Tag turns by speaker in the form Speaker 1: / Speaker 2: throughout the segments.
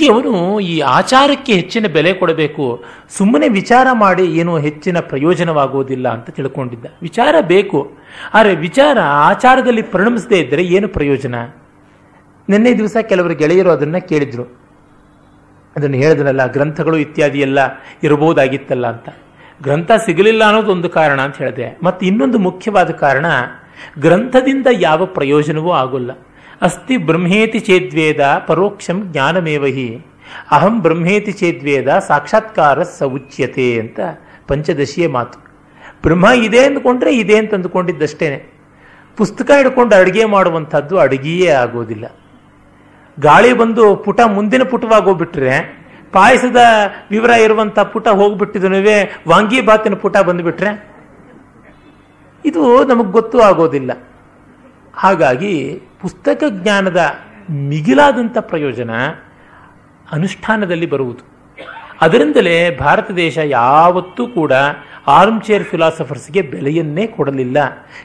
Speaker 1: ಹೀಗೆ ಅವನು ಈ ಆಚಾರಕ್ಕೆ ಹೆಚ್ಚಿನ ಬೆಲೆ ಕೊಡಬೇಕು. ಸುಮ್ಮನೆ ವಿಚಾರ ಮಾಡಿ ಏನು ಹೆಚ್ಚಿನ ಪ್ರಯೋಜನವಾಗುವುದಿಲ್ಲ ಅಂತ ತಿಳ್ಕೊಂಡಿದ್ದ. ವಿಚಾರ ಬೇಕು. ಆದರೆ ವಿಚಾರ ಆಚಾರದಲ್ಲಿ ಪರಿಣಮಿಸದೇ ಇದ್ದರೆ ಏನು ಪ್ರಯೋಜನ? ನಿನ್ನೆ ದಿವಸ ಕೆಲವರು ಗೆಳೆಯರು ಅದನ್ನ ಕೇಳಿದ್ರು. ಅದನ್ನು ಹೇಳಿದ್ರಲ್ಲ, ಗ್ರಂಥಗಳು ಇತ್ಯಾದಿ ಎಲ್ಲ ಇರಬಹುದಾಗಿತ್ತಲ್ಲ ಅಂತ. ಗ್ರಂಥ ಸಿಗಲಿಲ್ಲ ಅನ್ನೋದು ಒಂದು ಕಾರಣ ಅಂತ ಹೇಳಿದೆ. ಮತ್ತು ಇನ್ನೊಂದು ಮುಖ್ಯವಾದ ಕಾರಣ, ಗ್ರಂಥದಿಂದ ಯಾವ ಪ್ರಯೋಜನವೂ ಆಗೋಲ್ಲ. ಅಸ್ತಿ ಬ್ರಹ್ಮೇತಿ ಚೇದ್ವೇದ ಪರೋಕ್ಷಂ ಜ್ಞಾನಮೇವಹಿ ಅಹಂ ಬ್ರಹ್ಮೇತಿ ಚೇದ್ವೇದ ಸಾಕ್ಷಾತ್ಕಾರ ಸ ಅಂತ ಪಂಚದಶಿಯ ಮಾತು. ಬ್ರಹ್ಮ ಇದೆ ಅಂದ್ಕೊಂಡ್ರೆ ಇದೆ ಅಂತ ಅಂದ್ಕೊಂಡಿದ್ದಷ್ಟೇನೆ. ಪುಸ್ತಕ ಹಿಡ್ಕೊಂಡು ಅಡುಗೆ ಮಾಡುವಂಥದ್ದು ಅಡುಗೆಯೇ ಆಗೋದಿಲ್ಲ. ಗಾಳಿ ಬಂದು ಪುಟ ಮುಂದಿನ ಪುಟವಾಗೋಗ್ಬಿಟ್ರೆ ಪಾಯಸದ ವಿವರ ಇರುವಂತ ಪುಟ ಹೋಗ್ಬಿಟ್ಟಿದನುವೆ ವಾಂಗಿಬಾತಿನ ಪುಟ ಬಂದುಬಿಟ್ರೆ, ಇದು ನಮಗೆ ಗೊತ್ತು ಆಗೋದಿಲ್ಲ. ಹಾಗಾಗಿ ಪುಸ್ತಕ ಜ್ಞಾನದ ಮಿಗಿಲಾದಂಥ ಪ್ರಯೋಜನ ಅನುಷ್ಠಾನದಲ್ಲಿ ಬರುವುದು. ಅದರಿಂದಲೇ ಭಾರತ ದೇಶ ಯಾವತ್ತೂ ಕೂಡ ಆರ್ಮ್ ಚೇರ್ ಫಿಲಾಸಫರ್ಸ್ಗೆ ಬೆಲೆಯನ್ನೇ ಕೊಡಲಿಲ್ಲ.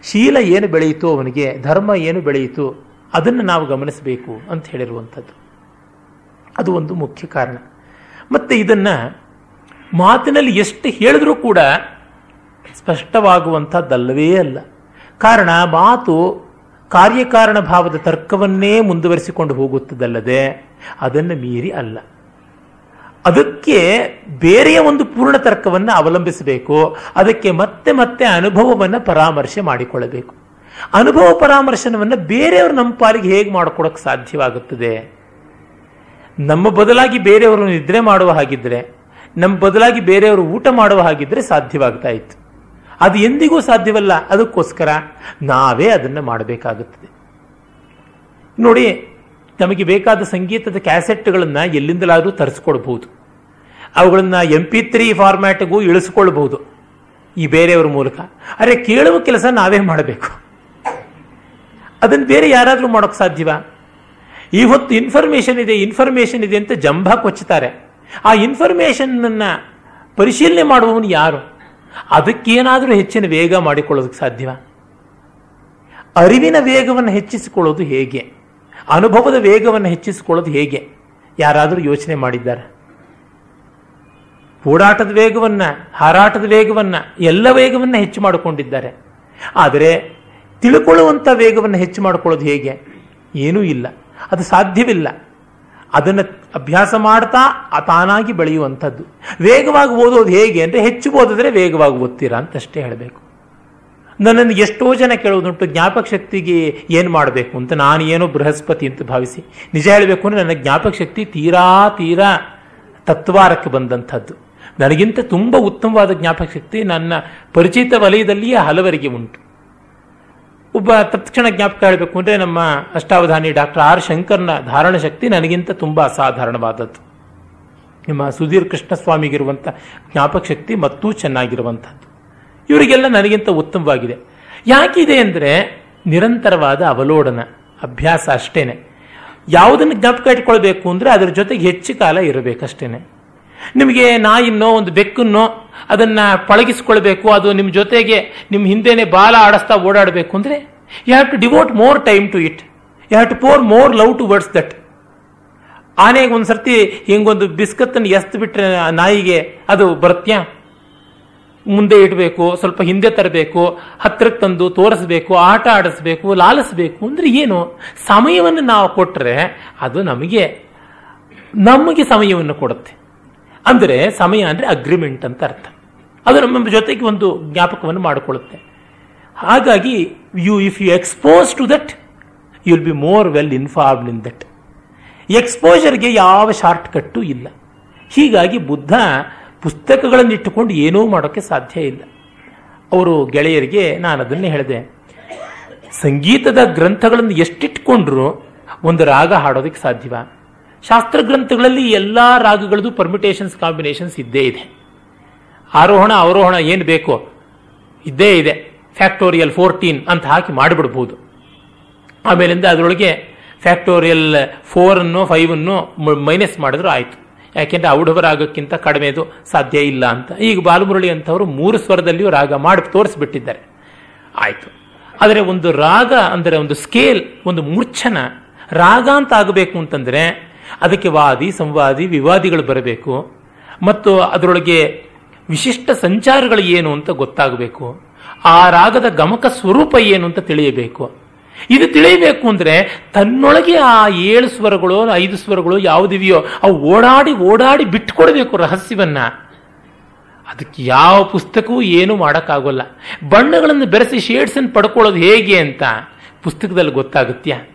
Speaker 1: ಶೀಲ ಏನು ಬೆಳೆಯಿತು ಅವನಿಗೆ, ಧರ್ಮ ಏನು ಬೆಳೆಯಿತು ಅದನ್ನು ನಾವು ಗಮನಿಸಬೇಕು ಅಂತ ಹೇಳಿರುವಂಥದ್ದು. ಅದು ಒಂದು ಮುಖ್ಯ ಕಾರಣ. ಮತ್ತೆ ಇದನ್ನು ಮಾತಿನಲ್ಲಿ ಎಷ್ಟು ಹೇಳಿದ್ರೂ ಕೂಡ ಸ್ಪಷ್ಟವಾಗುವಂಥದ್ದಲ್ಲವೇ ಅಲ್ಲ. ಕಾರಣ ಮಾತು ಕಾರ್ಯಕಾರಣ ಭಾವದ ತರ್ಕವನ್ನೇ ಮುಂದುವರಿಸಿಕೊಂಡು ಹೋಗುತ್ತದಲ್ಲದೆ ಅದನ್ನು ಮೀರಿ ಅಲ್ಲ. ಅದಕ್ಕೆ ಬೇರೆಯ ಒಂದು ಪೂರ್ಣ ತರ್ಕವನ್ನು ಅವಲಂಬಿಸಬೇಕು. ಅದಕ್ಕೆ ಮತ್ತೆ ಮತ್ತೆ ಅನುಭವವನ್ನು ಪರಾಮರ್ಶೆ ಮಾಡಿಕೊಳ್ಳಬೇಕು. ಅನುಭವ ಪರಾಮರ್ಶನವನ್ನು ಬೇರೆಯವರು ನಮ್ಮ ಪಾಲಿಗೆ ಹೇಗೆ ಮಾಡಿಕೊಡಕ್ಕೆ ಸಾಧ್ಯವಾಗುತ್ತದೆ? ನಮ್ಮ ಬದಲಾಗಿ ಬೇರೆಯವರು ನಿದ್ರೆ ಮಾಡುವ ಹಾಗಿದ್ರೆ, ನಮ್ಮ ಬದಲಾಗಿ ಬೇರೆಯವರು ಊಟ ಮಾಡುವ ಹಾಗಿದ್ರೆ ಸಾಧ್ಯವಾಗ್ತಾ ಅದು ಎಂದಿಗೂ ಸಾಧ್ಯವಲ್ಲ. ಅದಕ್ಕೋಸ್ಕರ ನಾವೇ ಅದನ್ನು ಮಾಡಬೇಕಾಗುತ್ತದೆ. ನೋಡಿ, ನಮಗೆ ಬೇಕಾದ ಸಂಗೀತದ ಕ್ಯಾಸೆಟ್ಗಳನ್ನು ಎಲ್ಲಿಂದಲಾದರೂ ತರಿಸ್ಕೊಡ್ಬಹುದು ಅವುಗಳನ್ನು ಎಂ ಪಿ ತ್ರೀ ಫಾರ್ಮ್ಯಾಟ್ಗೂ ಇಳಿಸ್ಕೊಳ್ಬಹುದು ಈ ಬೇರೆಯವರ ಮೂಲಕ. ಅರೆ, ಕೇಳುವ ಕೆಲಸ ನಾವೇ ಮಾಡಬೇಕು. ಅದನ್ನು ಬೇರೆ ಯಾರಾದರೂ ಮಾಡೋಕ್ಕೆ ಸಾಧ್ಯವಾ? ಈ ಹೊತ್ತು ಇನ್ಫಾರ್ಮೇಶನ್ ಇದೆ ಇನ್ಫಾರ್ಮೇಶನ್ ಇದೆ ಅಂತ ಜಂಭ ಕೊಚ್ಚುತ್ತಾರೆ. ಆ ಇನ್ಫಾರ್ಮೇಶನ್ ಪರಿಶೀಲನೆ ಮಾಡುವವನು ಯಾರು? ಅದಕ್ಕೇನಾದರೂ ಹೆಚ್ಚಿನ ವೇಗ ಮಾಡಿಕೊಳ್ಳೋದಕ್ಕೆ ಸಾಧ್ಯವ? ಅರಿವಿನ ವೇಗವನ್ನು ಹೆಚ್ಚಿಸಿಕೊಳ್ಳೋದು ಹೇಗೆ? ಅನುಭವದ ವೇಗವನ್ನು ಹೆಚ್ಚಿಸಿಕೊಳ್ಳೋದು ಹೇಗೆ? ಯಾರಾದರೂ ಯೋಚನೆ ಮಾಡಿದ್ದಾರೆ? ಓಡಾಟದ ವೇಗವನ್ನ, ಹಾರಾಟದ ವೇಗವನ್ನ, ಎಲ್ಲ ವೇಗವನ್ನ ಹೆಚ್ಚು ಮಾಡಿಕೊಂಡಿದ್ದಾರೆ. ಆದರೆ ತಿಳ್ಕೊಳ್ಳುವಂಥ ವೇಗವನ್ನು ಹೆಚ್ಚು ಮಾಡಿಕೊಳ್ಳೋದು ಹೇಗೆ? ಏನೂ ಇಲ್ಲ. ಅದು ಸಾಧ್ಯವಿಲ್ಲ. ಅದನ್ನು ಅಭ್ಯಾಸ ಮಾಡ್ತಾ ತಾನಾಗಿ ಬೆಳೆಯುವಂಥದ್ದು. ವೇಗವಾಗಿ ಓದೋದು ಹೇಗೆ ಅಂದರೆ ಹೆಚ್ಚು ಓದಿದ್ರೆ ವೇಗವಾಗಿ ಓದ್ತೀರಾ ಅಂತಷ್ಟೇ ಹೇಳಬೇಕು. ನನ್ನನ್ನು ಎಷ್ಟೋ ಜನ ಕೇಳೋದುಂಟು ಜ್ಞಾಪಕ ಶಕ್ತಿಗೆ ಏನು ಮಾಡಬೇಕು ಅಂತ ನಾನು ಏನೋ ಬೃಹಸ್ಪತಿ ಅಂತ ಭಾವಿಸಿ. ನಿಜ ಹೇಳಬೇಕು ಅಂದರೆ ನನ್ನ ಜ್ಞಾಪಕ ಶಕ್ತಿ ತೀರಾ ತೀರಾ ತತ್ವಾರಕ್ಕೆ ಬಂದಂಥದ್ದು. ನನಗಿಂತ ತುಂಬ ಉತ್ತಮವಾದ ಜ್ಞಾಪಕ ಶಕ್ತಿ ನನ್ನ ಪರಿಚಿತ ವಲಯದಲ್ಲಿಯೇ ಹಲವರಿಗೆ ಉಂಟು. ಒಬ್ಬ ತತ್ಕ್ಷಣ ಜ್ಞಾಪಕ ಹೇಳಬೇಕು ಅಂದರೆ ನಮ್ಮ ಅಷ್ಟಾವಧಾನಿ ಡಾಕ್ಟರ್ ಆರ್ ಶಂಕರ್ನ ಧಾರಣ ಶಕ್ತಿ ನನಗಿಂತ ತುಂಬ ಅಸಾಧಾರಣವಾದದ್ದು. ನಿಮ್ಮ ಸುಧೀರ್ ಕೃಷ್ಣಸ್ವಾಮಿಗಿರುವಂಥ ಜ್ಞಾಪಕ ಶಕ್ತಿ ಮತ್ತೂ ಚೆನ್ನಾಗಿರುವಂಥದ್ದು ಇವರಿಗೆಲ್ಲ ನನಗಿಂತ ಉತ್ತಮವಾಗಿದೆ. ಯಾಕಿದೆ ಅಂದರೆ ನಿರಂತರವಾದ ಅವಲೋಡನ, ಅಭ್ಯಾಸ ಅಷ್ಟೇನೆ. ಯಾವುದನ್ನು ಜ್ಞಾಪಕ ಇಟ್ಕೊಳ್ಬೇಕು ಅಂದರೆ ಅದರ ಜೊತೆಗೆ ಹೆಚ್ಚು ಕಾಲ ಇರಬೇಕಷ್ಟೇನೆ. ನಿಮಗೆ ನಾಯಿನೋ, ಒಂದು ಬೆಕ್ಕನ್ನೋ ಅದನ್ನ ಪಳಗಿಸ್ಕೊಳ್ಬೇಕು, ಅದು ನಿಮ್ಮ ಜೊತೆಗೆ ನಿಮ್ಮ ಹಿಂದೆನೆ ಬಾಲ ಆಡಿಸ್ತಾ ಓಡಾಡಬೇಕು ಅಂದ್ರೆ you have to devote more time to it you have to pour more love to words that ಆನೆಗೆ ಒಂದು ಸರ್ತಿ ಹಿಂಗೊಂದು ಬಿಸ್ಕತ್ತನ್ನು ಎಸ್ತು ಬಿಟ್ರೆ ನಾಯಿಗೆ ಅದು ಬರುತ್ತ್ಯಾ ಮುಂದೆ ಇಡಬೇಕು, ಸ್ವಲ್ಪ ಹಿಂದೆ ತರಬೇಕು ಹತ್ತಿರಕ್ಕೆ ತಂದು ತೋರಿಸ್ಬೇಕು, ಆಟ ಆಡಿಸ್ಬೇಕು, ಲಾಲಿಸ್ಬೇಕು ಅಂದ್ರೆ ಏನು? ಸಮಯವನ್ನು ನಾವು ಕೊಟ್ಟರೆ ಅದು ನಮಗೆ ನಮಗೆ ಸಮಯವನ್ನು ಕೊಡುತ್ತೆ. ಅಂದರೆ ಸಮಯ ಅಂದರೆ ಅಗ್ರಿಮೆಂಟ್ ಅಂತ ಅರ್ಥ. ಅದು ನಮ್ಮ ಜೊತೆಗೆ ಒಂದು ಜ್ಞಾಪಕವನ್ನು ಮಾಡಿಕೊಳ್ಳುತ್ತೆ. ಹಾಗಾಗಿ you if you expose to that you will be more well informed in that ಎಕ್ಸ್ಪೋಜರ್ಗೆ ಯಾವ ಶಾರ್ಟ್ ಕಟ್ಟು ಇಲ್ಲ. ಹೀಗಾಗಿ ಬುದ್ಧ ಪುಸ್ತಕಗಳನ್ನು ಇಟ್ಟುಕೊಂಡು ಏನೂ ಮಾಡೋಕ್ಕೆ ಸಾಧ್ಯ ಇಲ್ಲ. ಅವರು ಗೆಳೆಯರಿಗೆ ನಾನು ಅದನ್ನೇ ಹೇಳಿದೆ. ಸಂಗೀತದ ಗ್ರಂಥಗಳನ್ನು ಎಷ್ಟಿಟ್ಕೊಂಡ್ರು ಒಂದು ರಾಗ ಹಾಡೋದಕ್ಕೆ ಸಾಧ್ಯವ? ಶಾಸ್ತ್ರ ಗ್ರಂಥಗಳಲ್ಲಿ ಎಲ್ಲ ರಾಗಗಳದ್ದು ಪರ್ಮಿಟೇಷನ್ಸ್ ಕಾಂಬಿನೇಷನ್ಸ್ ಇದ್ದೇ ಇದೆ. ಆರೋಹಣ, ಅವರೋಹಣ ಏನು ಬೇಕೋ ಇದ್ದೇ ಇದೆ. ಫ್ಯಾಕ್ಟೋರಿಯಲ್ ಫೋರ್ಟೀನ್ ಅಂತ ಹಾಕಿ ಮಾಡಿಬಿಡ್ಬೋದು. ಆಮೇಲಿಂದ ಅದರೊಳಗೆ ಫ್ಯಾಕ್ಟೋರಿಯಲ್ ಫೋರ್ ಅನ್ನು ಫೈವ್ ಅನ್ನು ಮೈನಸ್ ಮಾಡಿದ್ರು ಆಯಿತು. ಯಾಕೆಂದ್ರೆ ಔಢವ ರಾಗಕ್ಕಿಂತ ಕಡಿಮೆದು ಸಾಧ್ಯ ಇಲ್ಲ ಅಂತ. ಈಗ ಬಾಲಮುರಳಿ ಅಂತವರು ಮೂರು ಸ್ವರದಲ್ಲಿಯೂ ರಾಗ ಮಾಡಿ ತೋರಿಸ್ಬಿಟ್ಟಿದ್ದಾರೆ. ಆಯಿತು. ಆದರೆ ಒಂದು ರಾಗ, ಅಂದರೆ ಒಂದು ಸ್ಕೇಲ್ ಒಂದು ಮೂರ್ಛನ ರಾಗ ಅಂತ ಆಗಬೇಕು ಅಂತಂದ್ರೆ ಅದಕ್ಕೆ ವಾದಿ, ಸಂವಾದಿ, ವಿವಾದಿಗಳು ಬರಬೇಕು. ಮತ್ತು ಅದರೊಳಗೆ ವಿಶಿಷ್ಟ ಸಂಚಾರಗಳು ಏನು ಅಂತ ಗೊತ್ತಾಗಬೇಕು. ಆ ರಾಗದ ಗಮಕ ಸ್ವರೂಪ ಏನು ಅಂತ ತಿಳಿಯಬೇಕು. ಇದು ತಿಳಿಯಬೇಕು ಅಂದ್ರೆ ತನ್ನೊಳಗೆ ಆ ಏಳು ಸ್ವರಗಳು, ಐದು ಸ್ವರಗಳು ಯಾವುದಿವೆಯೋ, ಅವು ಓಡಾಡಿ ಓಡಾಡಿ ಬಿಟ್ಟುಕೊಡಬೇಕು ರಹಸ್ಯವನ್ನ. ಅದಕ್ಕೆ ಯಾವ ಪುಸ್ತಕವೂ ಏನು ಮಾಡೋಕ್ಕಾಗೋಲ್ಲ. ಬಣ್ಣಗಳನ್ನು ಬೆರೆಸಿ ಶೇಡ್ಸ್ ಅನ್ನು ಪಡ್ಕೊಳ್ಳೋದು ಹೇಗೆ ಅಂತ ಪುಸ್ತಕದಲ್ಲಿ ಗೊತ್ತಾಗುತ್ತ್ಯಾ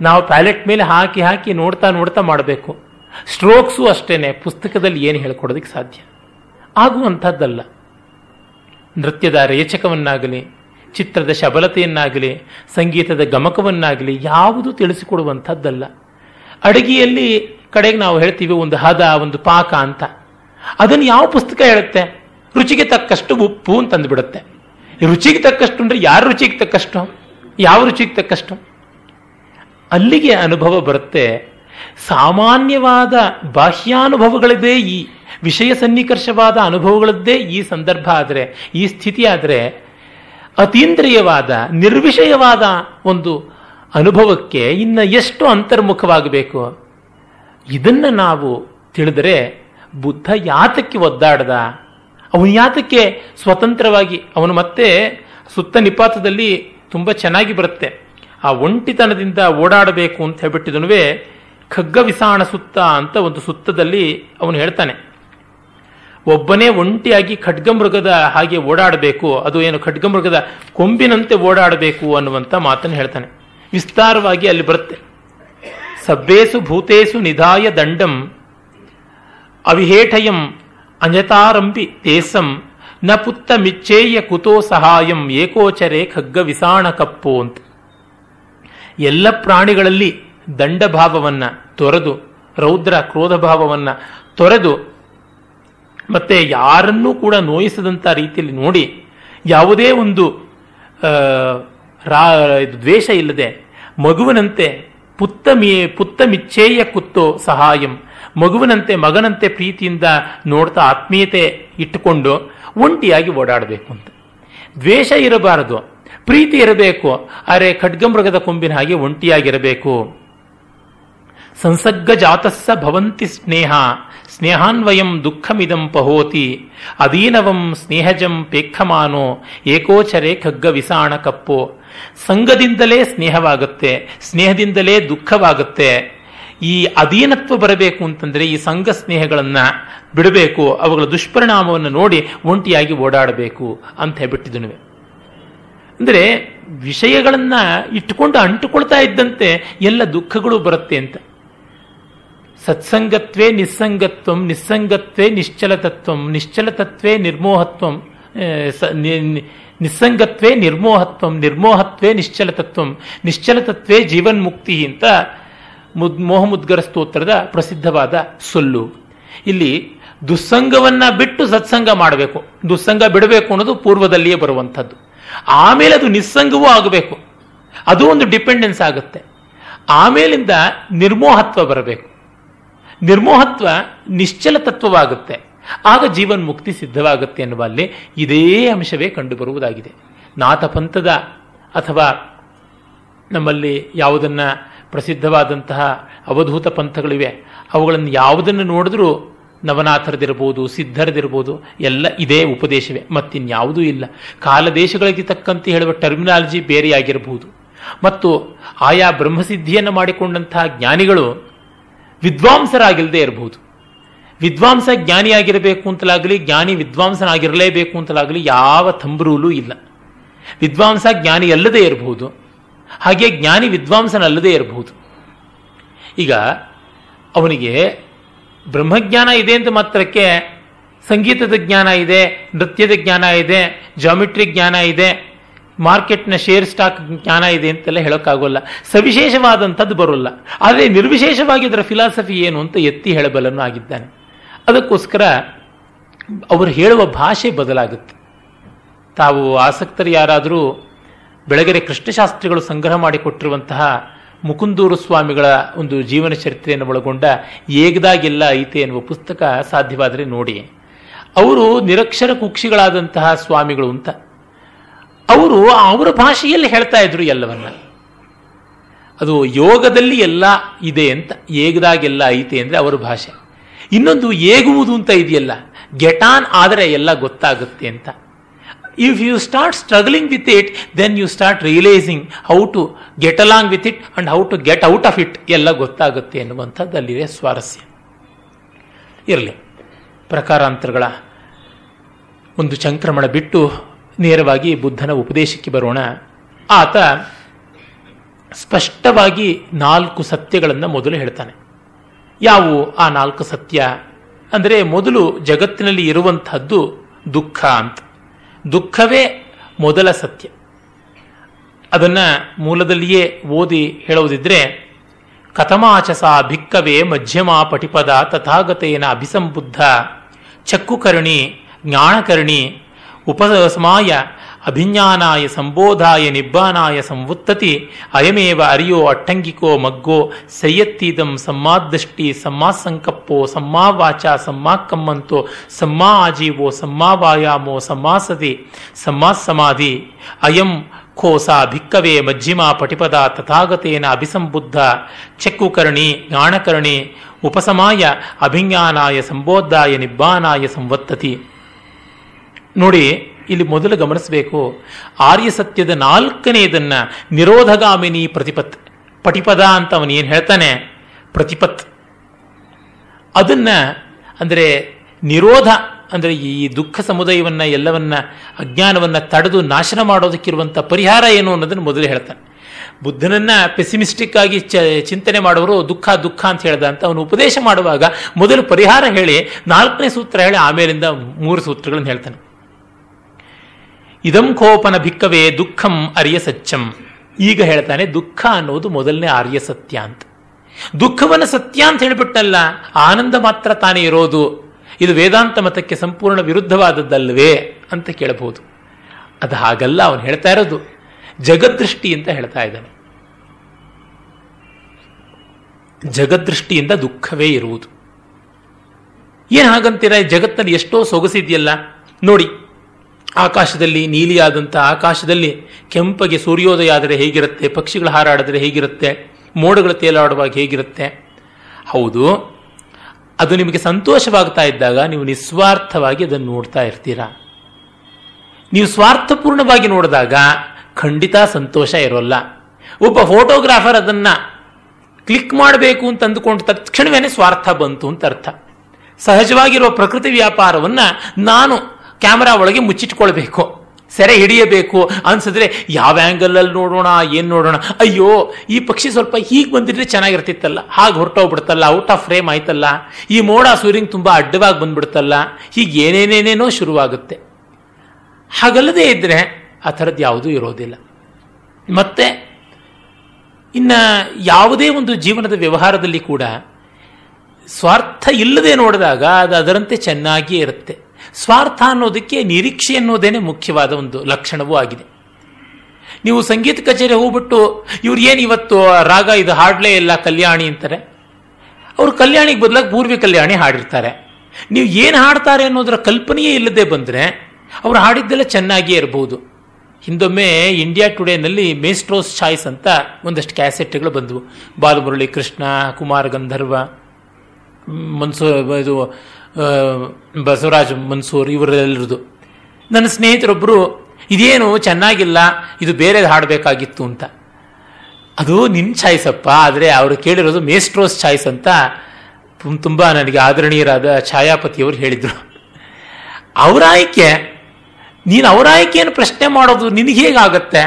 Speaker 1: ನಾವು ಪ್ಯಾಲೆಟ್ ಮೇಲೆ ಹಾಕಿ ಹಾಕಿ ನೋಡ್ತಾ ನೋಡ್ತಾ ಮಾಡಬೇಕು. ಸ್ಟ್ರೋಕ್ಸು ಅಷ್ಟೇನೆ, ಪುಸ್ತಕದಲ್ಲಿ ಏನು ಹೇಳ್ಕೊಡೋದಕ್ಕೆ ಸಾಧ್ಯ? ಆಗುವಂಥದ್ದಲ್ಲ. ನೃತ್ಯದ ರೇಚಕವನ್ನಾಗಲಿ, ಚಿತ್ರದ ಶಬಲತೆಯನ್ನಾಗಲಿ, ಸಂಗೀತದ ಗಮಕವನ್ನಾಗಲಿ ಯಾವುದು ತಿಳಿಸಿಕೊಡುವಂಥದ್ದಲ್ಲ. ಅಡುಗೆಯಲ್ಲಿ ಕಡೆಗೆ ನಾವು ಹೇಳ್ತೀವಿ ಒಂದು ಹದ, ಒಂದು ಪಾಕ ಅಂತ. ಅದನ್ನು ಯಾವ ಪುಸ್ತಕ ಹೇಳುತ್ತೆ? ರುಚಿಗೆ ತಕ್ಕಷ್ಟು ಉಪ್ಪು ಅಂತಂದು ಬಿಡುತ್ತೆ ರುಚಿಗೆ ತಕ್ಕಷ್ಟು ಅಂದ್ರೆ ಯಾರ ರುಚಿಗೆ ತಕ್ಕಷ್ಟು? ಯಾವ ರುಚಿಗೆ ತಕ್ಕಷ್ಟು? ಅಲ್ಲಿಗೆ ಅನುಭವ ಬರುತ್ತೆ. ಸಾಮಾನ್ಯವಾದ ಬಾಹ್ಯಾನುಭವಗಳದ್ದೇ ಈ ವಿಷಯ ಸನ್ನಿಕರ್ಷವಾದ ಅನುಭವಗಳದ್ದೇ ಈ ಸಂದರ್ಭ ಆದರೆ, ಈ ಸ್ಥಿತಿ ಆದರೆ, ಅತೀಂದ್ರಿಯವಾದ, ನಿರ್ವಿಷಯವಾದ ಒಂದು ಅನುಭವಕ್ಕೆ ಇನ್ನು ಎಷ್ಟು ಅಂತರ್ಮುಖವಾಗಬೇಕು? ಇದನ್ನು ನಾವು ತಿಳಿದರೆ ಬುದ್ಧ ಯಾತಕ್ಕೆ ಒದ್ದಾಡದ? ಅವನು ಯಾತಕ್ಕೆ ಸ್ವತಂತ್ರವಾಗಿ, ಅವನು ಮತ್ತೆ ಸುತ್ತ ನಿಪಾತದಲ್ಲಿ ತುಂಬ ಚೆನ್ನಾಗಿ ಬರುತ್ತೆ. ಆ ಒಂಟಿತನದಿಂದ ಓಡಾಡಬೇಕು ಅಂತ ಹೇಳ್ಬಿಟ್ಟಿದನು ಖಗ್ಗ ವಿಸಾಣ ಸುತ್ತ ಅಂತ ಒಂದು ಸುತ್ತದಲ್ಲಿ ಅವನು ಹೇಳ್ತಾನೆ. ಒಬ್ಬನೇ ಒಂಟಿಯಾಗಿ ಖಡ್ಗಮೃಗದ ಹಾಗೆ ಓಡಾಡಬೇಕು, ಅದು ಏನು ಖಡ್ಗಮೃಗದ ಕೊಂಬಿನಂತೆ ಓಡಾಡಬೇಕು ಅನ್ನುವಂಥ ಮಾತನ್ನು ಹೇಳ್ತಾನೆ. ವಿಸ್ತಾರವಾಗಿ ಅಲ್ಲಿ ಬರುತ್ತೆ. ಸಬ್ಬೇಸು ಭೂತೇಸು ನಿಧಾಯ ದಂಡಂ, ಅವಿಹೇಠಯಂ ಅನ್ಯತಾರಂಬಿ ತೇಸಂ, ನ ಪುತ್ತ ಮಿಚ್ಚೇಯ ಕುತೋ ಸಹಾಯಂ ಏಕೋಚರೆ ಖಗ್ಗ ವಿಸಾಣ ಕಪ್ಪು ಅಂತ. ಎಲ್ಲ ಪ್ರಾಣಿಗಳಲ್ಲಿ ದಂಡಭಾವವನ್ನು ತೊರೆದು, ರೌದ್ರ ಕ್ರೋಧ ಭಾವವನ್ನು ತೊರೆದು, ಮತ್ತೆ ಯಾರನ್ನೂ ಕೂಡ ನೋಯಿಸದಂತ ರೀತಿಯಲ್ಲಿ ನೋಡಿ, ಯಾವುದೇ ಒಂದು ರಾ ದ್ವೇಷ ಇಲ್ಲದೆ, ಮಗುವಿನಂತೆ ಪುತ್ತ ಮಿ, ಪುತ್ತ ಮಿಚ್ಚೇಯ ಕುತ್ತೋ ಸಹಾಯಂ, ಮಗುವಿನಂತೆ ಮಗನಂತೆ ಪ್ರೀತಿಯಿಂದ ನೋಡ್ತಾ ಆತ್ಮೀಯತೆ ಇಟ್ಟುಕೊಂಡು ಒಂಟಿಯಾಗಿ ಓಡಾಡಬೇಕು ಅಂತ. ದ್ವೇಷ ಇರಬಾರದು. ಪ್ರೀತಿ ಇರಬೇಕು, ಅರೆ ಖಡ್ಗಮೃಗದ ಕೊಂಬಿನ ಹಾಗೆ ಒಂಟಿಯಾಗಿರಬೇಕು. ಸಂಸಗ್ಗ ಜಾತಸ್ಸ ಭವಂತಿ ಸ್ನೇಹ ಸ್ನೇಹಾನ್ವಯಂ ದುಃಖಮಿದಂ ಪಹೋತಿ ಅದೀನವಂ ಸ್ನೇಹಜಂ ಪೇಕ್ಷಮಾನೋ, ಏಕೋಚರೆ ಖಗ್ಗ ವಿಸಾಣ ಕಪ್ಪೋ. ಸಂಘದಿಂದಲೇ ಸ್ನೇಹವಾಗುತ್ತೆ, ಸ್ನೇಹದಿಂದಲೇ ದುಃಖವಾಗುತ್ತೆ. ಈ ಅಧೀನತ್ವ ಬರಬೇಕು ಅಂತಂದ್ರೆ ಈ ಸಂಘ ಸ್ನೇಹಗಳನ್ನ ಬಿಡಬೇಕು, ಅವುಗಳ ದುಷ್ಪರಿಣಾಮವನ್ನು ನೋಡಿ ಒಂಟಿಯಾಗಿ ಓಡಾಡಬೇಕು ಅಂತ ಹೇಳ್ಬಿಟ್ಟಿದನುವೆ ಅಂದ್ರೆ ವಿಷಯಗಳನ್ನು ಇಟ್ಟುಕೊಂಡು ಅಂಟುಕೊಳ್ತಾ ಇದ್ದಂತೆ ಎಲ್ಲ ದುಃಖಗಳು ಬರುತ್ತೆ ಅಂತ. ಸತ್ಸಂಗತ್ವೇ ನಿಸ್ಸಂಗತ್ವಂ, ನಿಸ್ಸಂಗತ್ವೇ ನಿಶ್ಚಲತತ್ವಂ, ನಿಶ್ಚಲತತ್ವೇ ನಿರ್ಮೋಹತ್ವಂ ನಿಸ್ಸಂಗತ್ವೇ ನಿರ್ಮೋಹತ್ವಂ, ನಿರ್ಮೋಹತ್ವೇ ನಿಶ್ಚಲತತ್ವಂ, ನಿಶ್ಚಲತತ್ವೇ ಜೀವನ್ಮುಕ್ತಿ ಅಂತ ಮುದ್, ಮೋಹಮುದ್ಗರ ಸ್ತೋತ್ರದ ಪ್ರಸಿದ್ಧವಾದ ಸೊಲ್ಲು. ಇಲ್ಲಿ ದುಸ್ಸಂಗವನ್ನ ಬಿಟ್ಟು ಸತ್ಸಂಗ ಮಾಡಬೇಕು. ದುಸ್ಸಂಗ ಬಿಡಬೇಕು ಅನ್ನೋದು ಪೂರ್ವದಲ್ಲಿಯೇ ಬರುವಂಥದ್ದು. ಆಮೇಲೆ ಅದು ನಿಸ್ಸಂಗವೂ ಆಗಬೇಕು. ಅದು ಒಂದು ಡಿಪೆಂಡೆನ್ಸ್ ಆಗುತ್ತೆ. ಆಮೇಲಿಂದ ನಿರ್ಮೋಹತ್ವ ಬರಬೇಕು. ನಿರ್ಮೋಹತ್ವ ನಿಶ್ಚಲ ತತ್ವವಾಗುತ್ತೆ. ಆಗ ಜೀವನ್ ಮುಕ್ತಿ ಸಿದ್ಧವಾಗುತ್ತೆ ಎನ್ನುವಲ್ಲಿ ಇದೇ ಅಂಶವೇ ಕಂಡುಬರುವುದಾಗಿದೆ. ನಾಥಪಂಥದ ಅಥವಾ ನಮ್ಮಲ್ಲಿ ಯಾವುದನ್ನ ಪ್ರಸಿದ್ಧವಾದಂತಹ ಅವಧೂತ ಪಂಥಗಳಿವೆ, ಅವುಗಳನ್ನು ಯಾವುದನ್ನು ನೋಡಿದ್ರೂ ನವನಾಥರದಿರ್ಬೋದು ಸಿದ್ಧರದಿರ್ಬೋದು ಎಲ್ಲ ಇದೇ ಉಪದೇಶವೇ. ಮತ್ತಿನ್ಯಾವುದೂ ಇಲ್ಲ. ಕಾಲ ದೇಶಗಳಿಗೆ ತಕ್ಕಂತೆ ಹೇಳುವ ಟರ್ಮಿನಾಲಜಿ ಬೇರೆಯಾಗಿರಬಹುದು. ಮತ್ತು ಆಯಾ ಬ್ರಹ್ಮಸಿದ್ಧಿಯನ್ನು ಮಾಡಿಕೊಂಡಂತಹ ಜ್ಞಾನಿಗಳು ವಿದ್ವಾಂಸರಾಗಿಲ್ಲದೆ ಇರಬಹುದು. ವಿದ್ವಾಂಸ ಜ್ಞಾನಿಯಾಗಿರಬೇಕು ಅಂತಲಾಗಲಿ, ಜ್ಞಾನಿ ವಿದ್ವಾಂಸನಾಗಿರಲೇಬೇಕು ಅಂತಲಾಗಲಿ ಯಾವ ತಂಬ್ರೂಲೂ ಇಲ್ಲ. ವಿದ್ವಾಂಸ ಜ್ಞಾನಿ ಅಲ್ಲದೆ ಇರಬಹುದು. ಹಾಗೆ ಜ್ಞಾನಿ ವಿದ್ವಾಂಸನಲ್ಲದೆ ಇರಬಹುದು. ಈಗ ಅವನಿಗೆ ಬ್ರಹ್ಮಜ್ಞಾನ ಇದೆ ಅಂತ ಮಾತ್ರಕ್ಕೆ ಸಂಗೀತದ ಜ್ಞಾನ ಇದೆ, ನೃತ್ಯದ ಜ್ಞಾನ ಇದೆ ಜಾಮಿಟ್ರಿ ಜ್ಞಾನ ಇದೆ, ಮಾರ್ಕೆಟ್ನ ಶೇರ್ ಸ್ಟಾಕ್ ಜ್ಞಾನ ಇದೆ ಅಂತೆಲ್ಲ ಹೇಳೋಕ್ಕಾಗೋಲ್ಲ. ಸವಿಶೇಷವಾದಂಥದ್ದು ಬರೋಲ್ಲ. ಆದರೆ ನಿರ್ವಿಶೇಷವಾಗಿ ಅದರ ಫಿಲಾಸಫಿ ಏನು ಅಂತ ಎತ್ತಿ ಹೇಳಬಲ್ಲನು ಆಗಿದ್ದಾನೆ. ಅದಕ್ಕೋಸ್ಕರ ಅವರು ಹೇಳುವ ಭಾಷೆ ಬದಲಾಗುತ್ತೆ. ತಾವು ಆಸಕ್ತರು ಯಾರಾದರೂ ಬೆಳಗೆರೆ ಕೃಷ್ಣಶಾಸ್ತ್ರಿಗಳು ಸಂಗ್ರಹ ಮಾಡಿಕೊಟ್ಟಿರುವಂತಹ ಮುಕುಂದೂರು ಸ್ವಾಮಿಗಳ ಒಂದು ಜೀವನ ಚರಿತ್ರೆಯನ್ನು ಒಳಗೊಂಡ ಏಗದಾಗೆಲ್ಲ ಐತೆ ಎನ್ನುವ ಪುಸ್ತಕ ಸಾಧ್ಯವಾದರೆ ನೋಡಿ. ಅವರು ನಿರಕ್ಷರ ಕುಕ್ಷಿಗಳಾದಂತಹ ಸ್ವಾಮಿಗಳು ಅಂತ. ಅವರು ಅವರ ಭಾಷೆಯಲ್ಲಿ ಹೇಳ್ತಾ ಇದ್ರು ಎಲ್ಲವನ್ನ. ಅದು ಯೋಗದಲ್ಲಿ ಎಲ್ಲ ಇದೆ ಅಂತ, ಏಗದಾಗೆಲ್ಲ ಐತೆ ಅಂದರೆ ಅವರ ಭಾಷೆ. ಇನ್ನೊಂದು ಏಗುವುದು ಅಂತ ಇದೆಯಲ್ಲ ಗೆಟಾನ್ ಆದರೆ ಎಲ್ಲ ಗೊತ್ತಾಗುತ್ತೆ ಅಂತ. If you start struggling with it then you start realising how to get along with it and how to get out of it ಎಲ್ಲ ಗೊತ್ತಾಗುತ್ತೆ ಎನ್ನುವಂಥದ್ದು ಅಲ್ಲಿದೆ ಸ್ವಾರಸ್ಯ. ಇರಲಿ. ಪ್ರಕಾರಾಂತರಗಳ ಒಂದು ಸಂಕ್ರಮಣ ಬಿಟ್ಟು ನೇರವಾಗಿ ಬುದ್ಧನ ಉಪದೇಶಕ್ಕೆ ಬರೋಣ. ಆತ ಸ್ಪಷ್ಟವಾಗಿ ನಾಲ್ಕು ಸತ್ಯಗಳನ್ನು ಮೊದಲು ಹೇಳ್ತಾನೆ. ಯಾವುವು? ಆ ನಾಲ್ಕು ಸತ್ಯ. ಅಂದರೆ ಮೊದಲು ಜಗತ್ತಿನಲ್ಲಿ ಇರುವಂತಹದ್ದು ದುಃಖ ಅಂತ. ದುಃಖವೇ ಮೊದಲ ಸತ್ಯ. ಅದನ್ನ ಮೂಲದಲ್ಲಿಯೇ ಓದಿ ಹೇಳುವುದಿದ್ರೆ, ಕಥಮಾಚಸ ಭಿಕ್ಕವೇ ಮಧ್ಯಮ ಪಟಿಪದ ತಥಾಗತೇನ ಅಭಿಸಂಬುದ್ಧ, ಚಕ್ಕುಕರ್ಣಿ, ಜ್ಞಾನಕರ್ಣಿ ಉಪಸಮಾಯ ಅಭಿಜ್ಞಾನಾಯ ಸಂಬೋಧಾಯ ನಿಬ್ಬಾನಾಯ ಸಂವುತ್ತತಿ, ಅಯಮೇವ ಅರಿಯೋ ಅಟ್ಟಂಗಿಕೋ ಮಗ್ಗೋ ಸಯ್ಯತ್ತೀದಂ ಸಮ್ಮಾದೃಷ್ಟಿ ಸಮ್ಮಾಸಂಕಪ್ಪೋ ಸಮ್ಮಾವಾಚ ಸಮ್ಮಾಕಮ್ಮಂತೋ ಸಮ್ಮಾ ಆಜೀವೋ ಸಮ್ಮಾವಾಯಾಮೋ ಸಮ್ಮಾಸತಿ, ಸಮ್ಮಾಸಮಾಧಿ, ಅಯಂ ಖೋಸ ಭಿಕ್ಕವೇ ಮಜ್ಜಿಮ ಪಟಿಪದ ತಥಾಗತೇನ ಅಭಿಸಂಬುದ್ಧ, ಚೆಕ್ಕುಕರ್ಣಿ ಗಾಣಕರ್ಣಿ ಉಪಸಮಾಯ ಅಭಿಜ್ಞಾನಾಯ ಸಂಬೋಧಾಯ ನಿಬ್ಬಾನಾಯ ಸಂವತ್ತತಿ. ನೋಡಿ ಇಲ್ಲಿ ಮೊದಲು ಗಮನಿಸಬೇಕು. ಆರ್ಯ ಸತ್ಯದ ನಾಲ್ಕನೆಯದನ್ನ ನಿರೋಧಗಾಮಿನಿ ಪ್ರತಿಪತ್ ಪಟಿಪದ ಅಂತ ಅವನು ಏನು ಹೇಳ್ತಾನೆ? ಪ್ರತಿಪತ್. ಅದನ್ನ ಅಂದರೆ ನಿರೋಧ, ಅಂದರೆ ಈ ದುಃಖ ಸಮುದಾಯವನ್ನ, ಎಲ್ಲವನ್ನ, ಅಜ್ಞಾನವನ್ನ ತಡೆದು ನಾಶನ ಮಾಡೋದಕ್ಕಿರುವಂಥ ಪರಿಹಾರ ಏನು ಅನ್ನೋದನ್ನು ಮೊದಲು ಹೇಳ್ತಾನೆ. ಬುದ್ಧನನ್ನ ಪೆಸಿಮಿಸ್ಟಿಕ್ ಆಗಿ ಚಿಂತನೆ ಮಾಡುವರು ದುಃಖ ದುಃಖ ಅಂತ ಹೇಳ್ದ ಅಂತ ಅವನು ಉಪದೇಶ ಮಾಡುವಾಗ ಮೊದಲು ಪರಿಹಾರ ಹೇಳಿ ನಾಲ್ಕನೇ ಸೂತ್ರ ಹೇಳಿ ಆಮೇಲಿಂದ ಮೂರು ಸೂತ್ರಗಳನ್ನು ಹೇಳ್ತಾನೆ. ಇದಂ ಕೋಪನ ಭಿಕ್ಕವೇ ದುಃಖಂ ಅರಿಯ ಸತ್ಯಂ. ಈಗ ಹೇಳ್ತಾನೆ, ದುಃಖ ಅನ್ನೋದು ಮೊದಲನೇ ಆರ್ಯ ಸತ್ಯ ಅಂತ. ದುಃಖವನ್ನು ಸತ್ಯ ಅಂತ ಹೇಳಿಬಿಟ್ಟಲ್ಲ, ಆನಂದ ಮಾತ್ರ ತಾನೇ ಇರೋದು. ಇದು ವೇದಾಂತ ಮತಕ್ಕೆ ಸಂಪೂರ್ಣ ವಿರುದ್ಧವಾದದ್ದಲ್ವೇ ಅಂತ ಕೇಳಬಹುದು. ಅದು ಹಾಗಲ್ಲ, ಅವನು ಹೇಳ್ತಾ ಇರೋದು. ಜಗದೃಷ್ಟಿ ಅಂತ ಹೇಳ್ತಾ ಇದ್ದಾನೆ. ಜಗದೃಷ್ಟಿಯಿಂದ ದುಃಖವೇ ಇರುವುದು. ಏನು ಹಾಗಂತೀರ ಜಗತ್ತಲ್ಲಿ ಎಷ್ಟೋ ಸೊಗಸಿದೆಯಲ್ಲ. ನೋಡಿ ಆಕಾಶದಲ್ಲಿ ನೀಲಿಯಾದಂಥ ಆಕಾಶದಲ್ಲಿ ಕೆಂಪಗೆ ಸೂರ್ಯೋದಯ ಆದರೆ ಹೇಗಿರುತ್ತೆ? ಪಕ್ಷಿಗಳು ಹಾರಾಡಿದ್ರೆ ಹೇಗಿರುತ್ತೆ? ಮೋಡಗಳು ತೇಲಾಡುವಾಗ ಹೇಗಿರುತ್ತೆ? ಹೌದು. ಅದು ನಿಮಗೆ ಸಂತೋಷವಾಗ್ತಾ ಇದ್ದಾಗ ನೀವು ನಿಸ್ವಾರ್ಥವಾಗಿ ಅದನ್ನು ನೋಡ್ತಾ ಇರ್ತೀರಾ. ನೀವು ಸ್ವಾರ್ಥಪೂರ್ಣವಾಗಿ ನೋಡಿದಾಗ ಖಂಡಿತ ಸಂತೋಷ ಇರೋಲ್ಲ. ಒಬ್ಬ ಫೋಟೋಗ್ರಾಫರ್ ಅದನ್ನ ಕ್ಲಿಕ್ ಮಾಡಬೇಕು ಅಂತ ಅಂದುಕೊಂಡು ತಕ್ಷಣವೇ ಸ್ವಾರ್ಥ ಬಂತು ಅಂತ ಅರ್ಥ. ಸಹಜವಾಗಿರುವ ಪ್ರಕೃತಿ ವ್ಯಾಪಾರವನ್ನ ನಾನು ಕ್ಯಾಮರಾ ಒಳಗೆ ಮುಚ್ಚಿಟ್ಕೊಳ್ಬೇಕು. ಸೆರೆ ಹಿಡಿಯಬೇಕು. ಅನ್ಸಿದ್ರೆ ಯಾವ ಆ್ಯಂಗಲಲ್ಲಿ ನೋಡೋಣ, ಏನು ನೋಡೋಣ. ಅಯ್ಯೋ, ಈ ಪಕ್ಷಿ ಸ್ವಲ್ಪ ಹೀಗೆ ಬಂದಿದ್ರೆ ಚೆನ್ನಾಗಿರ್ತಿತ್ತಲ್ಲ. ಹಾಗೆ ಹೊರಟೋಗ್ಬಿಡ್ತಲ್ಲ, ಔಟ್ ಆಫ್ ಫ್ರೇಮ್ ಆಯ್ತಲ್ಲ. ಈ ಮೋಡ ಸೂರ್ಯಂಗೆ ತುಂಬಾ ಅಡ್ಡವಾಗಿ ಬಂದ್ಬಿಡ್ತಲ್ಲ. ಹೀಗೆ ಏನೇನೇನೇನೋ ಶುರುವಾಗುತ್ತೆ. ಹಾಗಲ್ಲದೆ ಇದ್ರೆ ಆ ಥರದ್ದು ಯಾವುದೂ ಇರೋದಿಲ್ಲ. ಮತ್ತೆ, ಇನ್ನ ಯಾವುದೇ ಒಂದು ಜೀವನದ ವ್ಯವಹಾರದಲ್ಲಿ ಕೂಡ ಸ್ವಾರ್ಥ ಇಲ್ಲದೆ ನೋಡಿದಾಗ ಅದು ಅದರಂತೆ ಚೆನ್ನಾಗಿಯೇ ಇರುತ್ತೆ. ಸ್ವಾರ್ಥ ಅನ್ನೋದಕ್ಕೆ ನಿರೀಕ್ಷೆ ಅನ್ನೋದೇನೆ ಮುಖ್ಯವಾದ ಒಂದು ಲಕ್ಷಣವೂ ಆಗಿದೆ. ನೀವು ಸಂಗೀತ ಕಚೇರಿ ಹೋಗ್ಬಿಟ್ಟು, ಇವ್ರು ಏನು ಇವತ್ತು ರಾಗ, ಇದು ಹಾಡಲೇ ಇಲ್ಲ, ಕಲ್ಯಾಣಿ ಅಂತಾರೆ. ಅವರು ಕಲ್ಯಾಣಿಗೆ ಬದಲಾಗಿ ಪೂರ್ವಿ ಕಲ್ಯಾಣಿ ಹಾಡಿರ್ತಾರೆ. ನೀವು ಏನು ಹಾಡ್ತಾರೆ ಅನ್ನೋದರ ಕಲ್ಪನೆಯೇ ಇಲ್ಲದೆ ಬಂದರೆ, ಅವರು ಹಾಡಿದ್ದೆಲ್ಲ ಚೆನ್ನಾಗಿಯೇ ಇರಬಹುದು ಹಿಂದೊಮ್ಮೆ ಇಂಡಿಯಾ ಟುಡೇನಲ್ಲಿ ಮೇಸ್ಟ್ರೋಸ್ ಚಾಯ್ಸ್ ಅಂತ ಒಂದಷ್ಟು ಕ್ಯಾಸೆಟ್ಗಳು ಬಂದವು. ಬಾಲಮುರಳಿ ಕೃಷ್ಣ, ಕುಮಾರ್ ಗಂಧರ್ವ ಮನ್ಸೂ, ಇದು ಬಸವರಾಜ್ ಮನ್ಸೂರ್ ಇವರೆಲ್ಲರದು ನನ್ನ ಸ್ನೇಹಿತರೊಬ್ಬರು ಇದೇನು ಚೆನ್ನಾಗಿಲ್ಲ, ಇದು ಬೇರೆ ಹಾಡಬೇಕಾಗಿತ್ತು ಅಂತ. ಅದು ನಿನ್ನ ಚಾಯ್ಸ್ ಅಪ್ಪ ಆದರೆ ಅವರು ಕೇಳಿರೋದು ಮೇಸ್ಟ್ರೋಸ್ ಚಾಯ್ಸ್ ಅಂತ ತುಂಬ ನನಗೆ ಆದರಣೀಯರಾದ ಛಾಯಾಪತಿಯವರು ಹೇಳಿದರು. ಅವರ ಆಯ್ಕೆ, ನೀನು ಅವರ ಆಯ್ಕೆಯನ್ನು ಪ್ರಶ್ನೆ ಮಾಡೋದು ನಿನಗೆ ಹೇಗಾಗತ್ತೆ?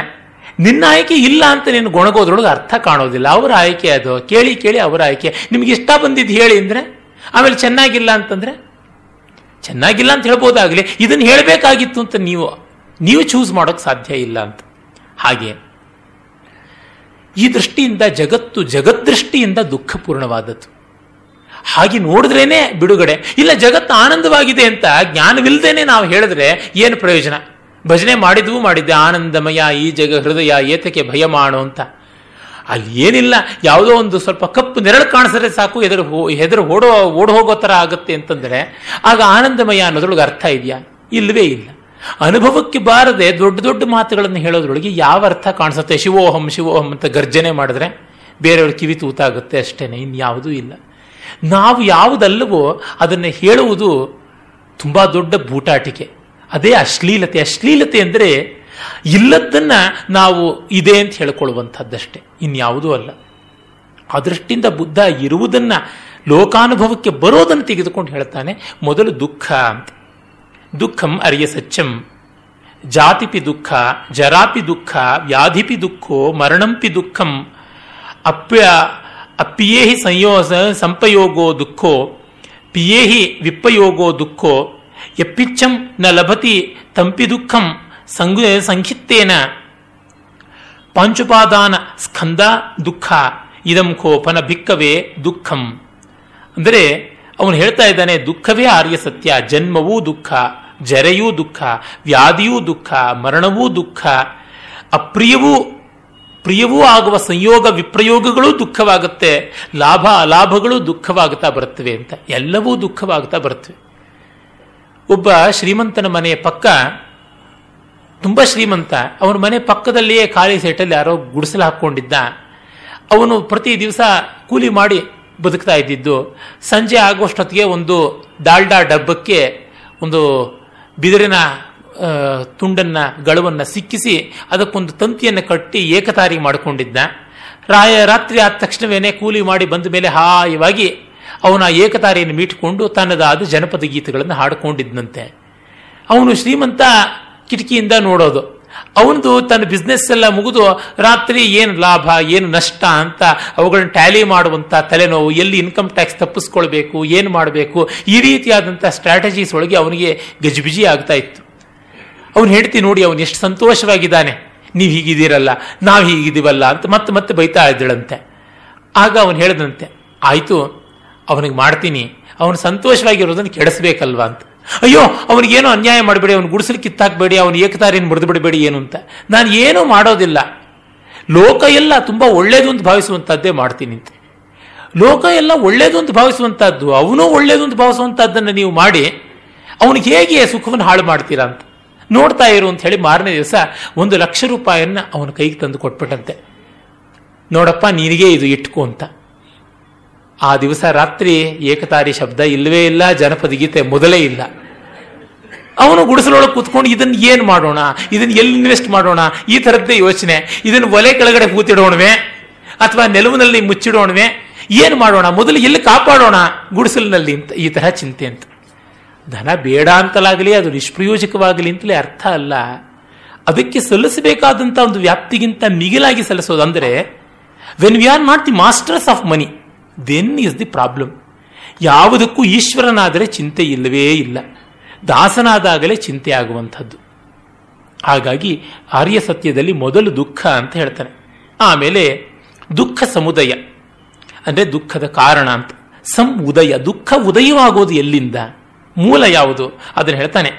Speaker 1: ನಿನ್ನ ಆಯ್ಕೆ ಇಲ್ಲ ಅಂತ ನೀನು ಗೊಣಗೋದ್ರೊಳಗೆ ಅರ್ಥ ಕಾಣೋದಿಲ್ಲ. ಅವರ ಆಯ್ಕೆ ಅದು. ಕೇಳಿ ಕೇಳಿ ಅವರ ಆಯ್ಕೆ. ನಿಮ್ಗೆ ಇಷ್ಟ ಬಂದಿದ್ದು ಹೇಳಿ ಅಂದರೆ ಆಮೇಲೆ ಚೆನ್ನಾಗಿಲ್ಲ ಅಂತಂದ್ರೆ, ಚೆನ್ನಾಗಿಲ್ಲ ಅಂತ ಹೇಳ್ಬೋದಾಗಲಿ, ಇದನ್ನು ಹೇಳಬೇಕಾಗಿತ್ತು ಅಂತ ನೀವು ನೀವು ಚೂಸ್ ಮಾಡೋಕ್ಕೆ ಸಾಧ್ಯ ಇಲ್ಲ ಅಂತ. ಹಾಗೆ, ಈ ದೃಷ್ಟಿಯಿಂದ ಜಗತ್ತು ಜಗದ್ದೃಷ್ಟಿಯಿಂದ ದುಃಖಪೂರ್ಣವಾದದ್ದು. ಹಾಗೆ ನೋಡಿದ್ರೇನೆ ಬಿಡುಗಡೆ, ಇಲ್ಲ ಜಗತ್ತು ಆನಂದವಾಗಿದೆ ಅಂತ ಜ್ಞಾನವಿಲ್ಲದೇನೆ ನಾವು ಹೇಳಿದ್ರೆ ಏನು ಪ್ರಯೋಜನ? ಭಜನೆ ಮಾಡಿದ್ವು ಮಾಡಿದ್ದೆ, ಆನಂದಮಯ ಈ ಜಗ ಹೃದಯ ಏತಕ್ಕೆ ಭಯ ಮಾಡು ಅಂತ. ಅಲ್ಲಿ ಏನಿಲ್ಲ, ಯಾವುದೋ ಒಂದು ಸ್ವಲ್ಪ ಕಪ್ಪು ನೆರಳು ಕಾಣಿಸಿದ್ರೆ ಸಾಕು, ಎದುರು ಹೆದರು ಓಡೋ ಓಡ್ ಹೋಗೋ ಥರ ಆಗುತ್ತೆ ಅಂತಂದ್ರೆ, ಆಗ ಆನಂದಮಯ ಅನ್ನೋದ್ರೊಳಗೆ ಅರ್ಥ ಇದೆಯಾ? ಇಲ್ಲವೇ ಇಲ್ಲ. ಅನುಭವಕ್ಕೆ ಬಾರದೆ ದೊಡ್ಡ ದೊಡ್ಡ ಮಾತುಗಳನ್ನು ಹೇಳೋದ್ರೊಳಗೆ ಯಾವ ಅರ್ಥ ಕಾಣಿಸುತ್ತೆ? ಶಿವೋಹಂ ಶಿವೋಹಂ ಅಂತ ಗರ್ಜನೆ ಮಾಡಿದ್ರೆ ಬೇರೆಯವ್ರ ಕಿವಿ ತೂತಾಗುತ್ತೆ ಅಷ್ಟೇನೆ, ಇನ್ಯಾವುದೂ ಇಲ್ಲ. ನಾವು ಯಾವುದಲ್ಲವೋ ಅದನ್ನು ಹೇಳುವುದು ತುಂಬ ದೊಡ್ಡ ಬೂಟಾಟಿಕೆ. ಅದೇ ಅಶ್ಲೀಲತೆ. ಅಶ್ಲೀಲತೆ ಅಂದರೆ ಇಲ್ಲದನ್ನ ನಾವು ಇದೆ ಅಂತ ಹೇಳ್ಕೊಳ್ಳುವಂಥದ್ದಷ್ಟೇ. ಇನ್ಯಾವುದೂ ಅಲ್ಲ. ಆ ದೃಷ್ಟಿಯಿಂದ ಬುದ್ಧ ಇರುವುದನ್ನ ಲೋಕಾನುಭವಕ್ಕೆ ಬರೋದನ್ನು ತೆಗೆದುಕೊಂಡು ಹೇಳ್ತಾನೆ, ಮೊದಲು ದುಃಖ ಅಂತ. ದುಃಖಂ ಅರಿಯ ಸಚ್ಚಂ. ಜಾತಿಪಿ ದುಃಖ, ಜರಾಪಿ ದುಃಖ, ವ್ಯಾಧಿಪಿ ದುಃಖೋ, ಮರಣಂಪಿ ದುಃಖಂ. ಅಪ್ಯ, ಅಪ್ಪಿಯೇಹಿ ಸಂಯೋ ಸಂಪಯೋಗೋ ದುಃಖೋ. ಪಿಯೇಹಿ ವಿಪ್ಪಯೋಗೋ ದುಃಖೋ. ಎಪ್ಪಿಚ್ಚಂ ನ ಲಭತಿ ತಂಪಿ ದುಃಖಂ. ಸಂಗ ಸಂಖಿತ್ತೇನ. ಪಾಂಚುಪಾದಾನ ಸ್ಕಂದ ದುಃಖ, ಇದಂ ಕೋಪನ ಭಿಕ್ಕವೇ ದುಃಖಂ. ಅಂದರೆ ಅವನು ಹೇಳ್ತಾ ಇದ್ದಾನೆ, ದುಃಖವೇ ಆರ್ಯ ಸತ್ಯ, ಜನ್ಮವೂ ದುಃಖ, ಜರೆಯೂ ದುಃಖ, ವ್ಯಾಧಿಯೂ ದುಃಖ, ಮರಣವೂ ದುಃಖ, ಅಪ್ರಿಯವೂ, ಪ್ರಿಯವೂ ಆಗುವ ಸಂಯೋಗ ವಿಪ್ರಯೋಗಗಳು ದುಃಖವಾಗುತ್ತೆ, ಲಾಭ ಅಲಾಭಗಳು ದುಃಖವಾಗುತ್ತಾ ಬರುತ್ತವೆ ಅಂತ. ಎಲ್ಲವೂ ದುಃಖವಾಗುತ್ತಾ ಬರುತ್ತವೆ. ಒಬ್ಬ ಶ್ರೀಮಂತನ ಮನೆಯ ಪಕ್ಕ ತುಂಬ ಶ್ರೀಮಂತ. ಅವನ ಮನೆ ಪಕ್ಕದಲ್ಲಿಯೇ ಖಾಲಿ ಸೈಟಲ್ಲಿ ಯಾರೋ ಗುಡಿಸಲು ಹಾಕ್ಕೊಂಡಿದ್ದ. ಅವನು ಪ್ರತಿ ದಿವಸ ಕೂಲಿ ಮಾಡಿ ಬದುಕ್ತಾ ಇದ್ದಿದ್ದು. ಸಂಜೆ ಆಗುವಷ್ಟೊತ್ತಿಗೆ ಒಂದು ದಾಲ್ಡಾ ಡಬ್ಬಕ್ಕೆ ಒಂದು ಬಿದಿರಿನ ತುಂಡನ್ನ, ಗಳವನ್ನು ಸಿಕ್ಕಿಸಿ ಅದಕ್ಕೊಂದು ತಂತಿಯನ್ನು ಕಟ್ಟಿ ಏಕತಾರಿ ಮಾಡಿಕೊಂಡಿದ್ದ. ರಾಯ, ರಾತ್ರಿ ಆದ ತಕ್ಷಣವೇನೆ ಕೂಲಿ ಮಾಡಿ ಬಂದ ಮೇಲೆ ಹಾಯವಾಗಿ ಅವನ ಏಕತಾರಿಯನ್ನು ಮೀಟ್ಕೊಂಡು ತನ್ನದಾದ ಜನಪದ ಗೀತೆಗಳನ್ನು ಹಾಡಿಕೊಂಡಿದ್ದಂತೆ ಅವನು ಶ್ರೀಮಂತ ಕಿಟಕಿಯಿಂದ ನೋಡೋದು. ಅವನದು ತನ್ನ ಬಿಸ್ನೆಸ್ ಎಲ್ಲ ಮುಗಿದು ರಾತ್ರಿ ಏನು ಲಾಭ, ಏನು ನಷ್ಟ ಅಂತ ಅವುಗಳನ್ನ ಟ್ಯಾಲಿ ಮಾಡುವಂಥ ತಲೆನೋವು, ಎಲ್ಲಿ ಇನ್ಕಮ್ ಟ್ಯಾಕ್ಸ್ ತಪ್ಪಿಸ್ಕೊಳ್ಬೇಕು, ಏನು ಮಾಡಬೇಕು, ಈ ರೀತಿಯಾದಂಥ ಸ್ಟ್ರಾಟಜೀಸ್ ಒಳಗೆ ಅವನಿಗೆ ಗಜಿಬಿಜಿ ಆಗ್ತಾ ಇತ್ತು. ಅವನು ಹೇಳ್ತಿ ನೋಡಿ ಅವನು ಎಷ್ಟು ಸಂತೋಷವಾಗಿದ್ದಾನೆ. ನೀವು ಹೀಗಿದ್ದೀರಲ್ಲ, ನಾವು ಹೀಗಿದ್ದೀವಲ್ಲ ಅಂತ ಮತ್ತೆ ಮತ್ತೆ ಬೈತಾ ಇದ್ದಳಂತೆ. ಆಗ ಅವನು ಹೇಳಿದಂತೆ, ಆಯಿತು, ಅವನಿಗೆ ಮಾಡ್ತೀನಿ. ಅವನು ಸಂತೋಷವಾಗಿರೋದನ್ನು ಕೆಡಿಸ್ಬೇಕಲ್ವಾ? ಅಂತ. ಅಯ್ಯೋ, ಅವನಿಗೇನೋ ಅನ್ಯಾಯ ಮಾಡಬೇಡಿ, ಅವನು ಗುಡಿಸಲು ಕಿತ್ತಾಕಬೇಡಿ, ಅವನು ಏಕತಾರಿನ ಮುರಿದು ಬಿಡಬೇಡಿ ಏನು ಅಂತ. ನಾನು ಏನೂ ಮಾಡೋದಿಲ್ಲ. ಲೋಕ ಎಲ್ಲ ತುಂಬ ಒಳ್ಳೇದು ಅಂತ ಭಾವಿಸುವಂಥದ್ದೇ ಮಾಡ್ತೀನಿ ಅಂತ. ಲೋಕ ಎಲ್ಲ ಒಳ್ಳೇದು ಅಂತ ಭಾವಿಸುವಂಥದ್ದು ಅವನು ಒಳ್ಳೇದು ಅಂತ ಭಾವಿಸುವಂಥದ್ದನ್ನು ನೀವು ಮಾಡಿ, ಅವನಿಗೆ ಹೇಗೆ ಸುಖವನ್ನು ಹಾಳು ಮಾಡ್ತೀರಾ ಅಂತ. ನೋಡ್ತಾ ಇರು ಅಂತ ಹೇಳಿ ಮಾರನೇ ದಿವಸ ಒಂದು ಲಕ್ಷ ರೂಪಾಯಿಯನ್ನು ಅವನ ಕೈಗೆ ತಂದು ಕೊಟ್ಬಿಟ್ಟಂತೆ. ನೋಡಪ್ಪ, ನಿನಗೆ ಇದು ಇಟ್ಕೋ ಅಂತ. ಆ ದಿವಸ ರಾತ್ರಿ ಏಕತಾರಿ ಶಬ್ದ ಇಲ್ಲವೇ ಇಲ್ಲ, ಜನಪದ ಗೀತೆ ಮೊದಲೇ ಇಲ್ಲ. ಅವನು ಗುಡಿಸಲೊಳಗೆ ಕೂತ್ಕೊಂಡು ಇದನ್ನ ಏನು ಮಾಡೋಣ? ಇದನ್ನ ಎಲ್ಲಿ ಇನ್ವೆಸ್ಟ್ ಮಾಡೋಣ? ಈ ಥರದ್ದೇ ಯೋಚನೆ. ಇದನ್ನು ಒಲೆ ಕೆಳಗಡೆ ಕೂತಿಡೋಣವೆ, ಅಥವಾ ನೆಲುವಿನಲ್ಲಿ ಮುಚ್ಚಿಡೋಣವೆ, ಏನು ಮಾಡೋಣ? ಮೊದಲು ಎಲ್ಲಿ ಕಾಪಾಡೋಣ? ಗುಡಿಸಲಿನಲ್ಲಿ ಅಂತ, ಈ ತರಹ ಚಿಂತೆ ಅಂತ. ಧನ ಬೇಡ ಅಂತಲಾಗಲಿ, ಅದು ನಿಷ್ಪ್ರಯೋಜಕವಾಗಲಿ ಅಂತಲೇ ಅರ್ಥ ಅಲ್ಲ. ಅದಕ್ಕೆ ಸಲ್ಲಿಸಬೇಕಾದಂಥ ಒಂದು ವ್ಯಾಪ್ತಿಗಿಂತ ಮಿಗಿಲಾಗಿ ಸಲ್ಲಿಸೋದು ಅಂದರೆ when we are not the masters of money then is the problem ಯಾವುದಕ್ಕೂ ಈಶ್ವರನಾದರೆ ಚಿಂತೆ ಇಲ್ಲವೇ ಇಲ್ಲ. ದಾಸನಾದಾಗಲೇ ಚಿಂತೆ ಆಗುವಂಥದ್ದು ಹಾಗಾಗಿ ಆರ್ಯ ಸತ್ಯದಲ್ಲಿ ಮೊದಲು ದುಃಖ ಅಂತ ಹೇಳ್ತಾನೆ. ಆಮೇಲೆ ದುಃಖ ಸಮುದಯ, ಅಂದರೆ ದುಃಖದ ಕಾರಣ ಅಂತ. ಸಂ ಉದಯ, ದುಃಖ ಉದಯವಾಗೋದು ಎಲ್ಲಿಂದ? ಮೂಲ ಯಾವುದು? ಅದನ್ನು ಹೇಳ್ತಾನೆ.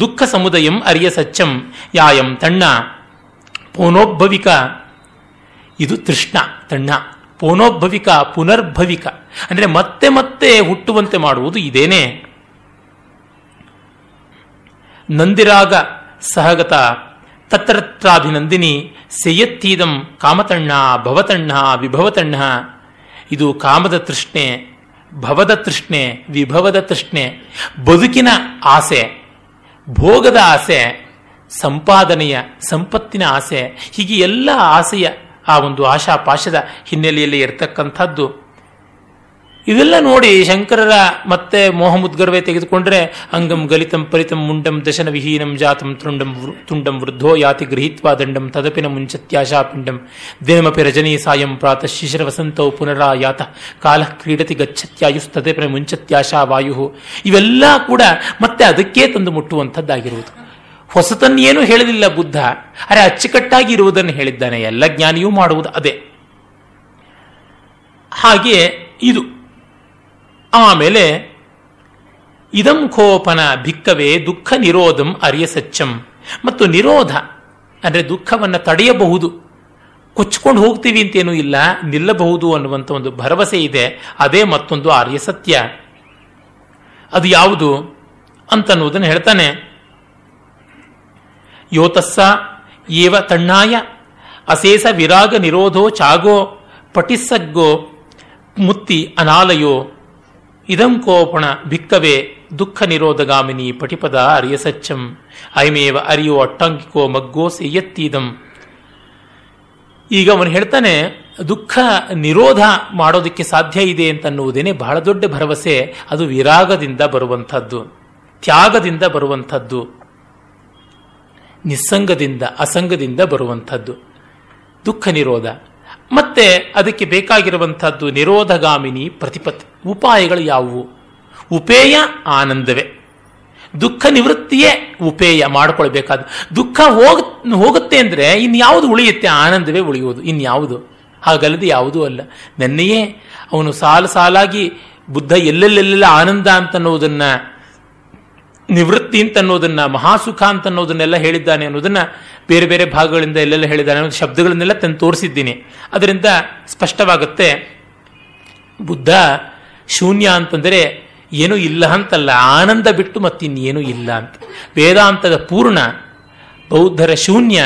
Speaker 1: ದುಃಖ ಸಮುದಯಂ ಅರಿಯ ಸಚ್ಚಂ ಯಾಯಂ ತಣ್ಣ ಪೋನೋದ್ಭವಿಕ. ಇದು ತೃಷ್ಣ, ತಣ್ಣ ಪೋನೋದ್ಭವಿಕ, ಪುನರ್ಭವಿಕ. ಅಂದರೆ ಮತ್ತೆ ಮತ್ತೆ ಹುಟ್ಟುವಂತೆ ಮಾಡುವುದು ಇದೇನೆ. ನಂದಿರಾಗ ಸಹಗತ ತತ್ರತ್ರಾಭಿನಂದಿನಿ ಸೆಯತ್ತೀದಂ ಕಾಮತಣ್ಣ ಭವತಣ್ಣ ವಿಭವತಣ್ಣ. ಇದು ಕಾಮದ ತೃಷ್ಣೆ, ಭವದ ತೃಷ್ಣೆ, ವಿಭವದ ತೃಷ್ಣೆ. ಬದುಕಿನ ಆಸೆ, ಭೋಗದ ಆಸೆ, ಸಂಪಾದನೆಯ, ಸಂಪತ್ತಿನ ಆಸೆ. ಹೀಗೆ ಎಲ್ಲ ಆಸೆಯ ಆ ಒಂದು ಆಶಾಪಾಶದ ಹಿನ್ನೆಲೆಯಲ್ಲಿ ಇರತಕ್ಕಂಥದ್ದು. ಇವೆಲ್ಲ ನೋಡಿ ಶಂಕರರ ಮತ್ತೆ ಮೋಹಮುದ್ಗರ್ವೇ ತೆಗೆದುಕೊಂಡ್ರೆ, ಅಂಗಂ ಗಲಿತಂ ಪರಿತಂ ಮುಂಡಂ ದಶನ ವಿಹೀನಂ ಜಾತಂ ತೃಂಡಂ ತುಂಡಂ ವೃದ್ಧೋ ಯಾತಿ ಗೃಹೀತ್ವಾ ದಂಡಂ ತದಪಿನ ಮುಂಚತ್ಯಾಶಾಪಿಂಡಂ. ದಿನಮಪಿ ರಜನೀ ಸಾಯಂ ಪ್ರಾತಃ ಶಿಶಿರ ವಸಂತೌ ಪುನರಾಯಾತ. ಕಾಲ ಕ್ರೀಡತಿ ಗಚ್ಚತ್ಯಾಯುಸ್ತದಪಿನ ಮುಂಚತ್ಯಾಶಾ ವಾಯು ಇವೆಲ್ಲ ಕೂಡ ಮತ್ತೆ ಅದಕ್ಕೇ ತಂದು ಮುಟ್ಟುವಂಥದ್ದಾಗಿರುವುದು. ಹೊಸತನ್ನೇನು ಹೇಳಲಿಲ್ಲ ಬುದ್ಧ. ಅರೆ ಅಚ್ಚುಕಟ್ಟಾಗಿ ಇರುವುದನ್ನು ಹೇಳಿದ್ದಾನೆ. ಎಲ್ಲ ಜ್ಞಾನಿಯೂ ಮಾಡುವುದು ಅದೇ. ಹಾಗೆ ಇದು. ಆಮೇಲೆ ಇದಂ ಕೋಪನ ಭಿಕ್ಕವೇ ದುಃಖ ನಿರೋಧಂ ಅರಿಯ ಸಚ್ಚಂ. ಮತ್ತು ನಿರೋಧ, ಅಂದರೆ ದುಃಖವನ್ನು ತಡೆಯಬಹುದು. ಕೊಚ್ಕೊಂಡು ಹೋಗ್ತೀವಿ ಅಂತೇನೂ ಇಲ್ಲ, ನಿಲ್ಲಬಹುದು ಅನ್ನುವಂಥ ಒಂದು ಭರವಸೆ ಇದೆ, ಅದೇ ಮತ್ತೊಂದು ಆರ್ಯ ಸತ್ಯ. ಅದು ಯಾವುದು ಅಂತನ್ನುವುದನ್ನು ಹೇಳ್ತಾನೆ. ಯೋತಸ್ಸ ಏವ ತಣ್ಣಾಯ, ಅಶೇಷ ವಿರಾಗ ನಿರೋಧೋ ಚಾಗೋ ಪಟಿಸಗ್ಗೋ ಮುತ್ತಿ ಅನಾಲಯೋ ಇದಂ ಕೋಪಣ ಭಿಕ್ಕವೇ ದುಃಖ ನಿರೋಧಗಾಮಿನಿ ಪಟಿಪದ ಅರಿಯಸಚ್ಚಂ ಐಮೇವ ಅರಿಯೋ ಅಟ್ಟಂಕಿಕೋ ಮಗ್ಗೋ ಸೆಯ್ಯತ್ತೀದಂ ಈಗ ಅವನು ಹೇಳ್ತಾನೆ, ದುಃಖ ನಿರೋಧ ಮಾಡೋದಕ್ಕೆ ಸಾಧ್ಯ ಇದೆ ಅಂತನ್ನುವುದೇನೆ ಬಹಳ ದೊಡ್ಡ ಭರವಸೆ. ಅದು ವಿರಾಗದಿಂದ ಬರುವಂಥದ್ದು, ತ್ಯಾಗದಿಂದ ಬರುವಂಥದ್ದು, ನಿಸ್ಸಂಗದಿಂದ ಅಸಂಗದಿಂದ ಬರುವಂಥದ್ದು. ದುಃಖ ನಿರೋಧ. ಮತ್ತೆ ಅದಕ್ಕೆ ಬೇಕಾಗಿರುವಂಥದ್ದು ನಿರೋಧಗಾಮಿನಿ ಪ್ರತಿಪತ್ ಉಪಾಯಗಳು ಯಾವುವು? ಉಪೇಯ ಆನಂದವೇ. ದುಃಖ ನಿವೃತ್ತಿಯೇ ಉಪೇಯ ಮಾಡಿಕೊಳ್ಬೇಕಾದ. ದುಃಖ ಹೋಗ, ಹೋಗುತ್ತೆ ಅಂದರೆ ಇನ್ಯಾವುದು ಉಳಿಯುತ್ತೆ ಆನಂದವೇ ಉಳಿಯುವುದು. ಇನ್ಯಾವುದು? ಹಾಗಲ್ಲದೆ ಯಾವುದೂ ಅಲ್ಲ. ನೆನ್ನೆಯೇ ಅವನು ಸಾಲು ಸಾಲಾಗಿ ಬುದ್ಧ ಎಲ್ಲೆಲ್ಲೆಲ್ಲ ಆನಂದ ಅಂತನ್ನುವುದನ್ನ ನಿವೃತ್ತಿ ಅಂತ ಅನ್ನೋದನ್ನ ಮಹಾಸುಖ ಅಂತ ಅನ್ನೋದನ್ನೆಲ್ಲ ಹೇಳಿದ್ದಾನೆ ಅನ್ನೋದನ್ನ ಬೇರೆ ಬೇರೆ ಭಾಗಗಳಿಂದ ಎಲ್ಲೆಲ್ಲ ಹೇಳಿದ್ದಾನೆ ಅನ್ನೋದು ಶಬ್ದಗಳನ್ನೆಲ್ಲ ತಂದು ತೋರಿಸಿದ್ದೀನಿ. ಅದರಿಂದ ಸ್ಪಷ್ಟವಾಗುತ್ತೆ, ಬುದ್ಧ ಶೂನ್ಯ ಅಂತಂದರೆ ಏನೂ ಇಲ್ಲ ಅಂತಲ್ಲ, ಆನಂದ ಬಿಟ್ಟು ಮತ್ತಿನ್ನೇನೂ ಇಲ್ಲ ಅಂತ. ವೇದಾಂತದ ಪೂರ್ಣ, ಬೌದ್ಧರ ಶೂನ್ಯ,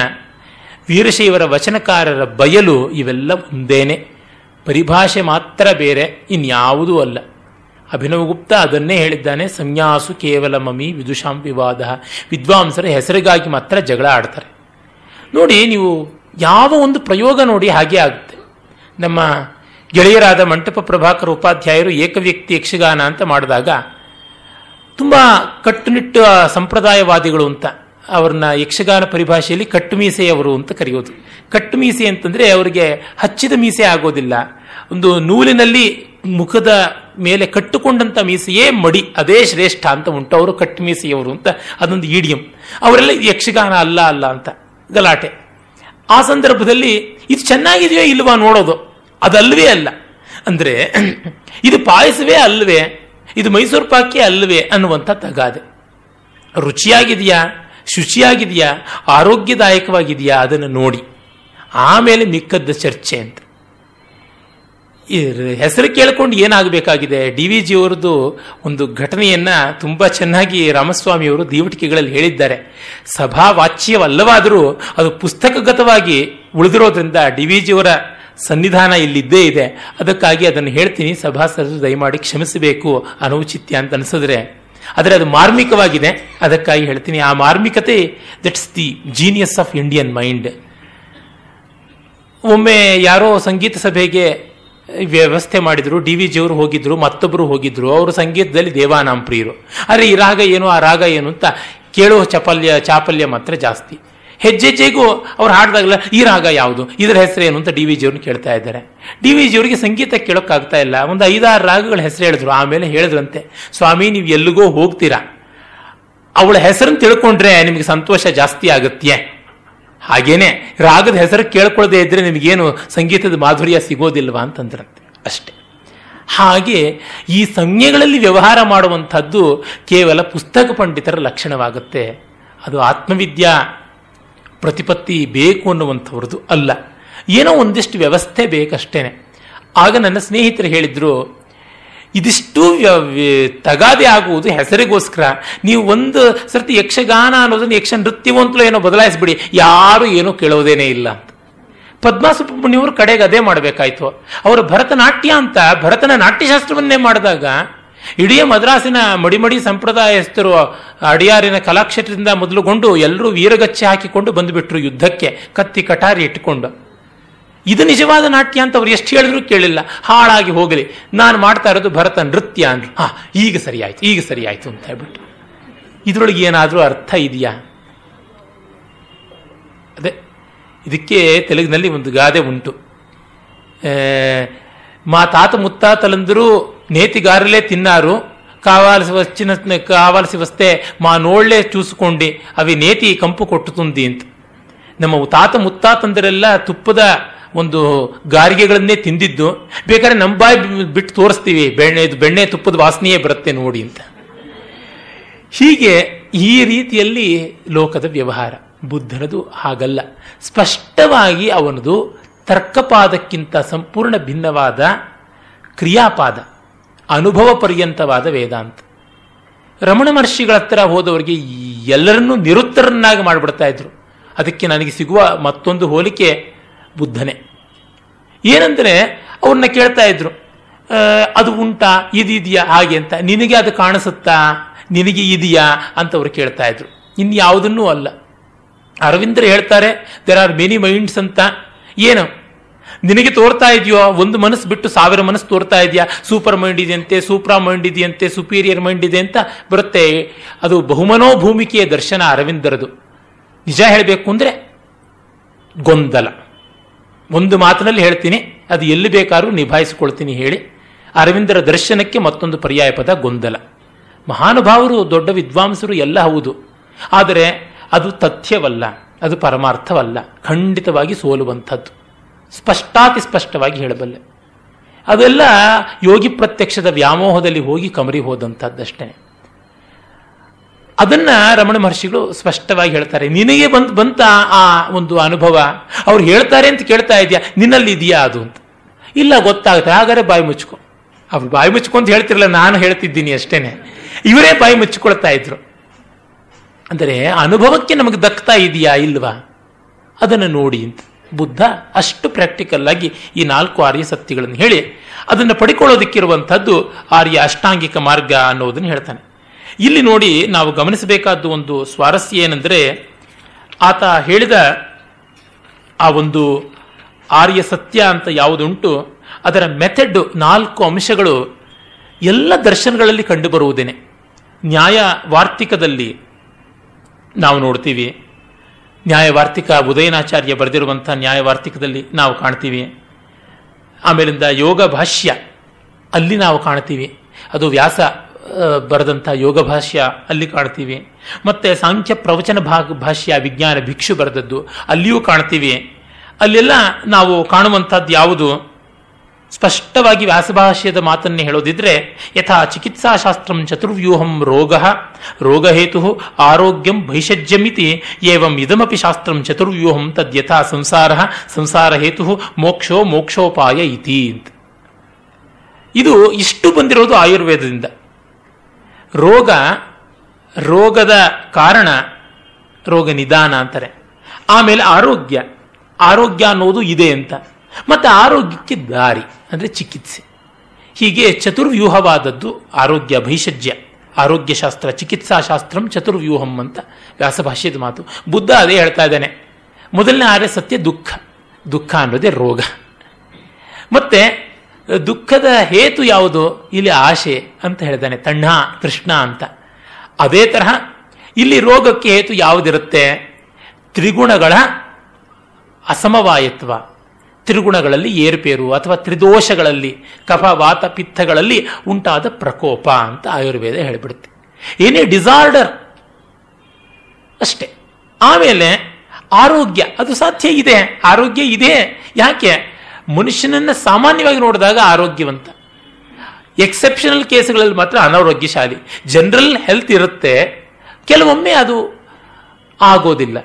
Speaker 1: ವೀರಶೈವರ ವಚನಕಾರರ ಬಯಲು ಇವೆಲ್ಲ ಒಂದೇನೆ. ಪರಿಭಾಷೆ ಮಾತ್ರ ಬೇರೆ, ಇನ್ಯಾವುದೂ ಅಲ್ಲ. ಅಭಿನವಗುಪ್ತ ಅದನ್ನೇ ಹೇಳಿದ್ದಾನೆ, ಸಂನ್ಯಾಸು ಕೇವಲ ಮಮಿ ವಿದುಷಾಂ ವಿವಾದ. ವಿದ್ವಾಂಸರ ಹೆಸರಿಗಾಗಿ ಮಾತ್ರ ಜಗಳ ಆಡ್ತಾರೆ. ನೋಡಿ, ನೀವು ಯಾವ ಒಂದು ಪ್ರಯೋಗ ನೋಡಿ ಹಾಗೆ ಆಗುತ್ತೆ. ನಮ್ಮ ಗೆಳೆಯರಾದ ಮಂಟಪ ಪ್ರಭಾಕರ್ ಉಪಾಧ್ಯಾಯರು ಏಕವ್ಯಕ್ತಿ ಯಕ್ಷಗಾನ ಅಂತ ಮಾಡಿದಾಗ, ತುಂಬ ಕಟ್ಟುನಿಟ್ಟು ಸಂಪ್ರದಾಯವಾದಿಗಳು ಅಂತ, ಅವ್ರನ್ನ ಯಕ್ಷಗಾನ ಪರಿಭಾಷೆಯಲ್ಲಿ ಕಟ್ಟು ಮೀಸೆಯವರು ಅಂತ ಕರೆಯೋದು. ಕಟ್ಟು ಮೀಸೆ ಅಂತಂದ್ರೆ ಅವರಿಗೆ ಹಚ್ಚಿದ ಮೀಸೆ ಆಗೋದಿಲ್ಲ. ಒಂದು ನೂಲಿನಲ್ಲಿ ಮುಖದ ಮೇಲೆ ಕಟ್ಟುಕೊಂಡಂತ ಮೀಸೆಯೇ ಮಡಿ, ಅದೇ ಶ್ರೇಷ್ಠ ಅಂತ ಉಂಟು. ಅವರು ಕಟ್ಟು ಮೀಸೆಯವರು ಅಂತ, ಅದೊಂದು ಈಡಿಯಂ ಅವರೆಲ್ಲ ಯಕ್ಷಗಾನ ಅಲ್ಲ ಅಲ್ಲ ಅಂತ, ಗಲಾಟೆ. ಆ ಸಂದರ್ಭದಲ್ಲಿ ಇದು ಚೆನ್ನಾಗಿದೆಯೋ ಇಲ್ವಾ ನೋಡೋದು. ಅದಲ್ವೇ ಅಲ್ಲ. ಅಂದ್ರೆ, ಇದು ಪಾಯಸವೇ ಅಲ್ವೇ, ಇದು ಮೈಸೂರು ಪಾಕಿ ಅಲ್ವೇ ಅನ್ನುವಂಥ ತಗಾದೆ. ರುಚಿಯಾಗಿದೆಯಾ, ಶುಚಿಯಾಗಿದೆಯಾ, ಆರೋಗ್ಯದಾಯಕವಾಗಿದೆಯಾ ಅದನ್ನು ನೋಡಿ. ಆಮೇಲೆ ಮಿಕ್ಕದ್ದ ಚರ್ಚೆ ಅಂತ. ಹೆಸರು ಕೇಳ್ಕೊಂಡು ಏನಾಗಬೇಕಾಗಿದೆ? ಡಿ ವಿ ಜಿ ಅವರದ್ದು ಒಂದು ಘಟನೆಯನ್ನ ತುಂಬಾ ಚೆನ್ನಾಗಿ ರಾಮಸ್ವಾಮಿಯವರು ದೀವಟಿಕೆಗಳಲ್ಲಿ ಹೇಳಿದ್ದಾರೆ. ಸಭಾ ವಾಚ್ಯವಲ್ಲವಾದರೂ ಅದು ಪುಸ್ತಕಗತವಾಗಿ ಉಳಿದಿರೋದ್ರಿಂದ ಡಿ ವಿ ಜಿಯವರ ಸನ್ನಿಧಾನ ಇಲ್ಲಿದ್ದೇ ಇದೆ. ಅದಕ್ಕಾಗಿ ಅದನ್ನು ಹೇಳ್ತೀನಿ. ಸಭಾಸದರು ದಯಮಾಡಿ ಕ್ಷಮಿಸಬೇಕು. ಅನೌಚಿತ್ಯ ಅಂತ ಅನಿಸಿದ್ರೆ. ಆದರೆ ಅದು ಮಾರ್ಮಿಕವಾಗಿದೆ. ಅದಕ್ಕಾಗಿ ಹೇಳ್ತೀನಿ. ಆ ಮಾರ್ಮಿಕತೆ that's the genius of Indian mind. ಒಮ್ಮೆ ಯಾರೋ ಸಂಗೀತ ಸಭೆಗೆ ವ್ಯವಸ್ಥೆ ಮಾಡಿದ್ರು, ಡಿ ವಿ ಜಿಯವರು ಹೋಗಿದ್ರು, ಮತ್ತೊಬ್ಬರು ಹೋಗಿದ್ರು, ಅವರು ಸಂಗೀತದಲ್ಲಿ ದೇವಾನಾಂ ಪ್ರಿಯರು. ಆದರೆ ಈ ರಾಗ ಏನು, ಆ ರಾಗ ಏನು ಅಂತ ಕೇಳುವ ಚಪಲ್ಯ, ಚಾಪಲ್ಯ ಮಾತ್ರ ಜಾಸ್ತಿ. ಹೆಜ್ಜೆಜ್ಜೆಗೂ ಅವ್ರು ಹಾಡಿದಾಗಲ್ಲ, ಈ ರಾಗ ಯಾವುದು, ಇದರ ಹೆಸರೇನು ಅಂತ ಡಿ ವಿ ಜಿಯವ್ರನ್ನ ಕೇಳ್ತಾ ಇದ್ದಾರೆ. ಡಿ ವಿ ಜಿಯವರಿಗೆ ಸಂಗೀತ ಕೇಳೋಕ್ಕಾಗ್ತಾ ಇಲ್ಲ. ಒಂದು ಐದಾರು ರಾಗಗಳ ಹೆಸರು ಹೇಳಿದ್ರು, ಆಮೇಲೆ ಹೇಳಿದ್ರಂತೆ, ಸ್ವಾಮಿ ನೀವು ಎಲ್ಲಿಗೋ ಹೋಗ್ತೀರಾ? ಅವಳ ಹೆಸರನ್ನು ತಿಳ್ಕೊಂಡ್ರೆ ನಿಮಗೆ ಸಂತೋಷ ಜಾಸ್ತಿ ಆಗುತ್ತೆ. ಹಾಗೇನೆ ರಾಗದ ಹೆಸರು ಕೇಳ್ಕೊಳ್ಳದೆ ಇದ್ರೆ ನಿಮಗೇನು ಸಂಗೀತದ ಮಾಧುರ್ಯ ಸಿಗೋದಿಲ್ವಾ ಅಂತಂದ್ರಂತೆ. ಅಷ್ಟೆ. ಹಾಗೆ ಈ ಸಂಜ್ಞೆಗಳಲ್ಲಿ ವ್ಯವಹಾರ ಮಾಡುವಂಥದ್ದು ಕೇವಲ ಪುಸ್ತಕ ಪಂಡಿತರ ಲಕ್ಷಣವಾಗುತ್ತೆ. ಅದು ಆತ್ಮವಿದ್ಯಾ ಪ್ರತಿಪತ್ತಿ ಬೇಕು ಅನ್ನುವಂಥವ್ರದ್ದು ಅಲ್ಲ. ಏನೋ ಒಂದಿಷ್ಟು ವ್ಯವಸ್ಥೆ ಬೇಕಷ್ಟೇನೆ. ಆಗ ನನ್ನ ಸ್ನೇಹಿತರು ಹೇಳಿದ್ರು ಇದಿಷ್ಟು ತಗಾದೆ ಆಗುವುದು ಹೆಸರಿಗೋಸ್ಕರ. ನೀವು ಒಂದು ಸರ್ತಿ ಯಕ್ಷಗಾನ ಅನ್ನೋದನ್ನು ಯಕ್ಷ ನೃತ್ಯವಂತಲೂ ಏನೋ ಬದಲಾಯಿಸ್ಬಿಡಿ. ಯಾರು ಏನೂ ಕೇಳೋದೇನೇ ಇಲ್ಲ. ಅಂತ ಪದ್ಮಾಸುಬ್ರಹ್ಮಣ್ಯವರು ಕಡೆಗೆ ಅದೇ ಮಾಡಬೇಕಾಯ್ತು. ಅವರು ಭರತನಾಟ್ಯ ಅಂತ, ಭರತನ ನಾಟ್ಯಶಾಸ್ತ್ರವನ್ನೇ ಮಾಡಿದಾಗ, ಇಡೀ ಮದ್ರಾಸಿನ ಮಡಿಮಡಿ ಸಂಪ್ರದಾಯಸ್ಥರು, ಅಡಿಯಾರಿನ ಕಲಾಕ್ಷೇತ್ರದಿಂದ ಮೊದಲುಗೊಂಡು ಎಲ್ಲರೂ ವೀರಗಚ್ಚೆ ಹಾಕಿಕೊಂಡು ಬಂದುಬಿಟ್ರು ಯುದ್ಧಕ್ಕೆ. ಕತ್ತಿ ಕಟಾರಿ ಇಟ್ಟುಕೊಂಡು. ಇದು ನಿಜವಾದ ನಾಟ್ಯ ಅಂತ ಅವ್ರು ಎಷ್ಟು ಹೇಳಿದ್ರು ಕೇಳಿಲ್ಲ ಹಾಳಾಗಿ ಹೋಗಲಿ ನಾನು ಮಾಡ್ತಾ ಇರೋದು ಭರತ ನೃತ್ಯ ಅಂದ್ರು ಹಾ ಈಗ ಸರಿ ಆಯ್ತು ಈಗ ಸರಿ ಆಯ್ತು ಅಂತ ಹೇಳ್ಬಿಟ್ಟು ಇದರೊಳಗೆ ಏನಾದರೂ ಅರ್ಥ ಇದೆಯಾ ಅದೇ ಇದಕ್ಕೆ ತೆಲುಗಿನಲ್ಲಿ ಒಂದು ಗಾದೆ ಉಂಟು మా తాత ముత్తాతలందరూ నేతిగారులే తిన్నారు కావాల్సి వచ్చిన కావాల్సి వస్తే మా నోళ్లే చూసుకోండి అవి నేతి కంపు కొట్టుతుంది ಅಂತ ನಮ್ಮ ತಾತ ಮುತ್ತಾತಂದರೆಲ್ಲ ತುಪ್ಪದ ಒಂದು ಗಾರಿಗೆಗಳನ್ನೇ ತಿಂದಿದ್ದು, ಬೇಕಾದ್ರೆ ನಮ್ಮ ಬಾಯಿ ಬಿಟ್ಟು ತೋರಿಸ್ತೀವಿ, ಬೆಣ್ಣೆ ಬೆಣ್ಣೆ ತುಪ್ಪದ ವಾಸನೆಯೇ ಬರುತ್ತೆ ನೋಡಿ ಅಂತ. ಹೀಗೆ ಈ ರೀತಿಯಲ್ಲಿ ಲೋಕದ ವ್ಯವಹಾರ. ಬುದ್ಧನದು ಹಾಗಲ್ಲ. ಸ್ಪಷ್ಟವಾಗಿ ಅವನದು ತರ್ಕಪಾದಕ್ಕಿಂತ ಸಂಪೂರ್ಣ ಭಿನ್ನವಾದ ಕ್ರಿಯಾಪಾದ, ಅನುಭವ ಪರ್ಯಂತವಾದ ವೇದಾಂತ. ರಮಣ ಮಹರ್ಷಿಗಳ ಹತ್ರ ಹೋದವರಿಗೆ ಎಲ್ಲರನ್ನೂ ನಿರುತ್ತರನ್ನಾಗಿ ಮಾಡಿಬಿಡ್ತಾ ಇದ್ರು. ಅದಕ್ಕೆ ನನಗೆ ಸಿಗುವ ಮತ್ತೊಂದು ಹೋಲಿಕೆ ಬುದ್ಧನೇ. ಏನಂದರೆ ಅವ್ರನ್ನ ಕೇಳ್ತಾ ಇದ್ರು ಅದು ಉಂಟಾ ಇದಿದೆಯಾ ಹಾಗೆ ಅಂತ. ನಿನಗೆ ಅದು ಕಾಣಿಸುತ್ತಾ? ನಿನಗೆ ಇದೆಯಾ? ಅಂತ ಅವ್ರು ಕೇಳ್ತಾ ಇದ್ರು. ಇನ್ಯಾವುದನ್ನೂ ಅಲ್ಲ. ಅರವಿಂದ್ರ ಹೇಳ್ತಾರೆ ದೇರ್ ಆರ್ ಮೆನಿ ಮೈಂಡ್ಸ್ ಅಂತ. ಏನು? ನಿನಗೆ ತೋರ್ತಾ ಇದೆಯೋ? ಒಂದು ಮನಸ್ಸು ಬಿಟ್ಟು ಸಾವಿರ ಮನಸ್ಸು ತೋರ್ತಾ ಇದೆಯಾ? ಸೂಪರ್ ಮೈಂಡ್ ಇದೆಯಂತೆ, ಸೂಪ್ರಾ ಮೈಂಡ್ ಇದೆಯಂತೆ, ಸುಪೀರಿಯರ್ ಮೈಂಡ್ ಇದೆ ಅಂತ ಬರುತ್ತೆ. ಅದು ಬಹುಮನೋಭೂಮಿಕೆಯ ದರ್ಶನ ಅರವಿಂದರದು. ನಿಜ ಹೇಳಬೇಕು ಅಂದರೆ ಗೊಂದಲ. ಒಂದು ಮಾತಿನಲ್ಲಿ ಹೇಳ್ತೀನಿ, ಅದು ಎಲ್ಲಿ ಬೇಕಾದ್ರೂ ನಿಭಾಯಿಸಿಕೊಳ್ತೀನಿ ಹೇಳಿ. ಅರವಿಂದರ ದರ್ಶನಕ್ಕೆ ಮತ್ತೊಂದು ಪರ್ಯಾಯ ಪದ, ಗೊಂದಲ. ಮಹಾನುಭಾವರು ದೊಡ್ಡ ವಿದ್ವಾಂಸರು ಎಲ್ಲ ಹೌದು. ಆದರೆ ಅದು ತಥ್ಯವಲ್ಲ, ಅದು ಪರಮಾರ್ಥವಲ್ಲ, ಖಂಡಿತವಾಗಿ ಸೋಲುವಂಥದ್ದು. ಸ್ಪಷ್ಟಾತಿ ಸ್ಪಷ್ಟವಾಗಿ ಹೇಳಬಲ್ಲೆ. ಅದೆಲ್ಲ ಯೋಗಿ ಪ್ರತ್ಯಕ್ಷದ ವ್ಯಾಮೋಹದಲ್ಲಿ ಹೋಗಿ ಕಮರಿ ಹೋದಂಥದ್ದಷ್ಟೇ. ಅದನ್ನ ರಮಣ ಮಹರ್ಷಿಗಳು ಸ್ಪಷ್ಟವಾಗಿ ಹೇಳ್ತಾರೆ. ನಿನಗೆ ಬಂದ್, ಬಂತ ಆ ಒಂದು ಅನುಭವ. ಅವ್ರು ಹೇಳ್ತಾರೆ ಅಂತ ಕೇಳ್ತಾ ಇದೆಯಾ? ನಿನ್ನಲ್ಲಿ ಇದೆಯಾ ಅದು ಅಂತ. ಇಲ್ಲ, ಗೊತ್ತಾಗುತ್ತೆ. ಹಾಗಾದ್ರೆ ಬಾಯಿ ಮುಚ್ಕೊ. ಅವ್ರು ಬಾಯಿ ಮುಚ್ಕೊಂತ ಹೇಳ್ತಿರಲ್ಲ, ನಾನು ಹೇಳ್ತಿದ್ದೀನಿ ಅಷ್ಟೇನೆ. ಇವರೇ ಬಾಯಿ ಮುಚ್ಚಿಕೊಳ್ತಾ ಇದ್ರು. ಅಂದರೆ ಅನುಭವಕ್ಕೆ ನಮಗೆ ದಕ್ತಾ ಇದೆಯಾ ಇಲ್ವಾ? ಅದನ್ನು ನೋಡಿ ಅಂತ. ಬುದ್ಧ ಅಷ್ಟು ಪ್ರಾಕ್ಟಿಕಲ್ ಆಗಿ ಈ ನಾಲ್ಕು ಆರ್ಯ ಸತ್ಯಗಳನ್ನು ಹೇಳಿ, ಅದನ್ನು ಪಡ್ಕೊಳ್ಳೋದಕ್ಕಿರುವಂಥದ್ದು ಆರ್ಯ ಅಷ್ಟಾಂಗಿಕ ಮಾರ್ಗ ಅನ್ನೋದನ್ನು ಹೇಳ್ತಾನೆ. ಇಲ್ಲಿ ನೋಡಿ ನಾವು ಗಮನಿಸಬೇಕಾದ ಒಂದು ಸ್ವಾರಸ್ಯ ಏನೆಂದರೆ ಆತ ಹೇಳಿದ ಆ ಒಂದು ಆರ್ಯ ಸತ್ಯ ಅಂತ ಯಾವುದುಂಟು, ಅದರ ಮೆಥಡ್ ನಾಲ್ಕು ಅಂಶಗಳು ಎಲ್ಲ ದರ್ಶನಗಳಲ್ಲಿ ಕಂಡುಬರುವುದೇನೆ. ನ್ಯಾಯ ವಾರ್ತಿಕದಲ್ಲಿ ನಾವು ನೋಡ್ತೀವಿ. ನ್ಯಾಯವಾರ್ತಿಕ ಉದಯನಾಚಾರ್ಯ ಬರೆದಿರುವಂಥ ನ್ಯಾಯವಾರ್ತಿಕದಲ್ಲಿ ನಾವು ಕಾಣ್ತೀವಿ. ಆಮೇಲಿಂದ ಯೋಗ ಭಾಷ್ಯ, ಅಲ್ಲಿ ನಾವು ಕಾಣ್ತೀವಿ. ಅದು ವ್ಯಾಸ ಬರೆದಂಥ ಯೋಗ ಭಾಷ್ಯ ಅಲ್ಲಿ ಕಾಣ್ತೀವಿ. ಮತ್ತೆ ಸಾಂಖ್ಯ ಪ್ರವಚನ ಭಾಗ ಭಾಷ್ಯ ವಿಜ್ಞಾನ ಭಿಕ್ಷು ಬರೆದದ್ದು ಅಲ್ಲಿಯೂ ಕಾಣ್ತೀವಿ. ಅಲ್ಲೆಲ್ಲ ನಾವು ಕಾಣುವಂಥದ್ದು ಯಾವುದು? ಸ್ಪಷ್ಟವಾಗಿ ವ್ಯಾಸಭಾಷ್ಯದ ಮಾತನ್ನೇ ಹೇಳೋದಿದ್ರೆ, ಯಥಾ ಚಿಕಿತ್ಸಾಶಾಸ್ತ್ರಂ ಚತುರ್ವ್ಯೂಹಂ ರೋಗ ರೋಗಹೇತು ಆರೋಗ್ಯಂ ಭೈಷಜ್ಯಮಿತಿ, ಏವಂ ಇದಮಪಿ ಶಾಸ್ತ್ರಂ ಚತುರ್ವ್ಯೂಹಂ ತದ್ಯಥಾ ಸಂಸಾರ ಸಂಸಾರ ಹೇತು, ಮೋಕ್ಷೋ ಮೋಕ್ಷೋಪಾಯ ಇತಿ ಇದು ಇಷ್ಟು ಬಂದಿರೋದು ಆಯುರ್ವೇದದಿಂದ. ರೋಗ, ರೋಗದ ಕಾರಣ ರೋಗ ನಿಧಾನ ಅಂತಾರೆ. ಆಮೇಲೆ ಆರೋಗ್ಯ. ಆರೋಗ್ಯ ಅನ್ನೋದು ಇದೆ ಅಂತ. ಮತ್ತೆ ಆರೋಗ್ಯಕ್ಕೆ ದಾರಿ, ಅಂದರೆ ಚಿಕಿತ್ಸೆ. ಹೀಗೆ ಚತುರ್ವ್ಯೂಹವಾದದ್ದು ಆರೋಗ್ಯ ಭೈಷಜ್ಯ. ಆರೋಗ್ಯಶಾಸ್ತ್ರ, ಚಿಕಿತ್ಸಾಶಾಸ್ತ್ರಂ ಚತುರ್ವ್ಯೂಹಂ ಅಂತ ವ್ಯಾಸಭಾಷ್ಯದ ಮಾತು. ಬುದ್ಧ ಅದೇ ಹೇಳ್ತಾ ಇದ್ದಾನೆ. ಮೊದಲನೇ ಆದರೆ ಸತ್ಯ ದುಃಖ. ದುಃಖ ಅನ್ನೋದೇ ರೋಗ. ಮತ್ತೆ ದುಃಖದ ಹೇತು ಯಾವುದು? ಇಲ್ಲಿ ಆಶೆ ಅಂತ ಹೇಳಿದಾನೆ ತಣ್ಣ ಕೃಷ್ಣ ಅಂತ. ಅದೇ ತರಹ ಇಲ್ಲಿ ರೋಗಕ್ಕೆ ಹೇತು ಯಾವುದಿರುತ್ತೆ? ತ್ರಿಗುಣಗಳ ಅಸಮವಾಯತ್ವ. ತ್ರಿಗುಣಗಳಲ್ಲಿ ಏರುಪೇರು ಅಥವಾ ತ್ರಿದೋಷಗಳಲ್ಲಿ, ಕಫ, ವಾತ, ಪಿತ್ತಗಳಲ್ಲಿ ಉಂಟಾದ ಪ್ರಕೋಪ ಅಂತ ಆಯುರ್ವೇದ ಹೇಳಿಬಿಡುತ್ತೆ. ಏನೇ ಡಿಸಾರ್ಡರ್ ಅಷ್ಟೇ. ಆಮೇಲೆ ಆರೋಗ್ಯ, ಅದು ಸಾಧ್ಯ ಇದೆ. ಆರೋಗ್ಯ ಇದೆ. ಯಾಕೆ? ಮನುಷ್ಯನನ್ನ ಸಾಮಾನ್ಯವಾಗಿ ನೋಡಿದಾಗ ಆರೋಗ್ಯವಂತ. ಎಕ್ಸೆಪ್ಷನಲ್ ಕೇಸ್ಗಳಲ್ಲಿ ಮಾತ್ರ ಅನಾರೋಗ್ಯಶಾಲಿ. ಜನರಲ್ ಹೆಲ್ತ್ ಇರುತ್ತೆ. ಕೆಲವೊಮ್ಮೆ ಅದು ಆಗೋದಿಲ್ಲ.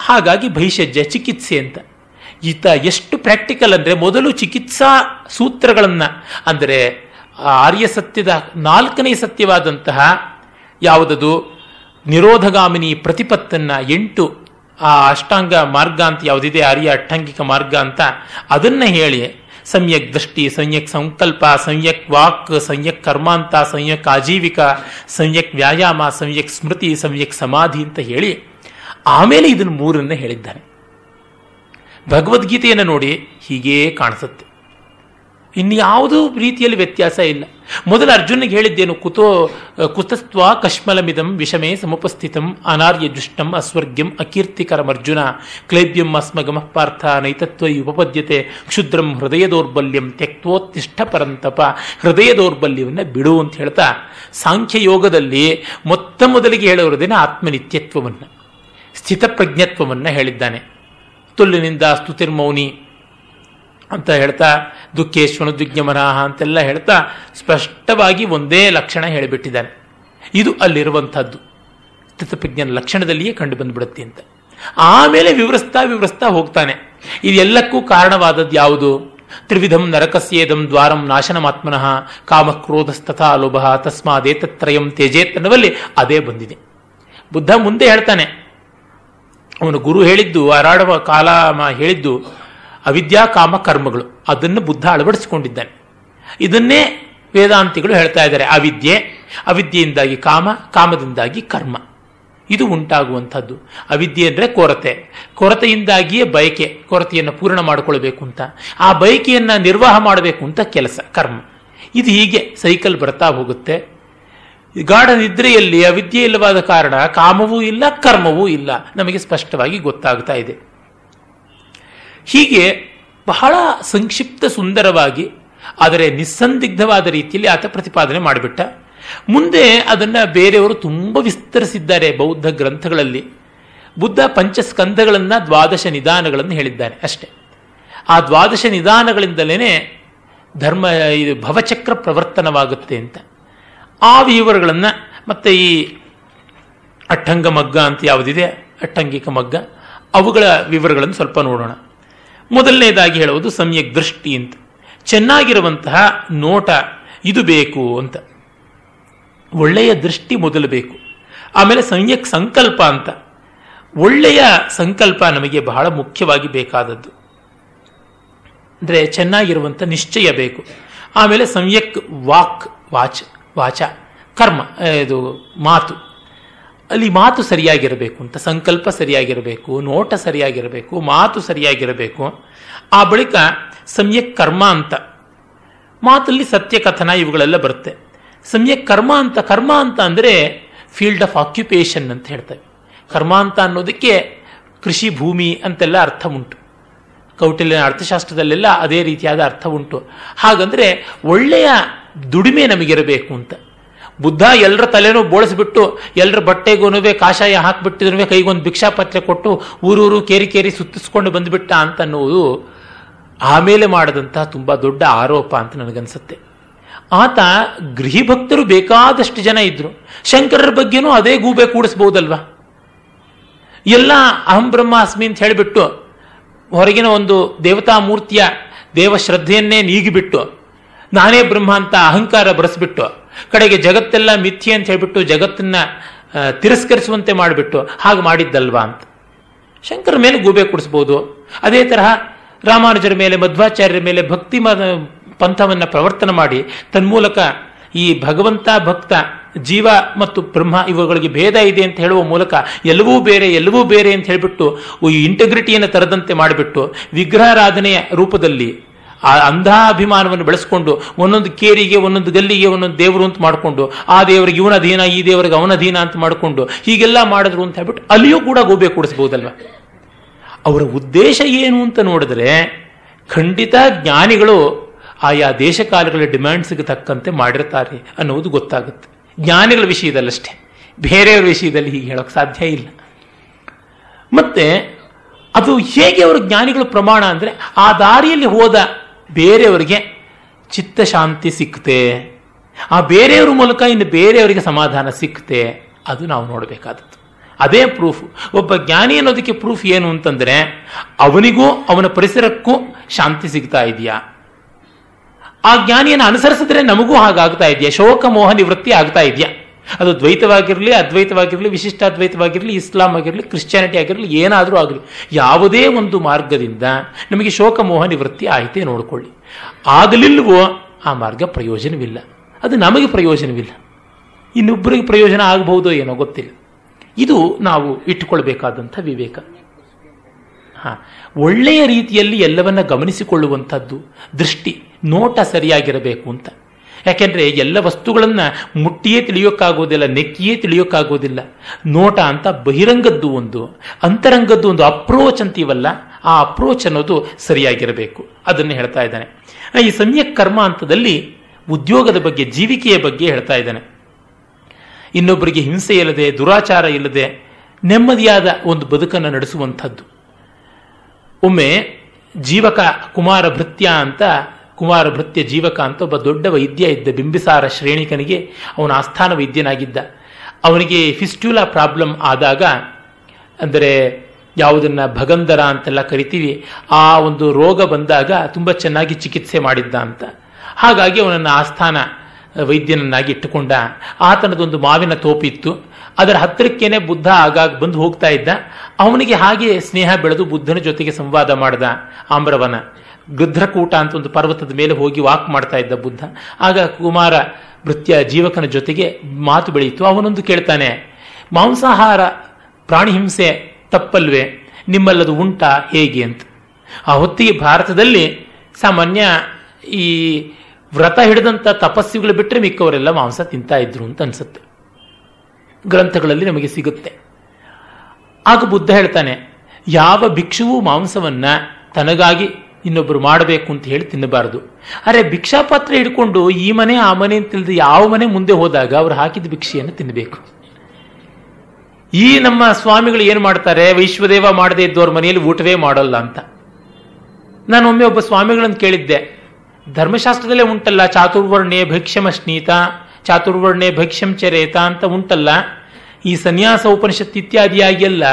Speaker 1: ಹಾಗಾಗಿ ಭೈಷಜ್ಯ ಚಿಕಿತ್ಸೆ ಅಂತ. ಈತ ಎಷ್ಟು ಪ್ರಾಕ್ಟಿಕಲ್ ಅಂದರೆ ಮೊದಲು ಚಿಕಿತ್ಸಾ ಸೂತ್ರಗಳನ್ನು, ಅಂದರೆ ಆರ್ಯ ಸತ್ಯದ ನಾಲ್ಕನೇ ಸತ್ಯವಾದಂತಹ ಯಾವುದದು? ನಿರೋಧಗಾಮಿನಿ ಪ್ರತಿಪತ್ತನ್ನು ಎಂಟು ಆ ಅಷ್ಟಾಂಗ ಮಾರ್ಗ ಅಂತ ಯಾವುದಿದೆ, ಅರಿಯ ಅಷ್ಟಾಂಗಿಕ ಮಾರ್ಗ ಅಂತ ಅದನ್ನ ಹೇಳಿ ಸಮ್ಯಕ್ ದೃಷ್ಟಿ, ಸಂಯಕ್ ಸಂಕಲ್ಪ, ಸಂಯಕ್ ವಾಕ್, ಸಂಯಕ್ ಕರ್ಮಾಂತ, ಸಂಯಕ್ ಆಜೀವಿಕ, ಸಂಯಕ್ ವ್ಯಾಯಾಮ, ಸಂಯಕ್ ಸ್ಮೃತಿ, ಸಂಯಕ್ ಸಮಾಧಿ ಅಂತ ಹೇಳಿ ಆಮೇಲೆ ಇದನ್ನು ಮೂರನ್ನ ಹೇಳಿದ್ದಾನೆ ಭಗವದ್ಗೀತೆಯನ್ನು ನೋಡಿ ಹೀಗೇ ಕಾಣಿಸುತ್ತೆ. ಇನ್ಯಾವುದೂ ರೀತಿಯಲ್ಲಿ ವ್ಯತ್ಯಾಸ ಇಲ್ಲ. ಮೊದಲು ಅರ್ಜುನಿಗೆ ಹೇಳಿದ್ದೇನು, ಕುತೋ, ಕುತಸ್ತ್ವ ಕಶ್ಮಲಮಿದಂ ವಿಷಮೇ ಸಮುಪಸ್ಥಿತಂ ಅನಾರ್ಯ ದುಷ್ಟಂ ಅಸ್ವರ್ಗ್ಯಂ ಅಕೀರ್ತಿಕರಂ ಅರ್ಜುನ ಕ್ಲೇಬ್ಯಂ ಅಸ್ಮಗಮ ಪಾರ್ಥ ನೈತತ್ವ ಉಪಪದ್ಯತೆ, ಕ್ಷುದ್ರಂ ಹೃದಯ ದೌರ್ಬಲ್ಯಂ ತ್ಯಕ್ತೋತ್ತಿಷ್ಠ ಪರಂತಪ, ಹೃದಯ ದೌರ್ಬಲ್ಯವನ್ನು ಬಿಡು ಅಂತ ಹೇಳ್ತಾ, ಸಾಂಖ್ಯ ಯೋಗದಲ್ಲಿ ಮೊತ್ತ ಮೊದಲಿಗೆ ಹೇಳೋರದೇನೆ ಆತ್ಮನಿತ್ಯತ್ವವನ್ನು, ಸ್ಥಿತಪ್ರಜ್ಞತ್ವವನ್ನು ಹೇಳಿದ್ದಾನೆ. ತುಲ್ಲಿನಿಂದ ಸ್ತುತಿರ್ಮೌನಿ ಅಂತ ಹೇಳ್ತಾ ದುಃಖೇಶ್ವನುದ್ವಿಗ್ನಮನಾಹ ಅಂತೆಲ್ಲ ಹೇಳ್ತಾ, ಸ್ಪಷ್ಟವಾಗಿ ಒಂದೇ ಲಕ್ಷಣ ಹೇಳಿಬಿಟ್ಟಿದ್ದಾನೆ. ಇದು ಅಲ್ಲಿರುವಂಥದ್ದು. ಸ್ಥಿತಪ್ರಜ್ಞನ ಲಕ್ಷಣದಲ್ಲಿಯೇ ಕಂಡು ಬಂದ್ಬಿಡುತ್ತೆ ಅಂತ. ಆಮೇಲೆ ವಿವರಿಸ್ತಾ ವಿವರಿಸ್ತಾ ಹೋಗ್ತಾನೆ. ಇದೆಲ್ಲಕ್ಕೂ ಕಾರಣವಾದದ್ದು ಯಾವುದು? ತ್ರಿವಿಧಂ ನರಕಸ್ಯೇದಂ ದ್ವಾರಂ ನಾಶನಮಾತ್ಮನಃ ಕಾಮಕ್ರೋಧಸ್ತಥಾ ಲೋಭ ತಸ್ಮಾದೇತತ್ರಯಂ ತ್ಯಜೇತ್ ಅನ್ನುವಲ್ಲಿ ಅದೇ ಬಂದಿದೆ. ಬುದ್ಧ ಮುಂದೆ ಹೇಳ್ತಾನೆ, ಅವನು ಗುರು ಹೇಳಿದ್ದು, ಆರಾಡುವ ಕಾಲ ಹೇಳಿದ್ದು ಅವಿದ್ಯಾ ಕಾಮ ಕರ್ಮಗಳು ಅದನ್ನು ಬುದ್ಧ ಅಳವಡಿಸಿಕೊಂಡಿದ್ದಾನೆ. ಇದನ್ನೇ ವೇದಾಂತಿಗಳು ಹೇಳ್ತಾ ಇದ್ದಾರೆ. ಅವಿದ್ಯೆ, ಅವಿದ್ಯೆಯಿಂದಾಗಿ ಕಾಮ, ಕಾಮದಿಂದಾಗಿ ಕರ್ಮ. ಇದು ಉಂಟಾಗುವಂಥದ್ದು. ಅವಿದ್ಯೆ ಅಂದರೆ ಕೊರತೆ. ಕೊರತೆಯಿಂದಾಗಿಯೇ ಬಯಕೆ, ಕೊರತೆಯನ್ನು ಪೂರ್ಣ ಮಾಡಿಕೊಳ್ಬೇಕು ಅಂತ. ಆ ಬಯಕೆಯನ್ನು ನಿರ್ವಾಹ ಮಾಡಬೇಕು ಅಂತ ಕೆಲಸ, ಕರ್ಮ. ಇದು ಹೀಗೆ ಸೈಕಲ್ ಬರ್ತಾ ಹೋಗುತ್ತೆ. ಗಾಢ ನಿದ್ರೆಯಲ್ಲಿ ಅವಿದ್ಯೆ ಇಲ್ಲವಾದ ಕಾರಣ ಕಾಮವೂ ಇಲ್ಲ, ಕರ್ಮವೂ ಇಲ್ಲ. ನಮಗೆ ಸ್ಪಷ್ಟವಾಗಿ ಗೊತ್ತಾಗ್ತಾ ಇದೆ. ಹೀಗೆ ಬಹಳ ಸಂಕ್ಷಿಪ್ತ ಸುಂದರವಾಗಿ, ಆದರೆ ನಿಸ್ಸಂದಿಗ್ಧವಾದ ರೀತಿಯಲ್ಲಿ ಆತ ಪ್ರತಿಪಾದನೆ ಮಾಡಿಬಿಟ್ಟ. ಮುಂದೆ ಅದನ್ನ ಬೇರೆಯವರು ತುಂಬ ವಿಸ್ತರಿಸಿದ್ದಾರೆ ಬೌದ್ಧ ಗ್ರಂಥಗಳಲ್ಲಿ. ಬುದ್ಧ ಪಂಚಸ್ಕಂದಗಳನ್ನು ದ್ವಾದಶ ನಿಧಾನಗಳನ್ನು ಹೇಳಿದ್ದಾರೆ ಅಷ್ಟೇ. ಆ ದ್ವಾದಶ ನಿಧಾನಗಳಿಂದಲೇ ಧರ್ಮ ಇದು ಭವಚಕ್ರ ಪ್ರವರ್ತನವಾಗುತ್ತೆ ಅಂತ. ಆ ವಿವರಗಳನ್ನು, ಮತ್ತೆ ಈ ಅಟ್ಟಂಗ ಮಗ್ಗ ಅಂತ ಯಾವುದಿದೆ, ಅಟ್ಟಂಗಿಕ ಮಗ್ಗ, ಅವುಗಳ ವಿವರಗಳನ್ನು ಸ್ವಲ್ಪ ನೋಡೋಣ. ಮೊದಲನೇದಾಗಿ ಹೇಳುವುದು ಸಮ್ಯಕ್ ದೃಷ್ಟಿ ಅಂತ. ಚೆನ್ನಾಗಿರುವಂತಹ ನೋಟ ಇದು ಬೇಕು ಅಂತ. ಒಳ್ಳೆಯ ದೃಷ್ಟಿ ಮೊದಲು ಬೇಕು. ಆಮೇಲೆ ಸಮ್ಯಕ್ ಸಂಕಲ್ಪ ಅಂತ. ಒಳ್ಳೆಯ ಸಂಕಲ್ಪ ನಮಗೆ ಬಹಳ ಮುಖ್ಯವಾಗಿ ಬೇಕಾದದ್ದು. ಅಂದರೆ ಚೆನ್ನಾಗಿರುವಂಥ ನಿಶ್ಚಯ ಬೇಕು. ಆಮೇಲೆ ಸಮ್ಯಕ್ ವಾಕ್, ವಾಚ್, ವಾಚ, ಕರ್ಮ, ಇದು ಮಾತು. ಅಲ್ಲಿ ಮಾತು ಸರಿಯಾಗಿರಬೇಕು ಅಂತ, ಸಂಕಲ್ಪ ಸರಿಯಾಗಿರಬೇಕು, ನೋಟ ಸರಿಯಾಗಿರಬೇಕು, ಮಾತು ಸರಿಯಾಗಿರಬೇಕು. ಆ ಬಳಿಕ ಸಮ್ಯಕ್ ಕರ್ಮ ಅಂತ. ಮಾತಲ್ಲಿ ಸತ್ಯ ಕಥನ ಇವುಗಳೆಲ್ಲ ಬರುತ್ತೆ. ಸಮ್ಯಕ್ ಕರ್ಮ ಅಂತ ಕರ್ಮ ಅಂತ ಅಂದರೆ ಫೀಲ್ಡ್ ಆಫ್ ಆಕ್ಯುಪೇಷನ್ ಅಂತ ಹೇಳ್ತೇವೆ. ಕರ್ಮ ಅಂತ ಅನ್ನೋದಕ್ಕೆ ಕೃಷಿ ಭೂಮಿ ಅಂತೆಲ್ಲ ಅರ್ಥ ಉಂಟು. ಕೌಟಿಲ್ಯ ಅರ್ಥಶಾಸ್ತ್ರದಲ್ಲೆಲ್ಲ ಅದೇ ರೀತಿಯಾದ ಅರ್ಥ ಉಂಟು. ಹಾಗಂದ್ರೆ ಒಳ್ಳೆಯ ದುಡಿಮೆ ನಮಗಿರಬೇಕು ಅಂತ. ಬುದ್ಧ ಎಲ್ಲರ ತಲೆನೂ ಬೋಳಿಸ್ಬಿಟ್ಟು ಎಲ್ಲರ ಬಟ್ಟೆಗೂನುವೆ, ಕಾಷಾಯ ಹಾಕ್ಬಿಟ್ಟಿದ್ರು ಕೈಗೊಂದು ಭಿಕ್ಷಾಪತ್ರೆ ಕೊಟ್ಟು ಊರೂರು ಕೇರಿ ಕೇರಿ ಸುತ್ತಿಸ್ಕೊಂಡು ಬಂದ್ಬಿಟ್ಟ ಅಂತ ಅನ್ನುವುದು ಆಮೇಲೆ ಮಾಡಿದಂತಹ ತುಂಬಾ ದೊಡ್ಡ ಆರೋಪ ಅಂತ ನನಗನ್ಸುತ್ತೆ. ಆತ ಗೃಹಿಭಕ್ತರು ಬೇಕಾದಷ್ಟು ಜನ ಇದ್ರು. ಶಂಕರರ ಬಗ್ಗೆನೂ ಅದೇ ಗೂಬೆ ಕೂಡಿಸ್ಬಹುದಲ್ವಾ? ಎಲ್ಲ ಅಹಂ ಬ್ರಹ್ಮ ಅಸ್ಮಿ ಅಂತ ಹೇಳಿಬಿಟ್ಟು ಹೊರಗಿನ ಒಂದು ದೇವತಾ ಮೂರ್ತಿಯ ದೇವ ಶ್ರದ್ಧೆಯನ್ನೇ ನೀಗಿಬಿಟ್ಟು ನಾನೇ ಬ್ರಹ್ಮ ಅಂತ ಅಹಂಕಾರ ಬರೆಸ್ಬಿಟ್ಟು, ಕಡೆಗೆ ಜಗತ್ತೆಲ್ಲ ಮಿಥ್ಯೆ ಅಂತ ಹೇಳ್ಬಿಟ್ಟು ಜಗತ್ತನ್ನ ತಿರಸ್ಕರಿಸುವಂತೆ ಮಾಡಿಬಿಟ್ಟು, ಹಾಗೆ ಮಾಡಿದ್ದಲ್ವಾ ಅಂತ. ಶಂಕರ ಮೇಲೆ ಗೂಬೆ ಕೊಡಿಸ್ಬೋದು. ಅದೇ ತರಹ ರಾಮಾನುಜರ ಮೇಲೆ, ಮಧ್ವಾಚಾರ್ಯರ ಮೇಲೆ ಭಕ್ತಿ ಪಂಥವನ್ನು ಪ್ರವರ್ತನ ಮಾಡಿ, ತನ್ಮೂಲಕ ಈ ಭಗವಂತ, ಭಕ್ತ, ಜೀವ ಮತ್ತು ಬ್ರಹ್ಮ ಇವುಗಳಿಗೆ ಭೇದ ಇದೆ ಅಂತ ಹೇಳುವ ಮೂಲಕ ಎಲ್ಲವೂ ಬೇರೆ ಎಲ್ಲವೂ ಬೇರೆ ಅಂತ ಹೇಳಿಬಿಟ್ಟು, ಈ ಇಂಟಗ್ರಿಟಿಯನ್ನು ತರದಂತೆ ಮಾಡಿಬಿಟ್ಟು, ವಿಗ್ರಹಾರಾಧನೆಯ ರೂಪದಲ್ಲಿ ಆ ಅಂಧಾಭಿಮಾನವನ್ನು ಬೆಳೆಸ್ಕೊಂಡು ಒಂದೊಂದು ಕೇರಿಗೆ, ಒಂದೊಂದು ಗಲ್ಲಿಗೆ, ಒಂದೊಂದು ದೇವರು ಅಂತ ಮಾಡಿಕೊಂಡು, ಆ ದೇವರಿಗೆ ಇವನ ಅಧೀನ ಈ ದೇವರಿಗೆ ಅವನ ಅಧೀನ ಅಂತ ಮಾಡಿಕೊಂಡು ಹೀಗೆಲ್ಲ ಮಾಡಿದ್ರು ಅಂತ ಹೇಳ್ಬಿಟ್ಟು ಅಲ್ಲಿಯೂ ಕೂಡ ಗೋಬೆ ಕೂಡಿಸ್ಬೋದಲ್ವ ಅವರ ಉದ್ದೇಶ ಏನು ಅಂತ ನೋಡಿದ್ರೆ ಖಂಡಿತ ಜ್ಞಾನಿಗಳು ಆಯಾ ದೇಶ ಕಾಲಗಳ ಡಿಮ್ಯಾಂಡ್ಸ್ಗೆ ತಕ್ಕಂತೆ ಮಾಡಿರ್ತಾರೆ ಅನ್ನೋದು ಗೊತ್ತಾಗುತ್ತೆ. ಜ್ಞಾನಿಗಳ ವಿಷಯದಲ್ಲಷ್ಟೇ ಬೇರೆಯವರ ವಿಷಯದಲ್ಲಿ ಹೀಗೆ ಹೇಳೋಕೆ ಸಾಧ್ಯ ಇಲ್ಲ. ಮತ್ತೆ ಅದು ಹೇಗೆ ಅವರು ಜ್ಞಾನಿಗಳು ಪ್ರಮಾಣ ಅಂದರೆ ಆ ದಾರಿಯಲ್ಲಿ ಹೋದ ಬೇರೆಯವರಿಗೆ ಚಿತ್ತಶಾಂತಿ ಸಿಕ್ತೆ ಆ ಬೇರೆಯವರ ಮೂಲಕ ಇನ್ನು ಬೇರೆಯವರಿಗೆ ಸಮಾಧಾನ ಸಿಕ್ತೆ ಅದು ನಾವು ನೋಡಬೇಕಾದದ್ದು. ಅದೇ ಪ್ರೂಫ್ ಒಬ್ಬ ಜ್ಞಾನಿ ಅನ್ನೋದಕ್ಕೆ ಪ್ರೂಫ್ ಏನು ಅಂತಂದ್ರೆ, ಅವನಿಗೂ ಅವನ ಪರಿಸರಕ್ಕೂ ಶಾಂತಿ ಸಿಗ್ತಾ ಇದೆಯಾ? ಆ ಜ್ಞಾನಿಯನ್ನು ಅನುಸರಿಸಿದ್ರೆ ನಮಗೂ ಹಾಗಾಗ್ತಾ ಇದೆಯಾ? ಶೋಕ, ಮೋಹ, ನಿವೃತ್ತಿ ಆಗ್ತಾ ಇದೆಯಾ? ಅದು ದ್ವೈತವಾಗಿರಲಿ, ಅದ್ವೈತವಾಗಿರಲಿ, ವಿಶಿಷ್ಟಾದ್ವೈತವಾಗಿರಲಿ, ಇಸ್ಲಾಂ ಆಗಿರಲಿ, ಕ್ರಿಶ್ಚಿಯಾನಿಟಿ ಆಗಿರಲಿ, ಏನಾದರೂ ಆಗಲಿ, ಯಾವುದೇ ಒಂದು ಮಾರ್ಗದಿಂದ ನಮಗೆ ಶೋಕ ಮೋಹ ನಿವೃತ್ತಿ ಆಯಿತೇ ನೋಡಿಕೊಳ್ಳಿ. ಆಗಲಿಲ್ವೋ ಆ ಮಾರ್ಗ ಪ್ರಯೋಜನವಿಲ್ಲ. ಅದು ನಮಗೆ ಪ್ರಯೋಜನವಿಲ್ಲ. ಇನ್ನೊಬ್ಬರಿಗೆ ಪ್ರಯೋಜನ ಆಗಬಹುದೋ ಏನೋ ಗೊತ್ತಿಲ್ಲ. ಇದು ನಾವು ಇಟ್ಟುಕೊಳ್ಬೇಕಾದಂಥ ವಿವೇಕ. ಹಾ, ಒಳ್ಳೆಯ ರೀತಿಯಲ್ಲಿ ಎಲ್ಲವನ್ನ ಗಮನಿಸಿಕೊಳ್ಳುವಂಥದ್ದು ದೃಷ್ಟಿ, ನೋಟ ಸರಿಯಾಗಿರಬೇಕು ಅಂತ. ಯಾಕೆಂದ್ರೆ ಎಲ್ಲ ವಸ್ತುಗಳನ್ನ ಮುಟ್ಟಿಯೇ ತಿಳಿಯೋಕ್ಕಾಗೋದಿಲ್ಲ, ನೆಕ್ಕಿಯೇ ತಿಳಿಯೋಕ್ಕಾಗೋದಿಲ್ಲ. ನೋಟ ಅಂತ ಬಹಿರಂಗದ್ದು ಒಂದು, ಅಂತರಂಗದ್ದು ಒಂದು ಅಪ್ರೋಚ್ ಅಂತೀವಲ್ಲ ಆ ಅಪ್ರೋಚ್ ಅನ್ನೋದು ಸರಿಯಾಗಿರಬೇಕು. ಅದನ್ನು ಹೇಳ್ತಾ ಇದ್ದಾನೆ. ಈ ಸಮ್ಯಕ್ ಕರ್ಮ ಅಂತದಲ್ಲಿ ಉದ್ಯೋಗದ ಬಗ್ಗೆ, ಜೀವಿಕೆಯ ಬಗ್ಗೆ ಹೇಳ್ತಾ ಇದ್ದಾನೆ. ಇನ್ನೊಬ್ಬರಿಗೆ ಹಿಂಸೆ ಇಲ್ಲದೆ, ದುರಾಚಾರ ಇಲ್ಲದೆ, ನೆಮ್ಮದಿಯಾದ ಒಂದು ಬದುಕನ್ನು ನಡೆಸುವಂಥದ್ದು. ಒಮ್ಮೆ ಜೀವಕ ಕುಮಾರ ಭೃತ್ಯ ಅಂತ ಕುಮಾರ ಭೃತ್ಯ ಜೀವಕ ಅಂತ ಒಬ್ಬ ದೊಡ್ಡ ವೈದ್ಯ ಇದ್ದ ಬಿಂಬಿಸಾರ ಶ್ರೇಣಿಕನಿಗೆ ಅವನ ಆಸ್ಥಾನ ವೈದ್ಯನಾಗಿದ್ದ. ಅವನಿಗೆ ಫಿಸ್ಟ್ಯೂಲಾ ಪ್ರಾಬ್ಲಮ್ ಆದಾಗ, ಅಂದರೆ ಯಾವುದನ್ನ ಭಗಂದರ ಅಂತೆಲ್ಲ ಕರಿತೀವಿ, ಆ ಒಂದು ರೋಗ ಬಂದಾಗ ತುಂಬ ಚೆನ್ನಾಗಿ ಚಿಕಿತ್ಸೆ ಮಾಡಿದ್ದ ಅಂತ. ಹಾಗಾಗಿ ಅವನನ್ನು ಆಸ್ಥಾನ ವೈದ್ಯನನ್ನಾಗಿ ಇಟ್ಟುಕೊಂಡ. ಆತನದೊಂದು ಮಾವಿನ ತೋಪಿತ್ತು. ಅದರ ಹತ್ತಿರಕ್ಕೇನೆ ಬುದ್ಧ ಆಗಾಗ ಬಂದು ಹೋಗ್ತಾ ಇದ್ದ. ಅವನಿಗೆ ಹಾಗೆ ಸ್ನೇಹ ಬೆಳೆದು ಬುದ್ಧನ ಜೊತೆಗೆ ಸಂವಾದ ಮಾಡಿದ ಆಮ್ರವನ. ಗೃಧ್ರಕೂಟ ಅಂತ ಒಂದು ಪರ್ವತದ ಮೇಲೆ ಹೋಗಿ ವಾಕ್ ಮಾಡ್ತಾ ಇದ್ದ ಬುದ್ಧ. ಆಗ ಕುಮಾರ ಭೃತ್ಯ ಜೀವಕನ ಜೊತೆಗೆ ಮಾತು ಬೆಳೆಯಿತು. ಅವನೊಂದು ಕೇಳ್ತಾನೆ, ಮಾಂಸಾಹಾರ ಪ್ರಾಣಿ ಹಿಂಸೆ ತಪ್ಪಲ್ವೇ? ನಿಮ್ಮಲ್ಲದು ಉಂಟಾ ಹೇಗೆ? ಅಂತ. ಆ ಹೊತ್ತಿಗೆ ಭಾರತದಲ್ಲಿ ಸಾಮಾನ್ಯ ಈ ವ್ರತ ಹಿಡಿದಂಥ ತಪಸ್ವಿಗಳು ಬಿಟ್ಟರೆ ಮಿಕ್ಕವರೆಲ್ಲ ಮಾಂಸ ತಿಂತಾ ಇದ್ರು ಅಂತ ಅನ್ಸುತ್ತೆ. ಗ್ರಂಥಗಳಲ್ಲಿ ನಮಗೆ ಸಿಗುತ್ತೆ. ಆಗ ಬುದ್ಧ ಹೇಳ್ತಾನೆ, ಯಾವ ಭಿಕ್ಷುವು ಮಾಂಸವನ್ನ ತನಗಾಗಿ ಇನ್ನೊಬ್ಬರು ಮಾಡಬೇಕು ಅಂತ ಹೇಳಿ ತಿನ್ನಬಾರದು. ಅರೆ ಭಿಕ್ಷಾಪಾತ್ರ ಹಿಡ್ಕೊಂಡು ಈ ಮನೆ, ಆ ಮನೆ ಅಂತ ತಿಳಿದು ಯಾವ ಮನೆ ಮುಂದೆ ಹೋದಾಗ ಅವ್ರು ಹಾಕಿದ ಭಿಕ್ಷೆಯನ್ನು ತಿನ್ನಬೇಕು. ಈ ನಮ್ಮ ಸ್ವಾಮಿಗಳು ಏನು ಮಾಡ್ತಾರೆ, ವೈಶ್ವದೇವ ಮಾಡದೇ ಇದ್ದವ್ರ ಮನೆಯಲ್ಲಿ ಊಟವೇ ಮಾಡಲ್ಲ ಅಂತ. ನಾನು ಒಮ್ಮೆ ಒಬ್ಬ ಸ್ವಾಮಿಗಳನ್ನು ಕೇಳಿದ್ದೆ ಧರ್ಮಶಾಸ್ತ್ರದಲ್ಲೇ ಉಂಟಲ್ಲ ಚಾತುರ್ವರ್ಣೆ ಭೈಕ್ಷ್ಯಮಶ್ನೀತ ಚಾತುರ್ವರ್ಣೆ ಭಕ್ಷ್ಯಂ ಚರೇತ ಅಂತ ಉಂಟಲ್ಲ. ಈ ಸನ್ಯಾಸ ಉಪನಿಷತ್ ಇತ್ಯಾದಿಯಾಗಿ ಎಲ್ಲ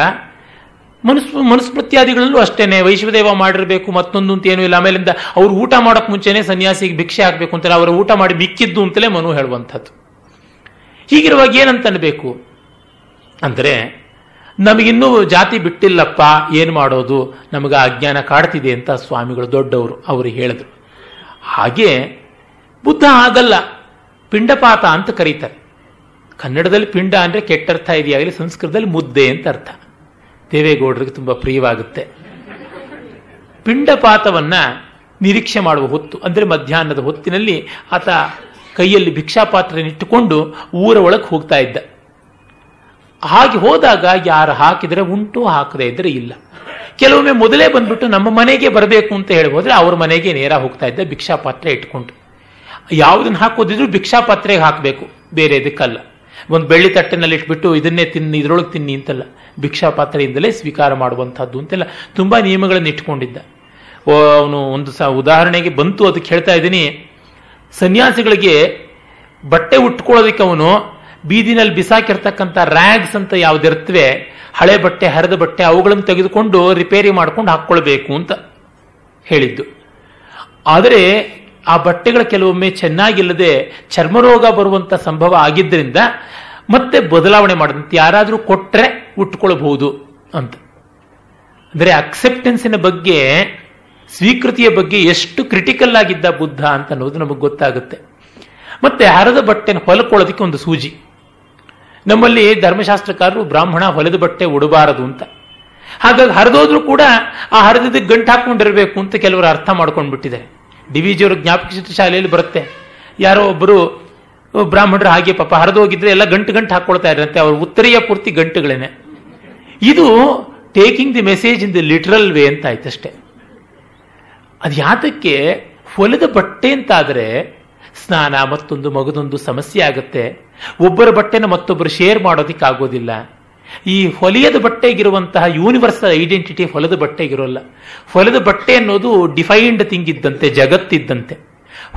Speaker 1: ಮನುಸ್ಮೃ ಮನುಸ್ಮೃತ್ಯಾದಿಗಳಲ್ಲೂ ಅಷ್ಟೇನೆ. ವೈಶ್ವದೇವ ಮಾಡಿರಬೇಕು, ಮತ್ತೊಂದು ಅಂತ ಏನೂ ಇಲ್ಲ. ಆಮೇಲಿಂದ ಅವ್ರು ಊಟ ಮಾಡೋಕ್ ಮುಂಚೆನೆ ಸನ್ಯಾಸಿಗೆ ಭಿಕ್ಷೆ ಹಾಕಬೇಕು ಅಂತಾರೆ ಅವರ ಊಟ ಮಾಡಿ ಮಿಕ್ಕಿದ್ದು ಅಂತಲೇ ಮನು ಹೇಳುವಂಥದ್ದು. ಹೀಗಿರುವಾಗ ಏನಂತ ಅನ್ಬೇಕು? ಅಂದರೆ, ನಮಗಿನ್ನೂ ಜಾತಿ ಬಿಟ್ಟಿಲ್ಲಪ್ಪ, ಏನು ಮಾಡೋದು? ನಮಗೆ ಅಜ್ಞಾನ ಕಾಡ್ತಿದೆ ಅಂತ ಸ್ವಾಮಿಗಳು ದೊಡ್ಡವರು, ಅವರು ಹೇಳಿದ್ರು. ಹಾಗೆ ಬುದ್ಧ ಆಗಲ್ಲ ಪಿಂಡಪಾತ ಅಂತ ಕರೀತಾರೆ. ಕನ್ನಡದಲ್ಲಿ ಪಿಂಡ ಅಂದರೆ ಕೆಟ್ಟರ್ಥ ಇದೆಯಾಗಲಿ, ಸಂಸ್ಕೃತದಲ್ಲಿ ಮುದ್ದೆ ಅಂತ ಅರ್ಥ. ದೇವೇಗೌಡರಿಗೆ ತುಂಬ ಪ್ರಿಯವಾಗುತ್ತೆ. ಪಿಂಡಪಾತವನ್ನ ನಿರೀಕ್ಷೆ ಮಾಡುವ ಹೊತ್ತು, ಅಂದರೆ ಮಧ್ಯಾಹ್ನದ ಹೊತ್ತಿನಲ್ಲಿ ಆತ ಕೈಯಲ್ಲಿ ಭಿಕ್ಷಾಪಾತ್ರನಿಟ್ಟುಕೊಂಡು ಊರ ಒಳಗೆ ಹೋಗ್ತಾ ಇದ್ದ. ಹಾಗೆ ಹೋದಾಗ ಯಾರು ಹಾಕಿದರೆ ಉಂಟು, ಹಾಕದೇ ಇದ್ದರೆ ಇಲ್ಲ. ಕೆಲವೊಮ್ಮೆ ಮೊದಲೇ ಬಂದ್ಬಿಟ್ಟು ನಮ್ಮ ಮನೆಗೆ ಬರಬೇಕು ಅಂತ ಹೇಳ್ಬೋದ್ರೆ ಅವ್ರ ಮನೆಗೆ ನೇರ ಹೋಗ್ತಾ ಇದ್ದ ಭಿಕ್ಷಾಪಾತ್ರ ಇಟ್ಕೊಂಡು. ಯಾವುದನ್ನ ಹಾಕೋದಿದ್ರು ಭಿಕ್ಷಾಪಾತ್ರೆಗೆ ಹಾಕಬೇಕು ಬೇರೆ ಇದಕ್ಕಲ್ಲ ಒಂದು ಬೆಳ್ಳಿ ತಟ್ಟೆನಲ್ಲಿ ಇಟ್ಬಿಟ್ಟು ಇದನ್ನೇ ತಿನ್ನಿ, ಇದ್ರೊಳಗೆ ತಿನ್ನಿ ಅಂತಲ್ಲ. ಭಿಕ್ಷಾಪಾತ್ರೆಯಿಂದಲೇ ಸ್ವೀಕಾರ ಮಾಡುವಂಥದ್ದು ಅಂತೆಲ್ಲ ತುಂಬಾ ನಿಯಮಗಳನ್ನು ಇಟ್ಕೊಂಡಿದ್ದ. ಅವನು ಒಂದು ಸ, ಉದಾಹರಣೆಗೆ ಬಂತು ಅದಕ್ಕೆ ಹೇಳ್ತಾ ಇದ್ದೀನಿ. ಸನ್ಯಾಸಿಗಳಿಗೆ ಬಟ್ಟೆ ಉಟ್ಕೊಳ್ಳೋದಕ್ಕೆ ಅವನು ಬೀದಿನಲ್ಲಿ ಬಿಸಾಕಿರ್ತಕ್ಕಂಥ ರ್ಯಾಗ್ಸ್ ಅಂತ ಯಾವ್ದಿರ್ತವೆ, ಹಳೆ ಬಟ್ಟೆ, ಹರಿದ ಬಟ್ಟೆ, ಅವುಗಳನ್ನು ತೆಗೆದುಕೊಂಡು ರಿಪೇರಿ ಮಾಡ್ಕೊಂಡು ಹಾಕ್ಕೊಳ್ಬೇಕು ಅಂತ ಹೇಳಿದ್ದು. ಆದರೆ ಆ ಬಟ್ಟೆಗಳ ಕೆಲವೊಮ್ಮೆ ಚೆನ್ನಾಗಿಲ್ಲದೆ ಚರ್ಮರೋಗ ಬರುವಂತ ಸಂಭವ ಆಗಿದ್ದರಿಂದ ಮತ್ತೆ ಬದಲಾವಣೆ ಮಾಡಿದಂತೆ ಯಾರಾದರೂ ಕೊಟ್ಟರೆ ಉಟ್ಕೊಳ್ಬಹುದು ಅಂತ. ಅಂದರೆ ಅಕ್ಸೆಪ್ಟೆನ್ಸಿನ ಬಗ್ಗೆ, ಸ್ವೀಕೃತಿಯ ಬಗ್ಗೆ ಎಷ್ಟು ಕ್ರಿಟಿಕಲ್ ಆಗಿದ್ದ ಬುದ್ಧ ಅಂತ ಅನ್ನೋದು ನಮಗೆ ಗೊತ್ತಾಗುತ್ತೆ. ಮತ್ತೆ ಹರದ ಬಟ್ಟೆನ ಹೊಲಕೊಳ್ಳೋದಕ್ಕೆ ಒಂದು ಸೂಜಿ. ನಮ್ಮಲ್ಲಿ ಧರ್ಮಶಾಸ್ತ್ರಕಾರರು ಬ್ರಾಹ್ಮಣ ಹೊಲದ ಬಟ್ಟೆ ಉಡಬಾರದು ಅಂತ. ಹಾಗಾಗಿ ಹರಿದೋದ್ರೂ ಕೂಡ ಆ ಹರಿದಿದ್ದಕ್ಕೆ ಗಂಟು ಹಾಕೊಂಡಿರಬೇಕು ಅಂತ ಕೆಲವರು ಅರ್ಥ ಮಾಡ್ಕೊಂಡು ಬಿಟ್ಟಿದ್ದಾರೆ ಡಿವಿಜಿಯವರು ಜ್ಞಾಪಕ ಶಾಲೆಯಲ್ಲಿ ಬರುತ್ತೆ. ಯಾರೋ ಒಬ್ಬರು ಬ್ರಾಹ್ಮಣರು ಹಾಗೆ ಪಾಪ ಹರಿದೋಗಿದ್ರೆ ಎಲ್ಲ ಗಂಟು ಗಂಟು ಹಾಕೊಳ್ತಾ ಇರಂತೆ ಅವ್ರ ಉತ್ತರೀಯ ಪೂರ್ತಿ ಗಂಟುಗಳೇನೆ. ಇದು taking the message in the literal way ಅಂತ ಆಯ್ತಷ್ಟೇ. ಅದು ಯಾತಕ್ಕೆ ಹೊಲದ ಬಟ್ಟೆ ಅಂತಾದರೆ ಸ್ನಾನ ಮತ್ತೊಂದು ಮಗದೊಂದು ಸಮಸ್ಯೆ ಆಗುತ್ತೆ. ಒಬ್ಬರ ಬಟ್ಟೆನ ಮತ್ತೊಬ್ಬರು ಶೇರ್ ಮಾಡೋದಿಕ್ಕೆ ಆಗೋದಿಲ್ಲ ಈ ಹೊಲಿಯದ ಬಟ್ಟೆಗಿರುವಂತಹ ಯೂನಿವರ್ಸಲ್ ಐಡೆಂಟಿಟಿ ಹೊಲದ ಬಟ್ಟೆಗಿರೋಲ್ಲ ಹೊಲದ ಬಟ್ಟೆ ಅನ್ನೋದು ಡಿಫೈನ್ಡ್ ಥಿಂಗ್ ಇದ್ದಂತೆ ಜಗತ್ತಿದ್ದಂತೆ.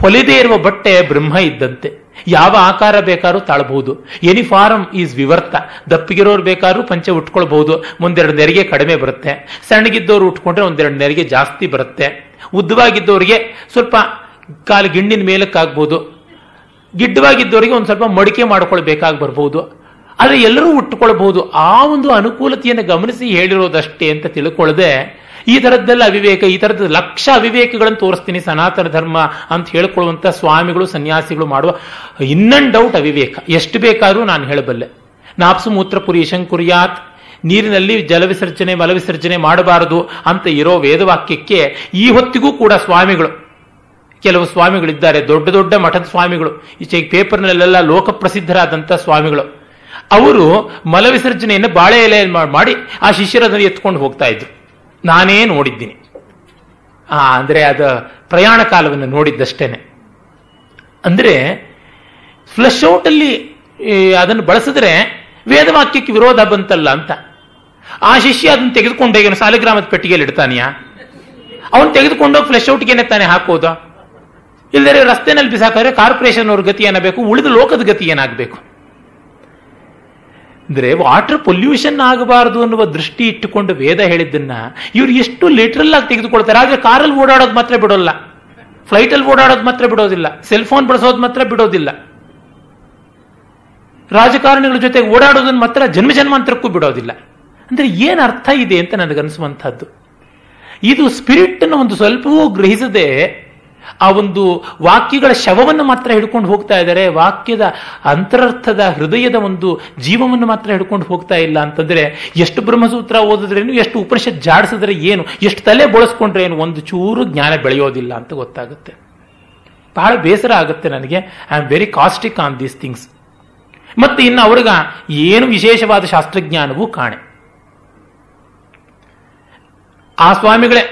Speaker 1: ಹೊಲಿದೇ ಇರುವ ಬಟ್ಟೆ ಬ್ರಹ್ಮ ಇದ್ದಂತೆ. ಯಾವ ಆಕಾರ ಬೇಕಾದ್ರೂ ತಾಳಬಹುದು. ಎನಿ ಫಾರಂ ಈಸ್ ವಿವರ್ತ ದಪ್ಪಿಗಿರೋರು ಬೇಕಾದ್ರೂ ಪಂಚೆ ಉಟ್ಕೊಳ್ಬಹುದು. ಒಂದೆರಡು ನೆರಿಗೆ ಕಡಿಮೆ ಬರುತ್ತೆ. ಸಣ್ಣಗಿದ್ದವರು ಉಟ್ಕೊಂಡ್ರೆ ಒಂದೆರಡು ನೆರಿಗೆ ಜಾಸ್ತಿ ಬರುತ್ತೆ. ಉದ್ದವಾಗಿದ್ದವರಿಗೆ ಸ್ವಲ್ಪ ಕಾಲು ಗಿಣ್ಣಿನ ಮೇಲಕ್ಕಾಗ್ಬೋದು ಗಿಡ್ಡವಾಗಿದ್ದವರಿಗೆ ಒಂದು ಸ್ವಲ್ಪ ಮಡಿಕೆ ಮಾಡಿಕೊಳ್ಬೇಕಾಗಿ ಬರ್ಬೋದು. ಆದರೆ ಎಲ್ಲರೂ ಉಟ್ಟುಕೊಳ್ಬಹುದು. ಆ ಒಂದು ಅನುಕೂಲತೆಯನ್ನು ಗಮನಿಸಿ ಹೇಳಿರೋದಷ್ಟೇ ಅಂತ ತಿಳ್ಕೊಳ್ಳದೆ, ಈ ಥರದ್ದೆಲ್ಲ ಅವಿವೇಕ, ಈ ಥರದ ಲಕ್ಷ ಅವಿವೇಕಗಳನ್ನು ತೋರಿಸ್ತೀನಿ, ಸನಾತನ ಧರ್ಮ ಅಂತ ಹೇಳ್ಕೊಳ್ಳುವಂಥ ಸ್ವಾಮಿಗಳು, ಸನ್ಯಾಸಿಗಳು ಮಾಡುವ ಇನ್ನನ್ ಡೌಟ್ ಅವಿವೇಕ. ಎಷ್ಟು ಬೇಕಾದರೂ ನಾನು ಹೇಳಬಲ್ಲೆ. ನಾಪ್ಸು ಮೂತ್ರ ಪುರಿ ಶಂಕುರ್ಯಾತ್, ನೀರಿನಲ್ಲಿ ಜಲವಿಸರ್ಜನೆ ಮಲವಿಸರ್ಜನೆ ಮಾಡಬಾರದು ಅಂತ ಇರೋ ವೇದವಾಕ್ಯಕ್ಕೆ ಈ ಹೊತ್ತಿಗೂ ಕೂಡ ಸ್ವಾಮಿಗಳು ಕೆಲವು ಸ್ವಾಮಿಗಳಿದ್ದಾರೆ, ದೊಡ್ಡ ದೊಡ್ಡ ಮಠದ ಸ್ವಾಮಿಗಳು ಈಚೆಗೆ ಪೇಪರ್ನಲ್ಲೆಲ್ಲ ಲೋಕಪ್ರಸಿದ್ಧರಾದಂಥ ಸ್ವಾಮಿಗಳು. ಅವರು ಮಲವಿಸರ್ಜನೆಯನ್ನು ಬಾಳೆ ಎಲೆ ಮಾಡಿ ಆ ಶಿಷ್ಯರದನ್ನು ಎತ್ಕೊಂಡು ಹೋಗ್ತಾ ಇದ್ರು. ನಾನೇ ನೋಡಿದ್ದೀನಿ. ಆ, ಅಂದರೆ ಅದು ಪ್ರಯಾಣ ಕಾಲವನ್ನು ನೋಡಿದ್ದಷ್ಟೇನೆ. ಅಂದರೆ ಫ್ಲಶ್ ಔಟಲ್ಲಿ ಅದನ್ನು ಬಳಸಿದ್ರೆ ವೇದವಾಕ್ಯಕ್ಕೆ ವಿರೋಧ ಬಂತಲ್ಲ ಅಂತ. ಆ ಶಿಷ್ಯ ಅದನ್ನು ತೆಗೆದುಕೊಂಡೋಗಿ ಸಾಲಿಗ್ರಾಮದ ಪೆಟ್ಟಿಗೆಯಲ್ಲಿ ಇಡ್ತಾನೆಯಾ? ಅವನು ತೆಗೆದುಕೊಂಡೋಗಿ ಫ್ಲೆಶ್ ಔಟ್ಗೆನೆ ತಾನೇ ಹಾಕೋದು? ಇಲ್ಲದ್ರೆ ರಸ್ತೆನಲ್ಲಿ ಬಿಸಾಕಿದ್ರೆ ಕಾರ್ಪೊರೇಷನ್ ಅವ್ರ ಗತಿ ಏನಾಗಬೇಕು ಉಳಿದ ಲೋಕದ ಗತಿ ಏನಾಗಬೇಕು? ಅಂದ್ರೆ ವಾಟರ್ ಪೊಲ್ಯೂಷನ್ ಆಗಬಾರದು ಅನ್ನುವ ದೃಷ್ಟಿ ಇಟ್ಟುಕೊಂಡು ವೇದ ಹೇಳಿದ್ದನ್ನ ಇವ್ರು ಎಷ್ಟು ಲಿಟ್ರಲ್ ಆಗಿ ತೆಗೆದುಕೊಳ್ತಾರೆ. ಆದ್ರೆ ಕಾರಲ್ಲಿ ಓಡಾಡೋದು ಮಾತ್ರ ಬಿಡೋಲ್ಲ. ಫ್ಲೈಟಲ್ಲಿ ಓಡಾಡೋದು ಮಾತ್ರ ಬಿಡೋದಿಲ್ಲ. ಸೆಲ್ ಫೋನ್ ಬಳಸೋದು ಮಾತ್ರ ಬಿಡೋದಿಲ್ಲ. ರಾಜಕಾರಣಿಗಳ ಜೊತೆ ಓಡಾಡೋದನ್ನು ಮಾತ್ರ ಜನ್ಮ ಜನ್ಮಾಂತರಕ್ಕೂ ಬಿಡೋದಿಲ್ಲ. ಅಂದ್ರೆ ಏನು ಅರ್ಥ ಇದೆ ಅಂತ ನನಗನ್ನಿಸುವಂಥದ್ದು ಇದು ಸ್ಪಿರಿಟ್ ಅನ್ನು ಒಂದು ಸ್ವಲ್ಪವೂ ಗ್ರಹಿಸದೆ ಆ ಒಂದು ವಾಕ್ಯಗಳ ಶವವನ್ನು ಮಾತ್ರ ಹಿಡ್ಕೊಂಡು ಹೋಗ್ತಾ ಇದ್ದಾರೆ. ವಾಕ್ಯದ ಅಂತರರ್ಥದ ಹೃದಯದ ಒಂದು ಜೀವವನ್ನು ಮಾತ್ರ ಹಿಡ್ಕೊಂಡು ಹೋಗ್ತಾ ಇಲ್ಲ ಅಂತಂದ್ರೆ ಎಷ್ಟು ಬ್ರಹ್ಮಸೂತ್ರ ಓದಿದ್ರೇನು, ಎಷ್ಟು ಉಪನಿಷತ್ ಜಾಡಿಸಿದ್ರೆ ಏನು, ಎಷ್ಟು ತಲೆ ಬಳಸ್ಕೊಂಡ್ರೆ ಏನು, ಒಂದು ಚೂರು ಜ್ಞಾನ ಬೆಳೆಯೋದಿಲ್ಲ ಅಂತ ಗೊತ್ತಾಗುತ್ತೆ. ಬಹಳ ಬೇಸರ ಆಗುತ್ತೆ ನನಗೆ. I am very caustic on these things ಮತ್ತೆ ಇನ್ನು ಅವ್ರಿಗ ಏನು ವಿಶೇಷವಾದ ಶಾಸ್ತ್ರಜ್ಞಾನವೂ ಕಾಣೆ. ಆ ಸ್ವಾಮಿಗಳೇ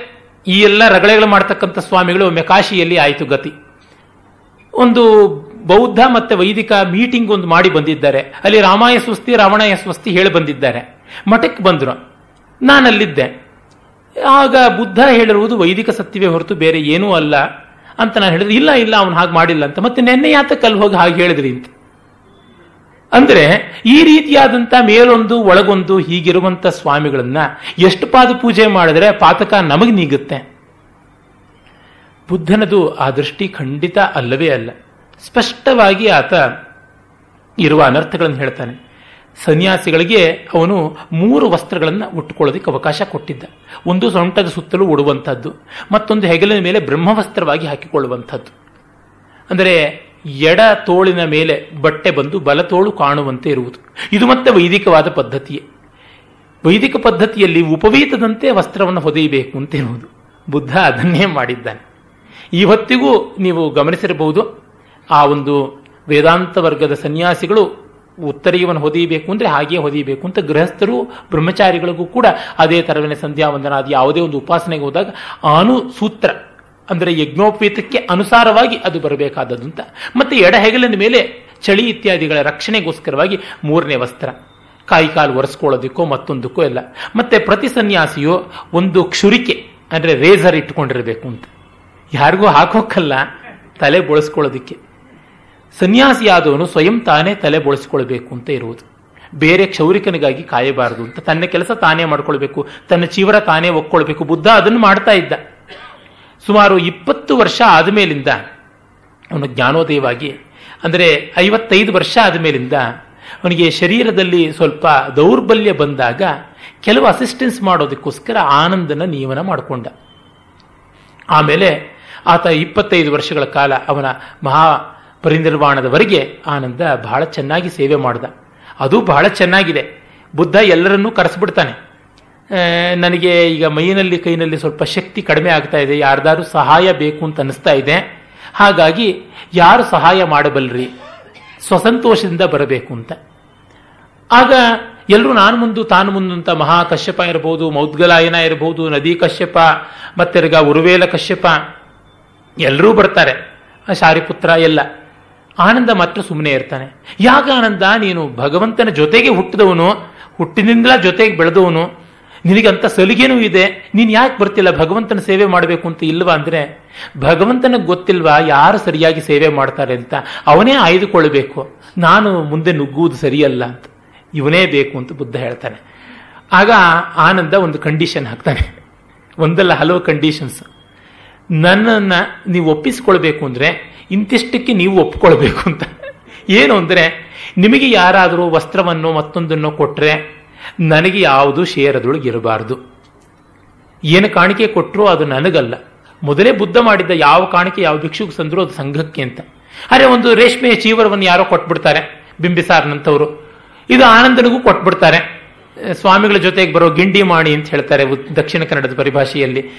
Speaker 1: ಈ ಎಲ್ಲ ರಗಳೆಗಳು ಮಾಡ್ತಕ್ಕಂಥ ಸ್ವಾಮಿಗಳು ಮೆಕಾಶಿಯಲ್ಲಿ ಆಯಿತು ಗತಿ. ಒಂದು ಬೌದ್ಧ ಮತ್ತೆ ವೈದಿಕ ಮೀಟಿಂಗ್ ಒಂದು ಮಾಡಿ ಬಂದಿದ್ದಾರೆ. ಅಲ್ಲಿ ರಾಮಾಯ ಸ್ವಸ್ತಿ, ರಾವಣಾಯ ಸ್ವಸ್ತಿ ಹೇಳಿ ಬಂದಿದ್ದಾರೆ. ಮಠಕ್ಕೆ ಬಂದರು. ನಾನಲ್ಲಿದ್ದೆ. ಆಗ ಬುದ್ಧ ಹೇಳಿರುವುದು ವೈದಿಕ ಸತ್ಯವೇ ಹೊರತು ಬೇರೆ ಏನೂ ಅಲ್ಲ ಅಂತ ನಾನು ಹೇಳಿದ್ರೆ ಇಲ್ಲ ಇಲ್ಲ, ಅವನು ಹಾಗೆ ಮಾಡಿಲ್ಲ ಅಂತ. ಮತ್ತೆ ನೆನ್ನೆ ಯಾತಕ್ಕೆ ಅಲ್ಲಿ ಹೋಗಿ ಹಾಗೆ ಹೇಳಿದ್ರಿ ಅಂತ. ಅಂದ್ರೆ ಈ ರೀತಿಯಾದಂಥ ಮೇಲೊಂದು ಒಳಗೊಂದು ಹೀಗಿರುವಂಥ ಸ್ವಾಮಿಗಳನ್ನ ಎಷ್ಟು ಪಾದ ಪೂಜೆ ಮಾಡಿದ್ರೆ ಪಾತಕ ನಮಗೆ ನೀಗುತ್ತೆ? ಬುದ್ಧನದು ಆ ದೃಷ್ಟಿ ಖಂಡಿತ ಅಲ್ಲವೇ ಅಲ್ಲ. ಸ್ಪಷ್ಟವಾಗಿ ಆತ ಇರುವ ಅನರ್ಥಗಳನ್ನು ಹೇಳ್ತಾನೆ. ಸನ್ಯಾಸಿಗಳಿಗೆ ಅವನು ಮೂರು ವಸ್ತ್ರಗಳನ್ನು ಉಟ್ಟುಕೊಳ್ಳೋದಕ್ಕೆ ಅವಕಾಶ ಕೊಟ್ಟಿದ್ದ. ಒಂದು ಸೊಂಟದ ಸುತ್ತಲೂ ಉಡುವಂಥದ್ದು ಮತ್ತೊಂದು ಹೆಗಲಿನ ಮೇಲೆ ಬ್ರಹ್ಮವಸ್ತ್ರವಾಗಿ ಹಾಕಿಕೊಳ್ಳುವಂಥದ್ದು ಅಂದರೆ ಎಡ ತೋಳಿನ ಮೇಲೆ ಬಟ್ಟೆ ಬಂದು ಬಲತೋಳು ಕಾಣುವಂತೆ ಇರುವುದು. ಇದು ಮತ್ತೆ ವೈದಿಕವಾದ ಪದ್ಧತಿಯೇ. ವೈದಿಕ ಪದ್ಧತಿಯಲ್ಲಿ ಉಪವೀತದಂತೆ ವಸ್ತ್ರವನ್ನು ಹೊದೆಯಬೇಕು ಅಂತ ಇರುವುದು ಬುದ್ಧ ಅದನ್ನೇ ಮಾಡಿದ್ದಾನೆ. ಈ ಹೊತ್ತಿಗೂ ನೀವು ಗಮನಿಸಿರಬಹುದು, ಆ ಒಂದು ವೇದಾಂತ ವರ್ಗದ ಸನ್ಯಾಸಿಗಳು ಉತ್ತರೀಯವನ್ನು ಹೊದೀಬೇಕು ಅಂದರೆ ಹಾಗೆಯೇ ಹೊದೀಬೇಕು ಅಂತ ಗೃಹಸ್ಥರು, ಬ್ರಹ್ಮಚಾರಿಗಳಿಗೂ ಕೂಡ ಅದೇ ಥರವೇ ಸಂಧ್ಯಾ ಅದು ಯಾವುದೇ ಒಂದು ಉಪಾಸನೆಗೆ ಹೋದಾಗ ಅನು ಸೂತ್ರ ಅಂದರೆ ಯಜ್ಞೋಪೇತಕ್ಕೆ ಅನುಸಾರವಾಗಿ ಅದು ಬರಬೇಕಾದದ್ದು ಅಂತ. ಮತ್ತೆ ಎಡಹೆಗಲಿನ ಮೇಲೆ ಚಳಿ ಇತ್ಯಾದಿಗಳ ರಕ್ಷಣೆಗೋಸ್ಕರವಾಗಿ ಮೂರನೇ ವಸ್ತ್ರ. ಕಾಯಿ ಕಾಲು ಒರೆಸ್ಕೊಳ್ಳೋದಕ್ಕೋ ಮತ್ತೊಂದಕ್ಕೋ ಎಲ್ಲ ಮತ್ತೆ ಪ್ರತಿ ಸನ್ಯಾಸಿಯು ಒಂದು ಕ್ಷುರಿಕೆ, ಅಂದರೆ ರೇಸರ್ ಇಟ್ಕೊಂಡಿರಬೇಕು ಅಂತ. ಯಾರಿಗೂ ಹಾಕೋಕ್ಕಲ್ಲ ತಲೆ ಬೋಳಿಸ್ಕೊಳ್ಳೋದಿಕ್ಕೆ. ಸನ್ಯಾಸಿಯಾದವನು ಸ್ವಯಂ ತಾನೇ ತಲೆ ಬೋಳಿಸ್ಕೊಳ್ಬೇಕು ಅಂತ ಇರುವುದು. ಬೇರೆ ಕ್ಷೌರಿಕನಿಗಾಗಿ ಕಾಯಬಾರದು ಅಂತ. ತನ್ನ ಕೆಲಸ ತಾನೇ ಮಾಡ್ಕೊಳ್ಬೇಕು. ತನ್ನ ಚೀವರ ತಾನೇ ಒಕ್ಕೊಳ್ಬೇಕು ಬುದ್ಧ ಅದನ್ನು ಮಾಡ್ತಾ ಇದ್ದ. ಸುಮಾರು ಇಪ್ಪತ್ತು ವರ್ಷ ಆದಮೇಲಿಂದ, ಅವನು ಜ್ಞಾನೋದಯವಾಗಿ, ಅಂದರೆ ಐವತ್ತೈದು ವರ್ಷ ಆದಮೇಲಿಂದ, ಅವನಿಗೆ ಶರೀರದಲ್ಲಿ ಸ್ವಲ್ಪ ದೌರ್ಬಲ್ಯ ಬಂದಾಗ ಕೆಲವು ಅಸಿಸ್ಟೆನ್ಸ್ ಮಾಡೋದಕ್ಕೋಸ್ಕರ ಆನಂದನ ನಿಯಮನ ಮಾಡಿಕೊಂಡ. ಆಮೇಲೆ ಆತ ಇಪ್ಪತ್ತೈದು ವರ್ಷಗಳ ಕಾಲ ಅವನ ಮಹಾ ಪರಿನಿರ್ವಾಣದವರೆಗೆ ಆನಂದ ಬಹಳ ಚೆನ್ನಾಗಿ ಸೇವೆ ಮಾಡ್ದ. ಅದು ಬಹಳ ಚೆನ್ನಾಗಿದೆ. ಬುದ್ಧ ಎಲ್ಲರನ್ನೂ ಕರೆಸ್ಬಿಡ್ತಾನೆ. ನನಗೆ ಈಗ ಮೈನಲ್ಲಿ ಕೈನಲ್ಲಿ ಸ್ವಲ್ಪ ಶಕ್ತಿ ಕಡಿಮೆ ಆಗ್ತಾ ಇದೆ ಯಾರ್ದಾರು ಸಹಾಯ ಬೇಕು ಅಂತ ಅನಿಸ್ತಾ ಇದೆ. ಹಾಗಾಗಿ ಯಾರು ಸಹಾಯ ಮಾಡಬಲ್ರಿ? ಸ್ವಸಂತೋಷದಿಂದ ಬರಬೇಕು ಅಂತ. ಆಗ ಎಲ್ಲರೂ ನಾನು ಮುಂದು ತಾನು ಮುಂದು ಅಂತ ಮಹಾ ಕಶ್ಯಪ ಇರಬಹುದು ಮೌದ್ಗಲಾಯನ ಇರಬಹುದು ನದಿ ಕಶ್ಯಪ ಮತ್ತೆರ್ಗ ಉರುವೇಲ ಕಶ್ಯಪ ಎಲ್ಲರೂ ಬರ್ತಾರೆ. ಶಾರಿಪುತ್ರ ಎಲ್ಲ. ಆನಂದ ಮಾತ್ರ ಸುಮ್ಮನೆ ಇರ್ತಾನೆ. ಯಾಗ ಆನಂದ, ನೀನು ಭಗವಂತನ ಜೊತೆಗೆ ಹುಟ್ಟಿದವನು ಹುಟ್ಟಿನಿಂದ ಜೊತೆಗೆ ಬೆಳೆದವನು ನಿನಗಂತ ಸಲಿಗೆನೂ ಇದೆ. ನೀನು ಯಾಕೆ ಬರ್ತಿಲ್ಲ? ಭಗವಂತನ ಸೇವೆ ಮಾಡಬೇಕು ಅಂತ ಇಲ್ವಾ ಅಂದ್ರೆ, ಭಗವಂತನಿಗೆ ಗೊತ್ತಿಲ್ವಾ ಯಾರು ಸರಿಯಾಗಿ ಸೇವೆ ಮಾಡ್ತಾರೆ ಅಂತ? ಅವನೇ ಆಯ್ದುಕೊಳ್ಬೇಕು. ನಾನು ಮುಂದೆ ನುಗ್ಗುವುದು ಸರಿಯಲ್ಲ ಅಂತ. ಇವನೇ ಬೇಕು ಅಂತ ಬುದ್ಧ ಹೇಳ್ತಾನೆ. ಆಗ ಆನಂದ ಒಂದು ಕಂಡೀಷನ್ ಹಾಕ್ತಾನೆ. ಒಂದಲ್ಲ ಹಲವು ಕಂಡೀಷನ್ಸ್ ನನ್ನನ್ನು ನೀವು ಒಪ್ಪಿಸ್ಕೊಳ್ಬೇಕು ಅಂದರೆ, ಇಂತಿಷ್ಟಕ್ಕೆ ನೀವು ಒಪ್ಕೊಳ್ಬೇಕು ಅಂತ. ಏನು ಅಂದರೆ, ನಿಮಗೆ ಯಾರಾದರೂ ವಸ್ತ್ರವನ್ನು ಮತ್ತೊಂದನ್ನು ಕೊಟ್ರೆ ನನಗೆ ಯಾವುದು ಇರಬಾರದು. ಏನು ಕಾಣಿಕೆ ಕೊಟ್ಟರು ಅದು ನನಗಲ್ಲ. ಮೊದಲೇ ಬುದ್ಧ ಮಾಡಿದ್ದ ಯಾವ ಕಾಣಿಕೆ ಯಾವ ಭಿಕ್ಷುಗೆ ಸಂದ್ರು ಅದು ಸಂಘಕ್ಕೆ ಅಂತ. ಅರೆ ಒಂದು ರೇಷ್ಮೆಯ ಚೀವರವನ್ನು ಯಾರೋ ಕೊಟ್ಬಿಡ್ತಾರೆ ಬಿಂಬಿಸಾರ್ನಂತವರು ಇದು ಆನಂದನಿಗೂ ಕೊಟ್ಬಿಡ್ತಾರೆ. ಸ್ವಾಮಿಗಳ ಜೊತೆಗೆ ಬರೋ ಗಿಂಡಿ ಮಾಡಿ ಅಂತ ಹೇಳ್ತಾರೆ ದಕ್ಷಿಣ ಕನ್ನಡದ ಪರಿಭಾಷೆಯಲ್ಲಿ,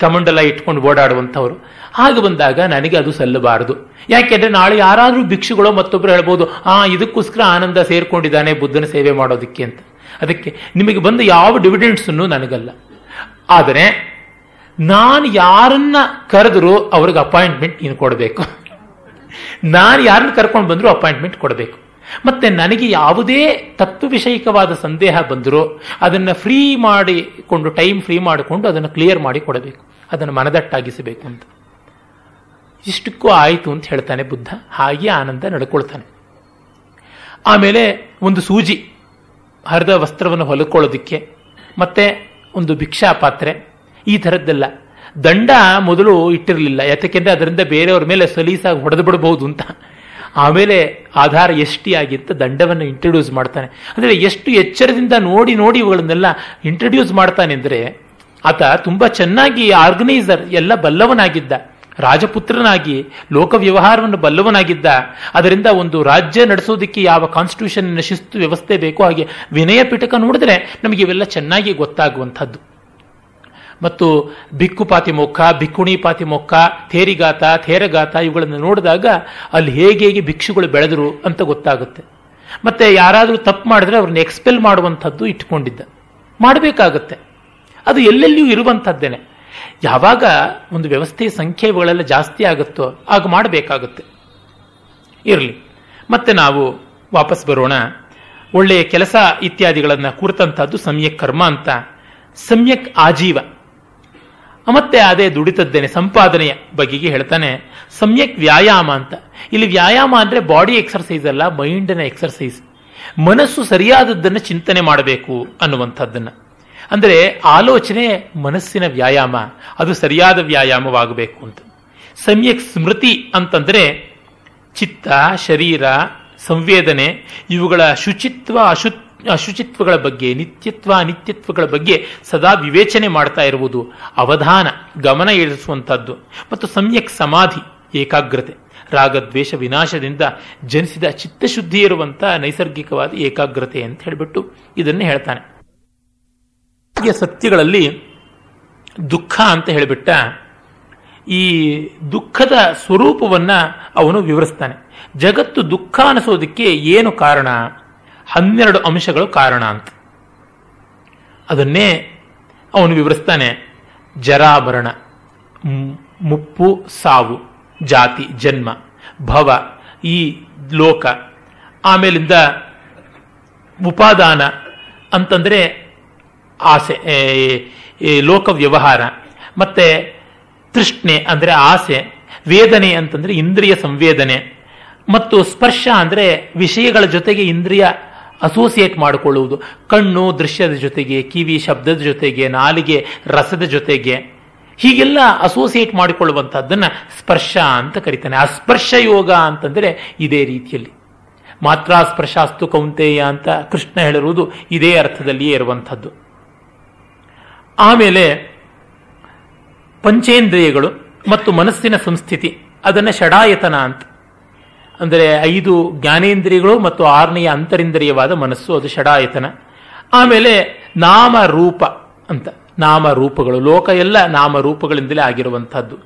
Speaker 1: ಕಮಂಡಲ ಇಟ್ಕೊಂಡು ಓಡಾಡುವಂಥವ್ರು. ಹಾಗೆ ಬಂದಾಗ ನನಗೆ ಅದು ಸಲ್ಲಬಾರದು. ಯಾಕೆಂದ್ರೆ ನಾಳೆ ಯಾರಾದರೂ ಭಿಕ್ಷುಗಳು ಮತ್ತೊಬ್ಬರು ಹೇಳ್ಬೋದು, ಆ, ಇದಕ್ಕೋಸ್ಕರ ಆನಂದ ಸೇರ್ಕೊಂಡಿದ್ದಾನೆ ಬುದ್ಧನ ಸೇವೆ ಮಾಡೋದಕ್ಕೆ ಅಂತ. ಅದಕ್ಕೆ ನಿಮಗೆ ಬಂದ ಯಾವ ಡಿವಿಡೆಂಡ್ಸನ್ನು ನನಗಲ್ಲ. ಆದರೆ, ನಾನು ಯಾರನ್ನ ಕರೆದರೂ ಅವ್ರಿಗೆ ಅಪಾಯಿಂಟ್ಮೆಂಟ್ ನೀನು ಕೊಡಬೇಕು. ನಾನು ಯಾರನ್ನ ಕರ್ಕೊಂಡು ಬಂದರೂ ಅಪಾಯಿಂಟ್ಮೆಂಟ್ ಕೊಡಬೇಕು. ಮತ್ತೆ ನನಗೆ ಯಾವುದೇ ತತ್ವ ವಿಷಯಿಕವಾದ ಸಂದೇಹ ಬಂದರೂ ಅದನ್ನು ಫ್ರೀ ಮಾಡಿಕೊಂಡು ಟೈಮ್ ಫ್ರೀ ಮಾಡಿಕೊಂಡು ಅದನ್ನು ಕ್ಲಿಯರ್ ಮಾಡಿ ಕೊಡಬೇಕು. ಅದನ್ನು ಮನದಟ್ಟಾಗಿಸಬೇಕು ಅಂತ. ಇಷ್ಟಕ್ಕೂ ಆಯಿತು ಅಂತ ಹೇಳ್ತಾನೆ ಬುದ್ಧ. ಹಾಗೆ ಆನಂದ ನಡ್ಕೊಳ್ತಾನೆ. ಆಮೇಲೆ ಒಂದು ಸೂಜಿ. ಹರಿದ ವಸ್ತ್ರವನ್ನು ಹೊಲಕೊಳ್ಳೋದಿಕ್ಕೆ, ಮತ್ತೆ ಒಂದು ಭಿಕ್ಷಾ ಪಾತ್ರೆ, ಈ ಥರದ್ದೆಲ್ಲ. ದಂಡ ಮೊದಲು ಇಟ್ಟಿರಲಿಲ್ಲ. ಯಾಕೆಂದ್ರೆ ಅದರಿಂದ ಬೇರೆಯವ್ರ ಮೇಲೆ ಸಲೀಸಾಗಿ ಹೊಡೆದು ಬಿಡಬಹುದು ಅಂತ. ಆಮೇಲೆ ಆಧಾರ ಎಷ್ಟಿ ಅಂತ ದಂಡವನ್ನು ಇಂಟ್ರೊಡ್ಯೂಸ್ ಮಾಡ್ತಾನೆ. ಅಂದರೆ ಎಷ್ಟು ಎಚ್ಚರದಿಂದ ನೋಡಿ ನೋಡಿ ಇವುಗಳನ್ನೆಲ್ಲ ಇಂಟ್ರೊಡ್ಯೂಸ್ ಮಾಡ್ತಾನೆ ಅಂದರೆ, ಆತ ತುಂಬ ಚೆನ್ನಾಗಿ ಆರ್ಗನೈಸರ್ ಎಲ್ಲ ಬಲ್ಲವನಾಗಿದ್ದ. ರಾಜಪುತ್ರನಾಗಿ ಲೋಕ ವ್ಯವಹಾರವನ್ನು ಬಲ್ಲವನಾಗಿದ್ದ, ಅದರಿಂದ ಒಂದು ರಾಜ್ಯ ನಡೆಸೋದಕ್ಕೆ ಯಾವ ಕಾನ್ಸ್ಟಿಟ್ಯೂಷನ್ ಶಿಸ್ತು ವ್ಯವಸ್ಥೆ ಬೇಕೋ ಹಾಗೆ ವಿನಯ ಪಿಟಕ ನೋಡಿದ್ರೆ ನಮಗೆ ಇವೆಲ್ಲ ಚೆನ್ನಾಗಿ ಗೊತ್ತಾಗುವಂಥದ್ದು. ಮತ್ತು ಬಿಕ್ಕು ಪಾತಿಮೊಕ್ಕ ಬಿಕ್ಕುಣಿಪಾತಿ ಪಾತಿಮೊಕ್ಕ ಥೇರಿಗಾತ ಥೇರಗಾತ ಇವುಗಳನ್ನು ನೋಡಿದಾಗ ಅಲ್ಲಿ ಹೇಗೆ ಹೇಗೆ ಭಿಕ್ಷುಗಳು ಬೆಳೆದರು ಅಂತ ಗೊತ್ತಾಗುತ್ತೆ. ಮತ್ತೆ ಯಾರಾದರೂ ತಪ್ಪು ಮಾಡಿದ್ರೆ ಅವ್ರನ್ನ ಎಕ್ಸ್ಪೆಲ್ ಮಾಡುವಂಥದ್ದು ಇಟ್ಕೊಂಡಿದ್ದ ಮಾಡಬೇಕಾಗತ್ತೆ. ಅದು ಎಲ್ಲೆಲ್ಲಿಯೂ ಇರುವಂಥದ್ದೇನೆ. ಯಾವಾಗ ಒಂದು ವ್ಯವಸ್ಥೆ ಸಂಖ್ಯೆಗಳೆಲ್ಲ ಜಾಸ್ತಿ ಆಗುತ್ತೋ ಆಗ ಮಾಡಬೇಕಾಗುತ್ತೆ. ಇರಲಿ. ಮತ್ತೆ ನಾವು ವಾಪಸ್ ಬರೋಣ. ಒಳ್ಳೆಯ ಕೆಲಸ ಇತ್ಯಾದಿಗಳನ್ನು ಕುರಿತಂಥದ್ದು ಸಮ್ಯಕ್ ಕರ್ಮ ಅಂತ. ಸಮ್ಯಕ್ ಆಜೀವ. ಮತ್ತೆ ಅದೇ ದುಡಿತದ್ದೇನೆ, ಸಂಪಾದನೆಯ ಬಗೆಗೆ ಹೇಳ್ತಾನೆ, ಸಮ್ಯಕ್ ವ್ಯಾಯಾಮ ಅಂತ. ಇಲ್ಲಿ ವ್ಯಾಯಾಮ ಅಂದ್ರೆ ಬಾಡಿ ಎಕ್ಸರ್ಸೈಸ್ ಅಲ್ಲ, ಮೈಂಡಿನ ಎಕ್ಸರ್ಸೈಸ್. ಮನಸ್ಸು ಸರಿಯಾದದ್ದನ್ನು ಚಿಂತನೆ ಮಾಡಬೇಕು ಅನ್ನುವಂಥದ್ದನ್ನ. ಅಂದರೆ ಆಲೋಚನೆ ಮನಸ್ಸಿನ ವ್ಯಾಯಾಮ, ಅದು ಸರಿಯಾದ ವ್ಯಾಯಾಮವಾಗಬೇಕು ಅಂತ. ಸಮ್ಯಕ್ ಸ್ಮೃತಿ ಅಂತಂದರೆ ಚಿತ್ತ, ಶರೀರ, ಸಂವೇದನೆ, ಇವುಗಳ ಶುಚಿತ್ವ, ಅಶು ಅಶುಚಿತ್ವಗಳ ಬಗ್ಗೆ, ನಿತ್ಯತ್ವ, ಅನಿತ್ಯತ್ವಗಳ ಬಗ್ಗೆ ಸದಾ ವಿವೇಚನೆ ಮಾಡ್ತಾ ಇರುವುದು ಅವಧಾನ, ಗಮನ ಇಳಿಸುವಂಥದ್ದು ಮತ್ತು ಸಮ್ಯಕ್ ಸಮಾಧಿ, ಏಕಾಗ್ರತೆ, ರಾಗದ್ವೇಷ ವಿನಾಶದಿಂದ ಜನಿಸಿದ ಚಿತ್ತಶುದ್ಧಿ ಇರುವಂಥ ನೈಸರ್ಗಿಕವಾದ ಏಕಾಗ್ರತೆ ಅಂತ ಹೇಳಿಬಿಟ್ಟು ಇದನ್ನೇ ಹೇಳ್ತಾನೆ. ಸತ್ಯಗಳಲ್ಲಿ ದುಃಖ ಅಂತ ಹೇಳಿಬಿಟ್ಟ ಈ ದುಃಖದ ಸ್ವರೂಪವನ್ನ ಅವನು ವಿವರಿಸ್ತಾನೆ. ಜಗತ್ತು ದುಃಖ ಅನಿಸೋದಕ್ಕೆ ಏನು ಕಾರಣ? ಹನ್ನೆರಡು ಅಂಶಗಳು ಕಾರಣ ಅಂತ. ಅದನ್ನೇ ಅವನು ವಿವರಿಸ್ತಾನೆ. ಜರಾಭರಣ ಮುಪ್ಪು, ಸಾವು, ಜಾತಿ, ಜನ್ಮ, ಭವ, ಈ ಲೋಕ, ಆಮೇಲಿಂದ ಉಪಾದಾನ ಅಂತಂದ್ರೆ ಆಸೆ ಲೋಕ ವ್ಯವಹಾರ ಮತ್ತೆ ತೃಷ್ಣೆ ಅಂದರೆ ಆಸೆ, ವೇದನೆ ಅಂತಂದ್ರೆ ಇಂದ್ರಿಯ ಸಂವೇದನೆ. ಮತ್ತು ಸ್ಪರ್ಶ ಅಂದರೆ ವಿಷಯಗಳ ಜೊತೆಗೆ ಇಂದ್ರಿಯ ಅಸೋಸಿಯೇಟ್ ಮಾಡಿಕೊಳ್ಳುವುದು. ಕಣ್ಣು ದೃಶ್ಯದ ಜೊತೆಗೆ, ಕಿವಿ ಶಬ್ದದ ಜೊತೆಗೆ, ನಾಲಿಗೆ ರಸದ ಜೊತೆಗೆ. ಹೀಗೆಲ್ಲ ಅಸೋಸಿಯೇಟ್ ಮಾಡಿಕೊಳ್ಳುವಂಥದ್ದನ್ನು ಸ್ಪರ್ಶ ಅಂತ ಕರಿತಾನೆ. ಅಸ್ಪರ್ಶ ಯೋಗ ಅಂತಂದರೆ ಇದೇ ರೀತಿಯಲ್ಲಿ. ಮಾತ್ರ ಸ್ಪರ್ಶಾಸ್ತು ಕೌಂತೆಯ ಅಂತ ಕೃಷ್ಣ ಹೇಳಿರುವುದು ಇದೇ ಅರ್ಥದಲ್ಲಿಯೇ ಇರುವಂಥದ್ದು. ಆಮೇಲೆ ಪಂಚೇಂದ್ರಿಯಗಳು ಮತ್ತು ಮನಸ್ಸಿನ ಸಂಸ್ಥಿತಿ, ಅದನ್ನು ಷಡಾಯತನ ಅಂತ. ಅಂದರೆ ಐದು ಜ್ಞಾನೇಂದ್ರಿಯಗಳು ಮತ್ತು ಆರನೆಯ ಅಂತರಿಂದ್ರಿಯವಾದ ಮನಸ್ಸು, ಅದು ಷಡಾಯತನ. ಆಮೇಲೆ ನಾಮ ರೂಪ ಅಂತ. ನಾಮ ರೂಪಗಳು ಲೋಕ ಎಲ್ಲ ನಾಮ ರೂಪಗಳಿಂದಲೇ ಆಗಿರುವಂತಹದ್ದು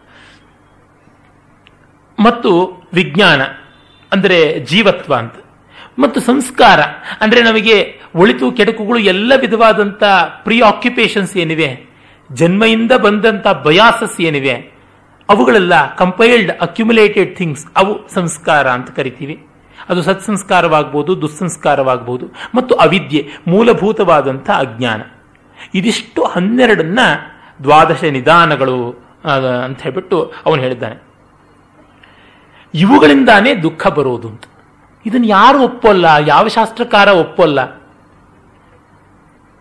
Speaker 1: ಮತ್ತು ವಿಜ್ಞಾನ, ಅಂದರೆ ಜೀವತ್ವ ಅಂತ. ಮತ್ತು ಸಂಸ್ಕಾರ. ಅಂದ್ರೆ ನಮಗೆ ಒಳಿತು ಕೆಡಕುಗಳು ಎಲ್ಲ ವಿಧವಾದಂಥ ಪ್ರೀ ಆಕ್ಯುಪೇಷನ್ಸ್ ಏನಿವೆ, ಜನ್ಮೆಯಿಂದ ಬಂದಂತ ಬಯಾಸಸ್ ಏನಿವೆ, ಅವುಗಳೆಲ್ಲ ಕಂಪೈಲ್ಡ್ ಅಕ್ಯುಮುಲೇಟೆಡ್ ಥಿಂಗ್ಸ್ ಅವು ಸಂಸ್ಕಾರ ಅಂತ ಕರಿತೀವಿ. ಅದು ಸತ್ಸಂಸ್ಕಾರವಾಗಬಹುದು ದುಸ್ಸಂಸ್ಕಾರವಾಗಬಹುದು ಮತ್ತು ಅವಿದ್ಯೆ ಮೂಲಭೂತವಾದಂಥ ಅಜ್ಞಾನ. ಇದಿಷ್ಟು ಹನ್ನೆರಡನ್ನ ದ್ವಾದಶ ನಿಧಾನಗಳು ಅಂತ ಹೇಳ್ಬಿಟ್ಟು ಅವನು ಹೇಳಿದ್ದಾನೆ. ಇವುಗಳಿಂದಾನೇ ದುಃಖ ಬರೋದು ಅಂತ. ಇದನ್ನು ಯಾರು ಒಪ್ಪಲ್ಲ, ಯಾವ ಶಾಸ್ತ್ರಕಾರ ಒಪ್ಪಲ್ಲ.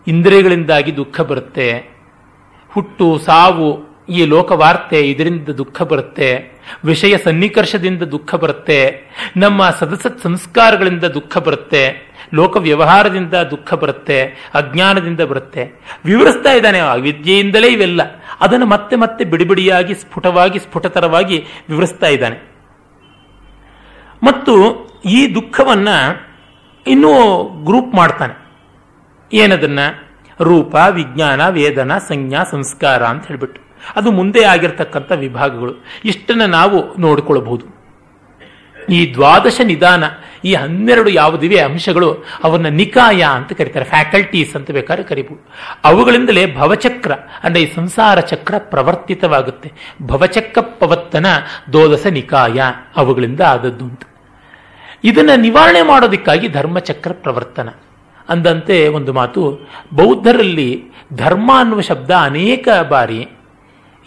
Speaker 1: ಇಂದ್ರಿಯಗಳಿಂದಾಗಿ ದುಃಖ ಬರುತ್ತೆ. ಹುಟ್ಟು, ಸಾವು ಈ ಲೋಕವಾರ್ತೆ, ಇದರಿಂದ ದುಃಖ ಬರುತ್ತೆ. ವಿಷಯ ಸನ್ನಿಕರ್ಷದಿಂದ ದುಃಖ ಬರುತ್ತೆ. ನಮ್ಮ ಸದಸತ್ ಸಂಸ್ಕಾರಗಳಿಂದ ದುಃಖ ಬರುತ್ತೆ. ಲೋಕ ವ್ಯವಹಾರದಿಂದ ದುಃಖ ಬರುತ್ತೆ. ಅಜ್ಞಾನದಿಂದ ಬರುತ್ತೆ. ವಿವರಿಸ್ತಾ ಇದ್ದಾನೆ ವಿದ್ಯೆಯಿಂದಲೇ ಇವೆಲ್ಲ. ಅದನ್ನು ಮತ್ತೆ ಮತ್ತೆ ಬಿಡಿಬಿಡಿಯಾಗಿ, ಸ್ಫುಟವಾಗಿ, ಸ್ಫುಟತರವಾಗಿ ವಿವರಿಸ್ತಾ ಇದ್ದಾನೆ. ಮತ್ತು ಈ ದುಃಖವನ್ನ ಇನ್ನೂ ಗ್ರೂಪ್ ಮಾಡ್ತಾನೆ. ಏನದನ್ನ? ರೂಪ, ವಿಜ್ಞಾನ, ವೇದನ, ಸಂಜ್ಞಾ, ಸಂಸ್ಕಾರ ಅಂತ ಹೇಳ್ಬಿಟ್ಟು. ಅದು ಮುಂದೆ ಆಗಿರ್ತಕ್ಕಂಥ ವಿಭಾಗಗಳು. ಇಷ್ಟನ್ನ ನಾವು ನೋಡಿಕೊಳ್ಳಬಹುದು ಈ ದ್ವಾದಶ ನಿಧಾನ, ಈ ಹನ್ನೆರಡು ಯಾವುದಿವೆ ಅಂಶಗಳು ಅವನ್ನ ನಿಕಾಯ ಅಂತ ಕರೀತಾರೆ. ಫ್ಯಾಕಲ್ಟೀಸ್ ಅಂತ ಬೇಕಾದ್ರೆ ಕರಿಬಹುದು ಅವುಗಳಿಂದಲೇ ಭವಚಕ್ರ, ಅಂದ್ರೆ ಈ ಸಂಸಾರ ಚಕ್ರ ಪ್ರವರ್ತಿತವಾಗುತ್ತೆ. ಭವಚಕ್ರ ಪವತ್ತನ ದೋದಸ ನಿಕಾಯ ಅವುಗಳಿಂದ ಆದದ್ದು ಅಂತ. ಇದನ್ನ ನಿವಾರಣೆ ಮಾಡೋದಕ್ಕಾಗಿ ಧರ್ಮಚಕ್ರ ಪ್ರವರ್ತನ. ಅಂದಂತೆ ಒಂದು ಮಾತು, ಬೌದ್ಧರಲ್ಲಿ ಧರ್ಮ ಅನ್ನುವ ಶಬ್ದ ಅನೇಕ ಬಾರಿ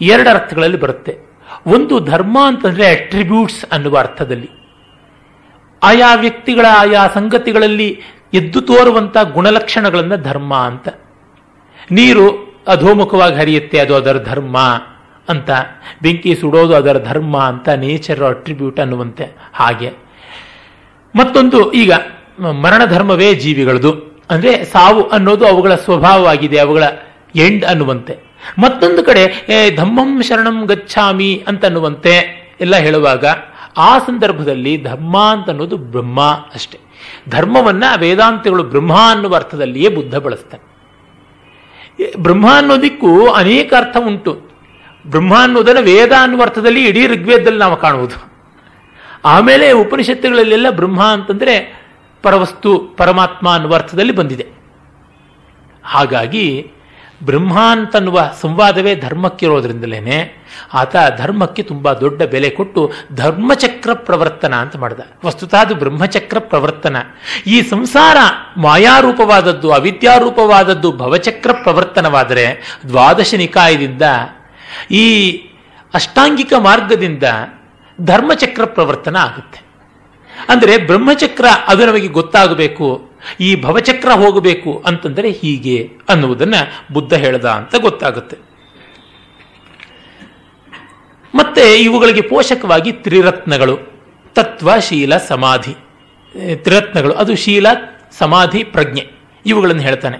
Speaker 1: ಎರಡು ಅರ್ಥಗಳಲ್ಲಿ ಬರುತ್ತೆ. ಒಂದು ಧರ್ಮ ಅಂತಂದ್ರೆ ಅಟ್ರಿಬ್ಯೂಟ್ಸ್ ಅನ್ನುವ ಅರ್ಥದಲ್ಲಿ. ಆಯಾ ವ್ಯಕ್ತಿಗಳ ಆಯಾ ಸಂಗತಿಗಳಲ್ಲಿ ಎದ್ದು ತೋರುವಂಥ ಗುಣಲಕ್ಷಣಗಳನ್ನು ಧರ್ಮ ಅಂತ. ನೀರು ಅಧೋಮುಖವಾಗಿ ಹರಿಯುತ್ತೆ, ಅದು ಅದರ ಧರ್ಮ ಅಂತ. ಬೆಂಕಿ ಸುಡೋದು ಅದರ ಧರ್ಮ ಅಂತ ನೇಚರ್ ಅಟ್ರಿಬ್ಯೂಟ್ ಅನ್ನುವಂತೆ. ಹಾಗೆ. ಮತ್ತೊಂದು ಈಗ ಮರಣ ಧರ್ಮವೇ ಜೀವಿಗಳದು. ಅಂದ್ರೆ ಸಾವು ಅನ್ನೋದು ಅವುಗಳ ಸ್ವಭಾವವಾಗಿದೆ, ಅವುಗಳ ಎಂಡ್ ಅನ್ನುವಂತೆ. ಮತ್ತೊಂದು ಕಡೆ ಧಮ್ಮಂ ಶರಣಂ ಗಚ್ಚಾಮಿ ಅಂತ ಅನ್ನುವಂತೆ ಎಲ್ಲ ಹೇಳುವಾಗ, ಆ ಸಂದರ್ಭದಲ್ಲಿ ಧರ್ಮ ಅಂತ ಅನ್ನೋದು ಬ್ರಹ್ಮ ಅಷ್ಟೇ. ಧರ್ಮವನ್ನ ವೇದಾಂತಗಳು ಬ್ರಹ್ಮ ಅನ್ನುವ ಅರ್ಥದಲ್ಲಿಯೇ ಬುದ್ಧ ಬಳಸ್ತಾನೆ ಬ್ರಹ್ಮ ಅನ್ನೋದಿಕ್ಕೂ ಅನೇಕ ಅರ್ಥ ಉಂಟು. ಬ್ರಹ್ಮ ಅನ್ನೋದನ್ನ ವೇದ ಅನ್ನುವ ಅರ್ಥದಲ್ಲಿ ಇಡೀ ಋಗ್ವೇದದಲ್ಲಿ ನಾವು ಕಾಣುವುದು. ಆಮೇಲೆ ಉಪನಿಷತ್ತುಗಳಲ್ಲೆಲ್ಲ ಬ್ರಹ್ಮ ಅಂತಂದ್ರೆ ಪರವಸ್ತು, ಪರಮಾತ್ಮ ಅನ್ನುವ ಅರ್ಥದಲ್ಲಿ ಬಂದಿದೆ. ಹಾಗಾಗಿ ಬ್ರಹ್ಮ ಅಂತನ್ನುವ ಸಂವಾದವೇ ಧರ್ಮಕ್ಕಿರೋದ್ರಿಂದಲೇ ಆತ ಧರ್ಮಕ್ಕೆ ತುಂಬಾ ದೊಡ್ಡ ಬೆಲೆ ಕೊಟ್ಟು ಧರ್ಮಚಕ್ರ ಪ್ರವರ್ತನ ಅಂತ ಮಾಡಿದ. ವಸ್ತುತಃ ಅದು ಬ್ರಹ್ಮಚಕ್ರ ಪ್ರವರ್ತನ. ಈ ಸಂಸಾರ ಮಾಯಾರೂಪವಾದದ್ದು, ಅವಿದ್ಯಾರೂಪವಾದದ್ದು ಭವಚಕ್ರ ಪ್ರವರ್ತನವಾದರೆ ದ್ವಾದಶ ನಿಕಾಯದಿಂದ ಈ ಅಷ್ಟಾಂಗಿಕ ಮಾರ್ಗದಿಂದ ಧರ್ಮಚಕ್ರ ಪ್ರವರ್ತನ ಆಗುತ್ತೆ. ಅಂದರೆ ಬ್ರಹ್ಮಚಕ್ರ ಅದು ನಮಗೆ ಗೊತ್ತಾಗಬೇಕು, ಈ ಭವಚಕ್ರ ಹೋಗಬೇಕು ಅಂತಂದರೆ ಹೀಗೆ ಅನ್ನುವುದನ್ನ ಬುದ್ಧ ಹೇಳದ ಅಂತ ಗೊತ್ತಾಗುತ್ತೆ. ಮತ್ತೆ ಇವುಗಳಿಗೆ ಪೋಷಕವಾಗಿ ತ್ರಿರತ್ನಗಳು, ತತ್ವ, ಶೀಲ, ಸಮಾಧಿ. ತ್ರಿರತ್ನಗಳು, ಅದು ಶೀಲ, ಸಮಾಧಿ, ಪ್ರಜ್ಞೆ, ಇವುಗಳನ್ನು ಹೇಳ್ತಾನೆ.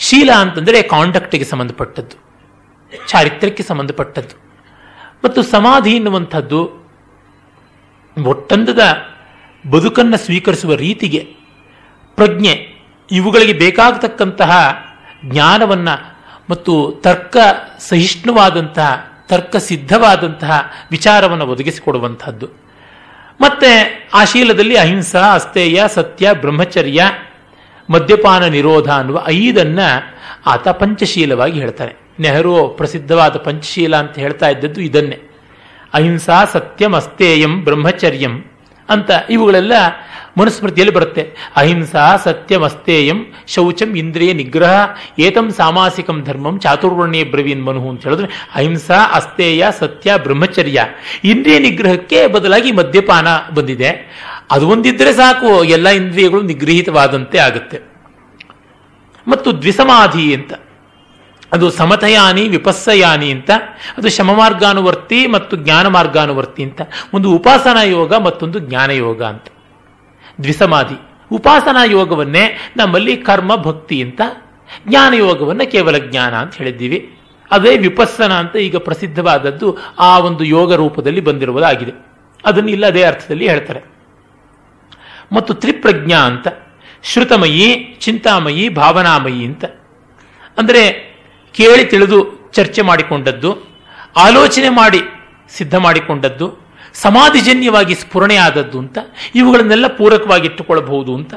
Speaker 1: ಶೀಲ ಅಂತಂದರೆ ಕಾಂಡಕ್ಟ್ಗೆ ಸಂಬಂಧಪಟ್ಟದ್ದು, ಚಾರಿತ್ರ್ಯಕ್ಕೆ ಸಂಬಂಧಪಟ್ಟದ್ದು. ಮತ್ತು ಸಮಾಧಿ ಎನ್ನುವಂಥದ್ದು ಒಟ್ಟಂದದ ಬದುಕನ್ನು ಸ್ವೀಕರಿಸುವ ರೀತಿಗೆ, ಪ್ರಜ್ಞೆ, ಇವುಗಳಿಗೆ ಬೇಕಾಗತಕ್ಕಂತಹ ಜ್ಞಾನವನ್ನು ಮತ್ತು ತರ್ಕ ಸಹಿಷ್ಣುವಾದಂತಹ, ತರ್ಕ ಸಿದ್ಧವಾದಂತಹ ವಿಚಾರವನ್ನು ಒದಗಿಸಿಕೊಡುವಂತಹದ್ದು ಮತ್ತೆ ಆ ಶೀಲದಲ್ಲಿ ಅಹಿಂಸಾ ಅಸ್ತೇಯ ಸತ್ಯ, ಬ್ರಹ್ಮಚರ್ಯ, ಮದ್ಯಪಾನ, ನಿರೋಧ ಅನ್ನುವ ಐದನ್ನ ಆತ ಪಂಚಶೀಲವಾಗಿ ಹೇಳ್ತಾನೆ ನೆಹರು ಪ್ರಸಿದ್ಧವಾದ ಪಂಚಶೀಲ ಅಂತ ಹೇಳ್ತಾ ಇದ್ದದ್ದು ಇದನ್ನೇ. ಅಹಿಂಸಾ ಸತ್ಯಂ ಅಸ್ತೇಯಂ ಬ್ರಹ್ಮಚರ್ಯಂ ಅಂತ ಇವುಗಳೆಲ್ಲ ಮನುಸ್ಮೃತಿಯಲ್ಲಿ ಬರುತ್ತೆ. ಅಹಿಂಸಾ ಸತ್ಯಂ ಅಸ್ತೇಯಂ ಶೌಚಂ ಇಂದ್ರಿಯ ನಿಗ್ರಹ ಏತಂ ಸಾಮಾಸಿಕಂ ಧರ್ಮಂ ಚಾತುರ್ವರ್ಣೀಯ ಬ್ರವೀನ್ ಮನು ಅಂತ ಹೇಳಿದ್ರೆ ಅಹಿಂಸಾ ಅಸ್ತೇಯ ಸತ್ಯ ಬ್ರಹ್ಮಚರ್ಯ. ಇಂದ್ರಿಯ ನಿಗ್ರಹಕ್ಕೆ ಬದಲಾಗಿ ಮದ್ಯಪಾನ ಬಂದಿದೆ. ಅದು ಒಂದಿದ್ರೆ ಸಾಕು, ಎಲ್ಲ ಇಂದ್ರಿಯಗಳು ನಿಗ್ರಹಿತವಾದಂತೆ ಆಗುತ್ತೆ. ಮತ್ತು ದ್ವಿಸಮಾಧಿ ಅಂತ. ಅದು ಸಮತಯಾನಿ, ವಿಪಸ್ಸಯಾನಿ ಅಂತ, ಅದು ಶಮಮಾರ್ಗಾನುವರ್ತಿ ಮತ್ತು ಜ್ಞಾನ ಮಾರ್ಗಾನುವರ್ತಿ ಅಂತ. ಒಂದು ಉಪಾಸನಾ ಯೋಗ ಮತ್ತೊಂದು ಜ್ಞಾನ ಯೋಗ ಅಂತ. ದ್ವಿಸಮಾಧಿ. ಉಪಾಸನಾ ಯೋಗವನ್ನೇ ನಮ್ಮಲ್ಲಿ ಕರ್ಮ, ಭಕ್ತಿ ಅಂತ, ಜ್ಞಾನ ಯೋಗವನ್ನ ಕೇವಲ ಜ್ಞಾನ ಅಂತ ಹೇಳಿದ್ದೀವಿ. ಅದೇ ವಿಪಸ್ಸನ ಅಂತ ಈಗ ಪ್ರಸಿದ್ಧವಾದದ್ದು ಆ ಒಂದು ಯೋಗ ರೂಪದಲ್ಲಿ ಬಂದಿರುವುದಾಗಿದೆ. ಅದನ್ನು ಇಲ್ಲ ಅದೇ ಅರ್ಥದಲ್ಲಿ ಹೇಳ್ತಾರೆ. ಮತ್ತು ತ್ರಿಪ್ರಜ್ಞಾ ಅಂತ, ಶ್ರುತಮಯಿ, ಚಿಂತಾಮಯಿ, ಭಾವನಾಮಯಿ ಅಂತ. ಅಂದರೆ ಕೇಳಿ ತಿಳಿದು ಚರ್ಚೆ ಮಾಡಿಕೊಂಡದ್ದು, ಆಲೋಚನೆ ಮಾಡಿ ಸಿದ್ಧ ಮಾಡಿಕೊಂಡದ್ದು, ಸಮಾಧಿಜನ್ಯವಾಗಿ ಸ್ಫುರಣೆ ಆದದ್ದು ಅಂತ, ಇವುಗಳನ್ನೆಲ್ಲ ಪೂರಕವಾಗಿ ಇಟ್ಟುಕೊಳ್ಳಬಹುದು ಅಂತ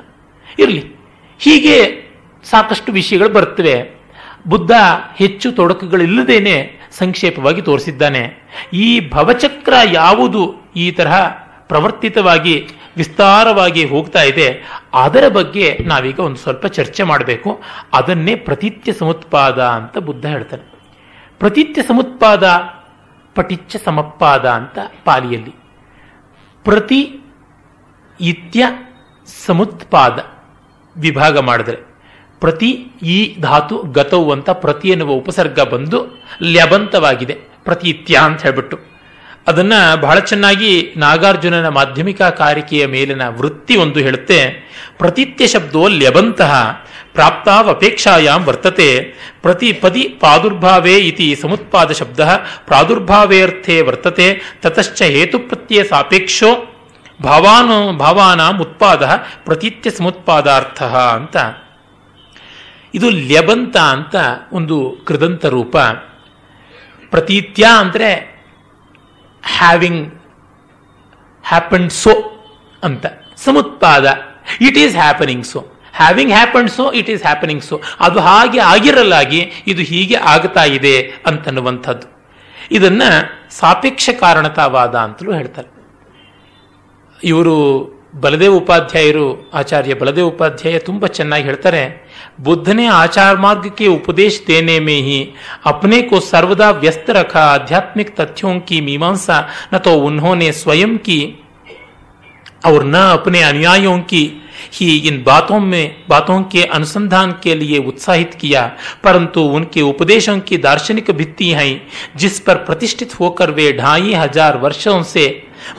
Speaker 1: ಇರಲಿ. ಹೀಗೆ ಸಾಕಷ್ಟು ವಿಷಯಗಳು ಬರ್ತವೆ. ಬುದ್ಧ ಹೆಚ್ಚು ತೊಡಕುಗಳಿಲ್ಲದೇನೆ ಸಂಕ್ಷೇಪವಾಗಿ ತೋರಿಸಿದ್ದಾನೆ. ಈ ಭವಚಕ್ರ ಯಾವುದು ಈ ತರಹ ಪ್ರವರ್ತಿತವಾಗಿ ವಿಸ್ತಾರವಾಗಿ ಹೋಗ್ತಾ ಇದೆ. ಅದರ ಬಗ್ಗೆ ನಾವೀಗ ಒಂದು ಸ್ವಲ್ಪ ಚರ್ಚೆ ಮಾಡಬೇಕು. ಅದನ್ನೇ ಪ್ರತಿತ್ಯ ಸಮುತ್ಪಾದ ಅಂತ ಬುದ್ಧ ಹೇಳ್ತಾನೆ. ಪ್ರತಿತ್ಯ ಸಮುತ್ಪಾದ ಪಟಿಚ್ಚ ಸಮಪ್ಪಾದ ಅಂತ ಪಾಲಿಯಲ್ಲಿ. ಪ್ರತಿ ಇತ್ಯ ಸಮುತ್ಪಾದ ವಿಭಾಗ ಮಾಡಿದ್ರೆ. ಪ್ರತಿ ಈ ಧಾತು ಗತವು ಅಂತ ಪ್ರತಿ ಎನ್ನುವ ಉಪಸರ್ಗ ಬಂದು ಲ್ಯಬಂತವಾಗಿದೆ. ಪ್ರತಿತ್ಯ ಅಂತ ಹೇಳ್ಬಿಟ್ಟು. ಅದನ್ನ ಬಹಳ ಚೆನ್ನಾಗಿ ನಾಗಾರ್ಜುನನ ಮಾಧ್ಯಮಿಕ ಕಾರಿಕೆಯ ಮೇಲಿನ ವೃತ್ತಿ ಒಂದು ಹೇಳುತ್ತೆ. ಪ್ರತಿತ್ಯ ಶಬ್ದೋ ಲ್ಯಬಂತಹ ಪ್ರಾಪ್ತಾವಪೇಕ್ಷಾಯಾಂ ವರ್ತತೆ ಪ್ರತಿ ಪದಿ ಪ್ರಾದುರ್ಭಾವೇ ಇತಿ ಸಮುತ್ಪಾದ ಶಬ್ದ ಪ್ರಾದುರ್ಭಾವೇರ್ಥೇ ವರ್ತತೆ ತತಶ್ಚ ಹೇತು ಪ್ರತ್ಯಯ ಸಾಪೇಕ್ಷೋ ಭಾವಾನು ಭಾವಾನಾಂ ಉತ್ಪಾದ ಪ್ರತೀತ್ಯ ಸಮುತ್ಪಾದಾರ್ಥ ಅಂತ. ಇದು ಲ್ಯಬಂತ ಅಂತ ಒಂದು ಕೃದಂತ ರೂಪ. ಪ್ರತೀತ್ಯ ಅಂದರೆ ಹ್ಯಾವಿಂಗ್ ಹ್ಯಾಪನ್ ಸೊ ಅಂತ. ಸಮುತ್ಪಾದ it is happening so having happen so it is happening so ಅದು ಹಾಗೆ ಆಗಿರಲಾಗಿ ಇದು ಹೀಗೆ ಆಗ್ತಾ ಇದೆ ಅಂತನ್ನುವಂಥದ್ದು. ಇದನ್ನ ಸಾಪೇಕ್ಷ ಕಾರಣತಾವಾದ ಅಂತಲೂ ಹೇಳ್ತಾರೆ. ಇವರು ಬಲದೇವ ಉಪಾಧ್ಯಾಯರು ಆಚಾರ್ಯ ಬಲದೇವ ಉಪಾಧ್ಯಾಯ ತುಂಬ ಚೆನ್ನಾಗಿ ಹೇಳ್ತಾರೆ ಬುದ್ಧನೇ ಆಚಾರ ಮಾರ್ಗಕ್ಕೆ ಉಪದೇಶ ದೇನೆ में ही अपने को सर्वदा व्यस्त रखा आध्यात्मिक तथ्यों की मीमांसा न तो उन्होंने स्वयं की और न अपने अनुयायियों की ही इन बातों में बातों के अनुसंधान के लिए उत्साहित किया परंतु उनके उपदेशों की दार्शनिक भित्ति हैं जिस पर प्रतिष्ठित होकर वे ढाई हजार वर्षों से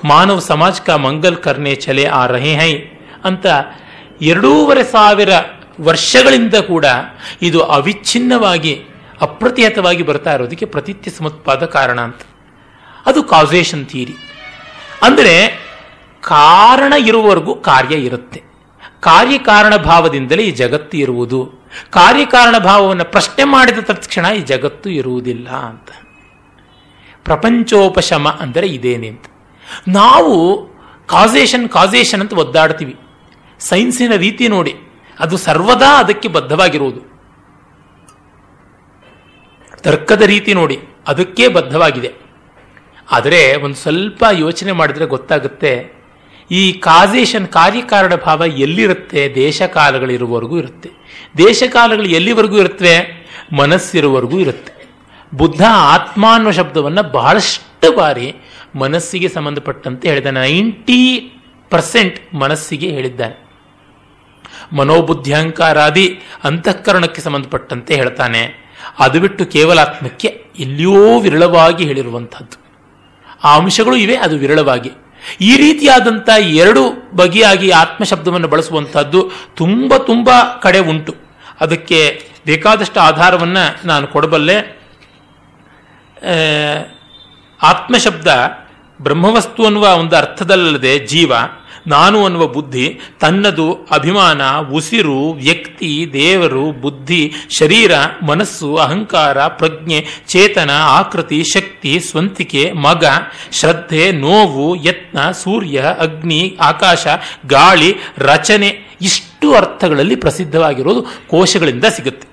Speaker 1: ಮಾನವ ಸಮಾಜ ಕಾ ಮಂಗಲ್ ಕರ್ನೆ ಚಲೆ ಆ ರಹೆ ಹೈ ಅಂತ ಎರಡೂವರೆ ಸಾವಿರ ವರ್ಷಗಳಿಂದ ಕೂಡ ಇದು ಅವಿಚ್ಛಿನ್ನವಾಗಿ ಅಪ್ರತಿಹತವಾಗಿ ಬರ್ತಾ ಇರೋದಕ್ಕೆ ಪ್ರತಿತ್ಯ ಸಮತ್ಪಾದ ಕಾರಣ ಅಂತ ಅದು ಕಾಸೇಷನ್ ಥಿಯರಿ ಅಂದರೆ ಕಾರಣ ಇರುವವರೆಗೂ ಕಾರ್ಯ ಇರುತ್ತೆ. ಕಾರ್ಯಕಾರಣ ಭಾವದಿಂದಲೇ ಈ ಜಗತ್ತು ಇರುವುದು. ಕಾರ್ಯಕಾರಣ ಭಾವವನ್ನು ಪ್ರಶ್ನೆ ಮಾಡಿದ ತಕ್ಷಣ ಈ ಜಗತ್ತು ಇರುವುದಿಲ್ಲ ಅಂತ. ಪ್ರಪಂಚೋಪಶಮ ಅಂದರೆ ಇದೇನೆ ಅಂತ. ನಾವು ಕಾಸೇಷನ್ ಕಾಸೇಷನ್ ಅಂತ ಒದ್ದಾಡ್ತೀವಿ. ಸೈನ್ಸಿನ ರೀತಿ ನೋಡಿ, ಅದು ಸರ್ವದಾ ಅದಕ್ಕೆ ಬದ್ಧವಾಗಿರುವುದು. ತರ್ಕದ ರೀತಿ ನೋಡಿ, ಅದಕ್ಕೆ ಬದ್ಧವಾಗಿದೆ. ಆದರೆ ಒಂದು ಸ್ವಲ್ಪ ಯೋಚನೆ ಮಾಡಿದ್ರೆ ಗೊತ್ತಾಗುತ್ತೆ ಈ ಕಾಜೇಷನ್ ಕಾರ್ಯಕಾರಣ ಭಾವ ಎಲ್ಲಿರುತ್ತೆ? ದೇಶಕಾಲಗಳಿರುವವರೆಗೂ ಇರುತ್ತೆ. ದೇಶಕಾಲಗಳು ಎಲ್ಲಿವರೆಗೂ ಇರುತ್ತವೆ? ಮನಸ್ಸಿರುವವರೆಗೂ ಇರುತ್ತೆ. ಬುದ್ಧ ಆತ್ಮ ಅನ್ನೋ ಶಬ್ದವನ್ನು ಬಹಳಷ್ಟು ಬಾರಿ ಮನಸ್ಸಿಗೆ ಸಂಬಂಧಪಟ್ಟಂತೆ ಹೇಳಿದ್ದಾನೆ ನೈಂಟಿ ಪರ್ಸೆಂಟ್ ಮನಸ್ಸಿಗೆ ಹೇಳಿದ್ದಾನೆ ಮನೋಬುದ್ಧಿಯಂಕಾರಾದಿ ಅಂತಃಕರಣಕ್ಕೆ ಸಂಬಂಧಪಟ್ಟಂತೆ ಹೇಳ್ತಾನೆ. ಅದು ಬಿಟ್ಟು ಕೇವಲ ಆತ್ಮಕ್ಕೆ ಎಲ್ಲಿಯೋ ವಿರಳವಾಗಿ ಹೇಳಿರುವಂಥದ್ದು. ಆ ಅಂಶಗಳು ಇವೆ, ಅದು ವಿರಳವಾಗಿ. ಈ ರೀತಿಯಾದಂಥ ಎರಡು ಬಗೆಯಾಗಿ ಆತ್ಮಶಬ್ದವನ್ನು ಬಳಸುವಂಥದ್ದು ತುಂಬ ತುಂಬ ಕಡೆ ಉಂಟು. ಅದಕ್ಕೆ ಬೇಕಾದಷ್ಟು ಆಧಾರವನ್ನು ನಾನು ಕೊಡಬಲ್ಲೆ. ಆತ್ಮಶಬ್ದ ಬ್ರಹ್ಮವಸ್ತು ಅನ್ನುವ ಒಂದು ಅರ್ಥದಲ್ಲದೆ ಜೀವ ನಾನು ಅನ್ನುವ ಬುದ್ಧಿ, ತನ್ನದು ಅಭಿಮಾನ, ಉಸಿರು, ವ್ಯಕ್ತಿ, ದೇವರು, ಬುದ್ಧಿ, ಶರೀರ, ಮನಸ್ಸು, ಅಹಂಕಾರ, ಪ್ರಜ್ಞೆ, ಚೇತನ, ಆಕೃತಿ, ಶಕ್ತಿ, ಸ್ವಂತಿಕೆ, ಮಗ, ಶ್ರದ್ಧೆ, ನೋವು, ಯತ್ನ, ಸೂರ್ಯ, ಅಗ್ನಿ, ಆಕಾಶ, ಗಾಳಿ, ರಚನೆ, ಇಷ್ಟು ಅರ್ಥಗಳಲ್ಲಿ ಪ್ರಸಿದ್ಧವಾಗಿರೋದು ಕೋಶಗಳಿಂದ ಸಿಗುತ್ತೆ.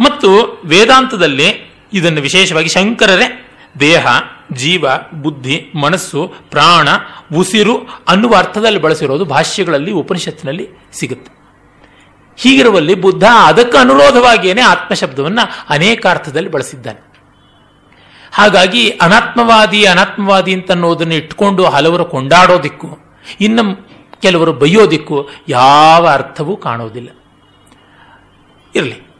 Speaker 1: ಮತ್ತು ವೇದಾಂತದಲ್ಲಿ ಇದನ್ನು ವಿಶೇಷವಾಗಿ ಶಂಕರರೇ ದೇಹ, ಜೀವ, ಬುದ್ಧಿ, ಮನಸ್ಸು, ಪ್ರಾಣ, ಉಸಿರು ಅನ್ನುವ ಅರ್ಥದಲ್ಲಿ ಬಳಸಿರೋದು ಭಾಷ್ಯಗಳಲ್ಲಿ, ಉಪನಿಷತ್ತಿನಲ್ಲಿ ಸಿಗುತ್ತೆ. ಹೀಗಿರುವಲ್ಲಿ ಬುದ್ಧ ಅದಕ್ಕೆ ಅನುರೋಧವಾಗಿಯೇ ಆತ್ಮಶಬ್ದವನ್ನು ಅನೇಕ ಅರ್ಥದಲ್ಲಿ ಬಳಸಿದ್ದಾನೆ. ಹಾಗಾಗಿ ಅನಾತ್ಮವಾದಿ ಅನಾತ್ಮವಾದಿ ಅಂತ ಅನ್ನೋದನ್ನು ಇಟ್ಕೊಂಡು ಹಲವರು ಕೊಂಡಾಡೋದಿಕ್ಕೂ, ಇನ್ನು ಕೆಲವರು ಬೈಯೋದಿಕ್ಕೂ ಯಾವ ಅರ್ಥವೂ ಕಾಣೋದಿಲ್ಲ. ಇರಲಿ.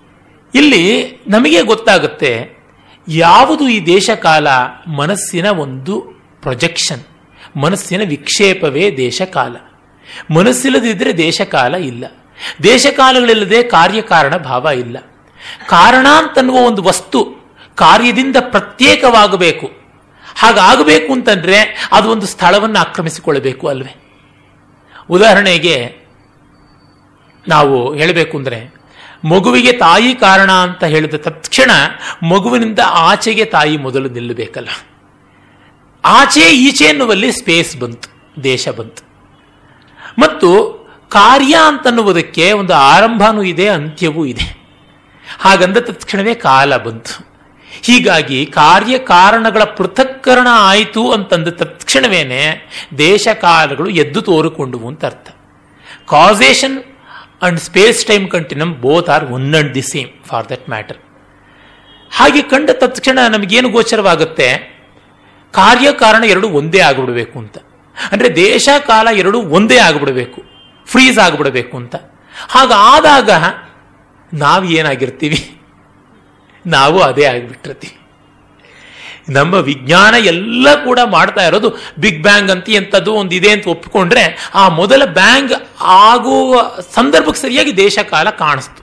Speaker 1: ಇಲ್ಲಿ ನಮಗೆ ಗೊತ್ತಾಗುತ್ತೆ ಯಾವುದು ಈ ದೇಶಕಾಲ ಮನಸ್ಸಿನ ಒಂದು ಪ್ರೊಜೆಕ್ಷನ್ ಮನಸ್ಸಿನ ವಿಕ್ಷೇಪವೇ ದೇಶಕಾಲ ಮನಸ್ಸಿಲ್ಲದಿದ್ದರೆ ದೇಶಕಾಲ ಇಲ್ಲ. ದೇಶಕಾಲಗಳಿಲ್ಲದೆ ಕಾರ್ಯಕಾರಣ ಭಾವ ಇಲ್ಲ. ಕಾರಣ ಅಂತನ್ನುವ ಒಂದು ವಸ್ತು ಕಾರ್ಯದಿಂದ ಪ್ರತ್ಯೇಕವಾಗಬೇಕು. ಹಾಗಾಗಬೇಕು ಅಂತಂದ್ರೆ ಅದು ಒಂದು ಸ್ಥಳವನ್ನು ಆಕ್ರಮಿಸಿಕೊಳ್ಳಬೇಕು ಅಲ್ವೇ? ಉದಾಹರಣೆಗೆ ನಾವು ಹೇಳಬೇಕು ಅಂದರೆ ಮಗುವಿಗೆ ತಾಯಿ ಕಾರಣ ಅಂತ ಹೇಳಿದ ತಕ್ಷಣ ಮಗುವಿನಿಂದ ಆಚೆಗೆ ತಾಯಿ ಮೊದಲು ನಿಲ್ಲಬೇಕಲ್ಲ. ಆಚೆ ಈಚೆ ಎನ್ನುವಲ್ಲಿ ಸ್ಪೇಸ್ ಬಂತು, ದೇಶ ಬಂತು. ಮತ್ತು ಕಾರ್ಯ ಅಂತನ್ನುವುದಕ್ಕೆ ಒಂದು ಆರಂಭನೂ ಇದೆ, ಅಂತ್ಯವೂ ಇದೆ. ಹಾಗಂದ ತಕ್ಷಣವೇ ಕಾಲ ಬಂತು. ಹೀಗಾಗಿ ಕಾರ್ಯ ಕಾರಣಗಳ ಪೃಥಕ್ಕರಣ ಆಯಿತು ಅಂತಂದ ತಕ್ಷಣವೇನೆ ದೇಶ ಕಾಲಗಳು ಎದ್ದು ತೋರಿಕೊಂಡುವು ಅಂತ ಅರ್ಥ. Causation and space time continuum both are one and the same for that matter ಹಾಗೆ ಕಂಡ ತಕ್ಷಣ ನಮಗೇನು ಗೋಚರವಾಗುತ್ತೆ? ಕಾರ್ಯಕಾರಣ ಎರಡು ಒಂದೇ ಆಗಿಬಿಡಬೇಕು ಅಂತ. ಅಂದ್ರೆ ದೇಶ ಕಾಲ ಎರಡು ಒಂದೇ ಆಗಿಬಿಡಬೇಕು. ಫ್ರೀಸ್ ಆಗಿಬಿಡಬೇಕು ಅಂತ. ಹಾಗಾದಾಗ ನಾವು ಏನಾಗಿರ್ತೀವಿ? ನಾವು ಅದೇ ಆಗಿಬಿಟ್ಟಿರ್ತೀವಿ. ನಮ್ಮ ವಿಜ್ಞಾನ ಎಲ್ಲ ಕೂಡ ಮಾಡ್ತಾ ಇರೋದು ಬಿಗ್ ಬ್ಯಾಂಗ್ ಅಂತ ಎಂಥದ್ದು ಒಂದು ಇದೆ ಅಂತ ಒಪ್ಪಿಕೊಂಡ್ರೆ ಆ ಮೊದಲ ಬ್ಯಾಂಗ್ ಆಗುವ ಸಂದರ್ಭಕ್ಕೆ ಸರಿಯಾಗಿ ದೇಶ ಕಾಲ ಕಾಣಿಸ್ತು.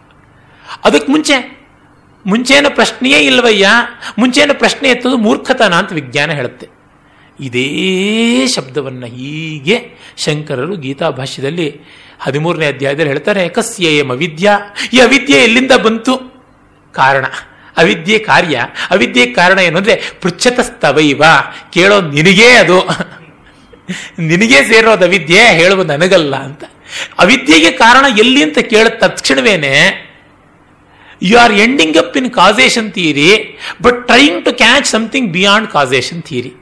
Speaker 1: ಅದಕ್ಕೆ ಮುಂಚೆ, ಮುಂಚೆನ ಪ್ರಶ್ನೆಯೇ ಇಲ್ವಯ್ಯ, ಮುಂಚೆನ ಪ್ರಶ್ನೆ ಎತ್ತದು ಮೂರ್ಖತನ ಅಂತ ವಿಜ್ಞಾನ ಹೇಳುತ್ತೆ. ಇದೇ ಶಬ್ದವನ್ನು ಹೀಗೆ ಶಂಕರರು ಗೀತಾ ಭಾಷ್ಯದಲ್ಲಿ ಹದಿಮೂರನೇ ಅಧ್ಯಾಯದಲ್ಲಿ ಹೇಳ್ತಾರೆ ಕಸ್ಯೇಯಂ ವಿದ್ಯಾ ಈ ಅವಿದ್ಯೆ ಎಲ್ಲಿಂದ ಬಂತು? ಕಾರಣ. ಅವಿದ್ಯೆ ಕಾರ್ಯ, ಅವಿದ್ಯೆ ಕಾರಣ ಏನು ಅಂದರೆ ಪೃಚ್ಛತಸ್ತವೈವ ಕೇಳೋ ನಿನಗೇ ಅದು. ನಿನಗೇ ಸೇರೋದು ಅವಿದ್ಯೆ, ಹೇಳುವ ನನಗಲ್ಲ ಅಂತ. ಅವಿದ್ಯೆಗೆ ಕಾರಣ ಎಲ್ಲಿ ಅಂತ ಕೇಳಿದ ತಕ್ಷಣವೇನೆ you are ending up in causation theory but trying to catch something beyond causation theory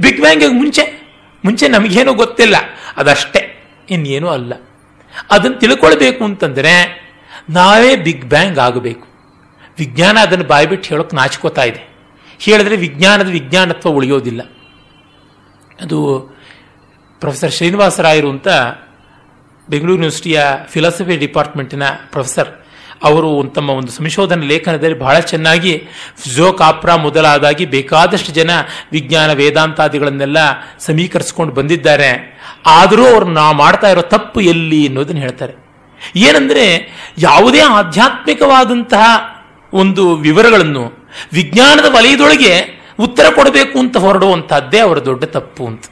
Speaker 1: big bang ಮುಂಚೆ ಮುಂಚೆ ನಮಗೇನೂ ಗೊತ್ತಿಲ್ಲ. ಅದಷ್ಟೇ, ಇನ್ನೇನೂ ಅಲ್ಲ. ಅದನ್ನು ತಿಳ್ಕೊಳ್ಬೇಕು ಅಂತಂದ್ರೆ, ನಾವೇ ಬಿಗ್ ಬ್ಯಾಂಗ್ ಆಗಬೇಕು. ವಿಜ್ಞಾನ ಅದನ್ನು ಬಾಯ್ಬಿಟ್ಟು ಹೇಳೋಕೆ ನಾಚ್ಕೋತಾ ಇದೆ. ಹೇಳಿದ್ರೆ ವಿಜ್ಞಾನದ ವಿಜ್ಞಾನತ್ವ ಉಳಿಯೋದಿಲ್ಲ. ಅದು ಪ್ರೊಫೆಸರ್ ಶ್ರೀನಿವಾಸರಾಯರು ಅಂತ ಬೆಂಗಳೂರು ಯೂನಿವರ್ಸಿಟಿಯ ಫಿಲಾಸಫಿ ಡಿಪಾರ್ಟ್ಮೆಂಟಿನ ಪ್ರೊಫೆಸರ್. ಅವರು ತಮ್ಮ ಒಂದು ಸಂಶೋಧನೆ ಲೇಖನದಲ್ಲಿ ಬಹಳ ಚೆನ್ನಾಗಿ ಫಿಜೋ ಕಾಪ್ರಾ ಮೊದಲಾದಾಗಿ ಬೇಕಾದಷ್ಟು ಜನ ವಿಜ್ಞಾನ ವೇದಾಂತಾದಿಗಳನ್ನೆಲ್ಲ ಸಮೀಕರಿಸ್ಕೊಂಡು ಬಂದಿದ್ದಾರೆ. ಆದರೂ ಅವರು ನಾವು ಮಾಡ್ತಾ ಇರೋ ತಪ್ಪು ಎಲ್ಲಿ ಅನ್ನೋದನ್ನು ಹೇಳ್ತಾರೆ. ಏನಂದ್ರೆ ಯಾವುದೇ ಆಧ್ಯಾತ್ಮಿಕವಾದಂತಹ ಒಂದು ವಿವರಗಳನ್ನು ವಿಜ್ಞಾನದ ವಲಯದೊಳಗೆ ಉತ್ತರ ಕೊಡಬೇಕು ಅಂತ ಹೊರಡುವಂತಹದ್ದೇ ಅವರ ದೊಡ್ಡ ತಪ್ಪು ಅಂತ.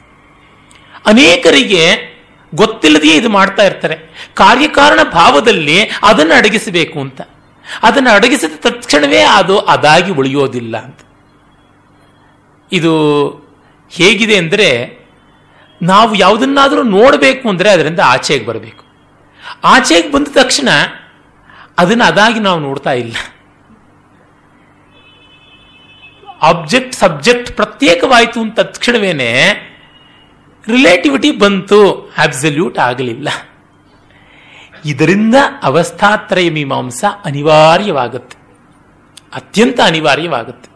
Speaker 1: ಅನೇಕರಿಗೆ ಗೊತ್ತಿಲ್ಲದೆಯೇ ಇದು ಮಾಡ್ತಾ ಇರ್ತಾರೆ. ಕಾರ್ಯಕಾರಣ ಭಾವದಲ್ಲಿ ಅದನ್ನು ಅಡಗಿಸಬೇಕು ಅಂತ. ಅದನ್ನು ಅಡಗಿಸಿದ ತಕ್ಷಣವೇ ಅದು ಅದಾಗಿ ಉಳಿಯೋದಿಲ್ಲ ಅಂತ. ಇದು ಹೇಗಿದೆ ಅಂದರೆ ನಾವು ಯಾವುದನ್ನಾದರೂ ನೋಡಬೇಕು ಅಂದರೆ ಅದರಿಂದ ಆಚೆಗೆ ಬರಬೇಕು. ಆಚೆಗೆ ಬಂದ ತಕ್ಷಣ ಅದನ್ನು ಅದಾಗಿ ನಾವು ನೋಡ್ತಾ ಇಲ್ಲ. ಆಬ್ಜೆಕ್ಟ್ ಸಬ್ಜೆಕ್ಟ್ ಪ್ರತ್ಯೇಕವಾಯಿತು ಅಂತ ತಕ್ಷಣವೇನೆ ರಿಲೇಟಿವಿಟಿ ಬಂತು. ಅಬ್ಸಲ್ಯೂಟ್ ಆಗಲಿಲ್ಲ. ಇದರಿಂದ ಅವಸ್ಥಾತ್ರಯ ಮೀಮಾಂಸ ಅನಿವಾರ್ಯವಾಗುತ್ತೆ. ಅತ್ಯಂತ ಅನಿವಾರ್ಯವಾಗುತ್ತೆ.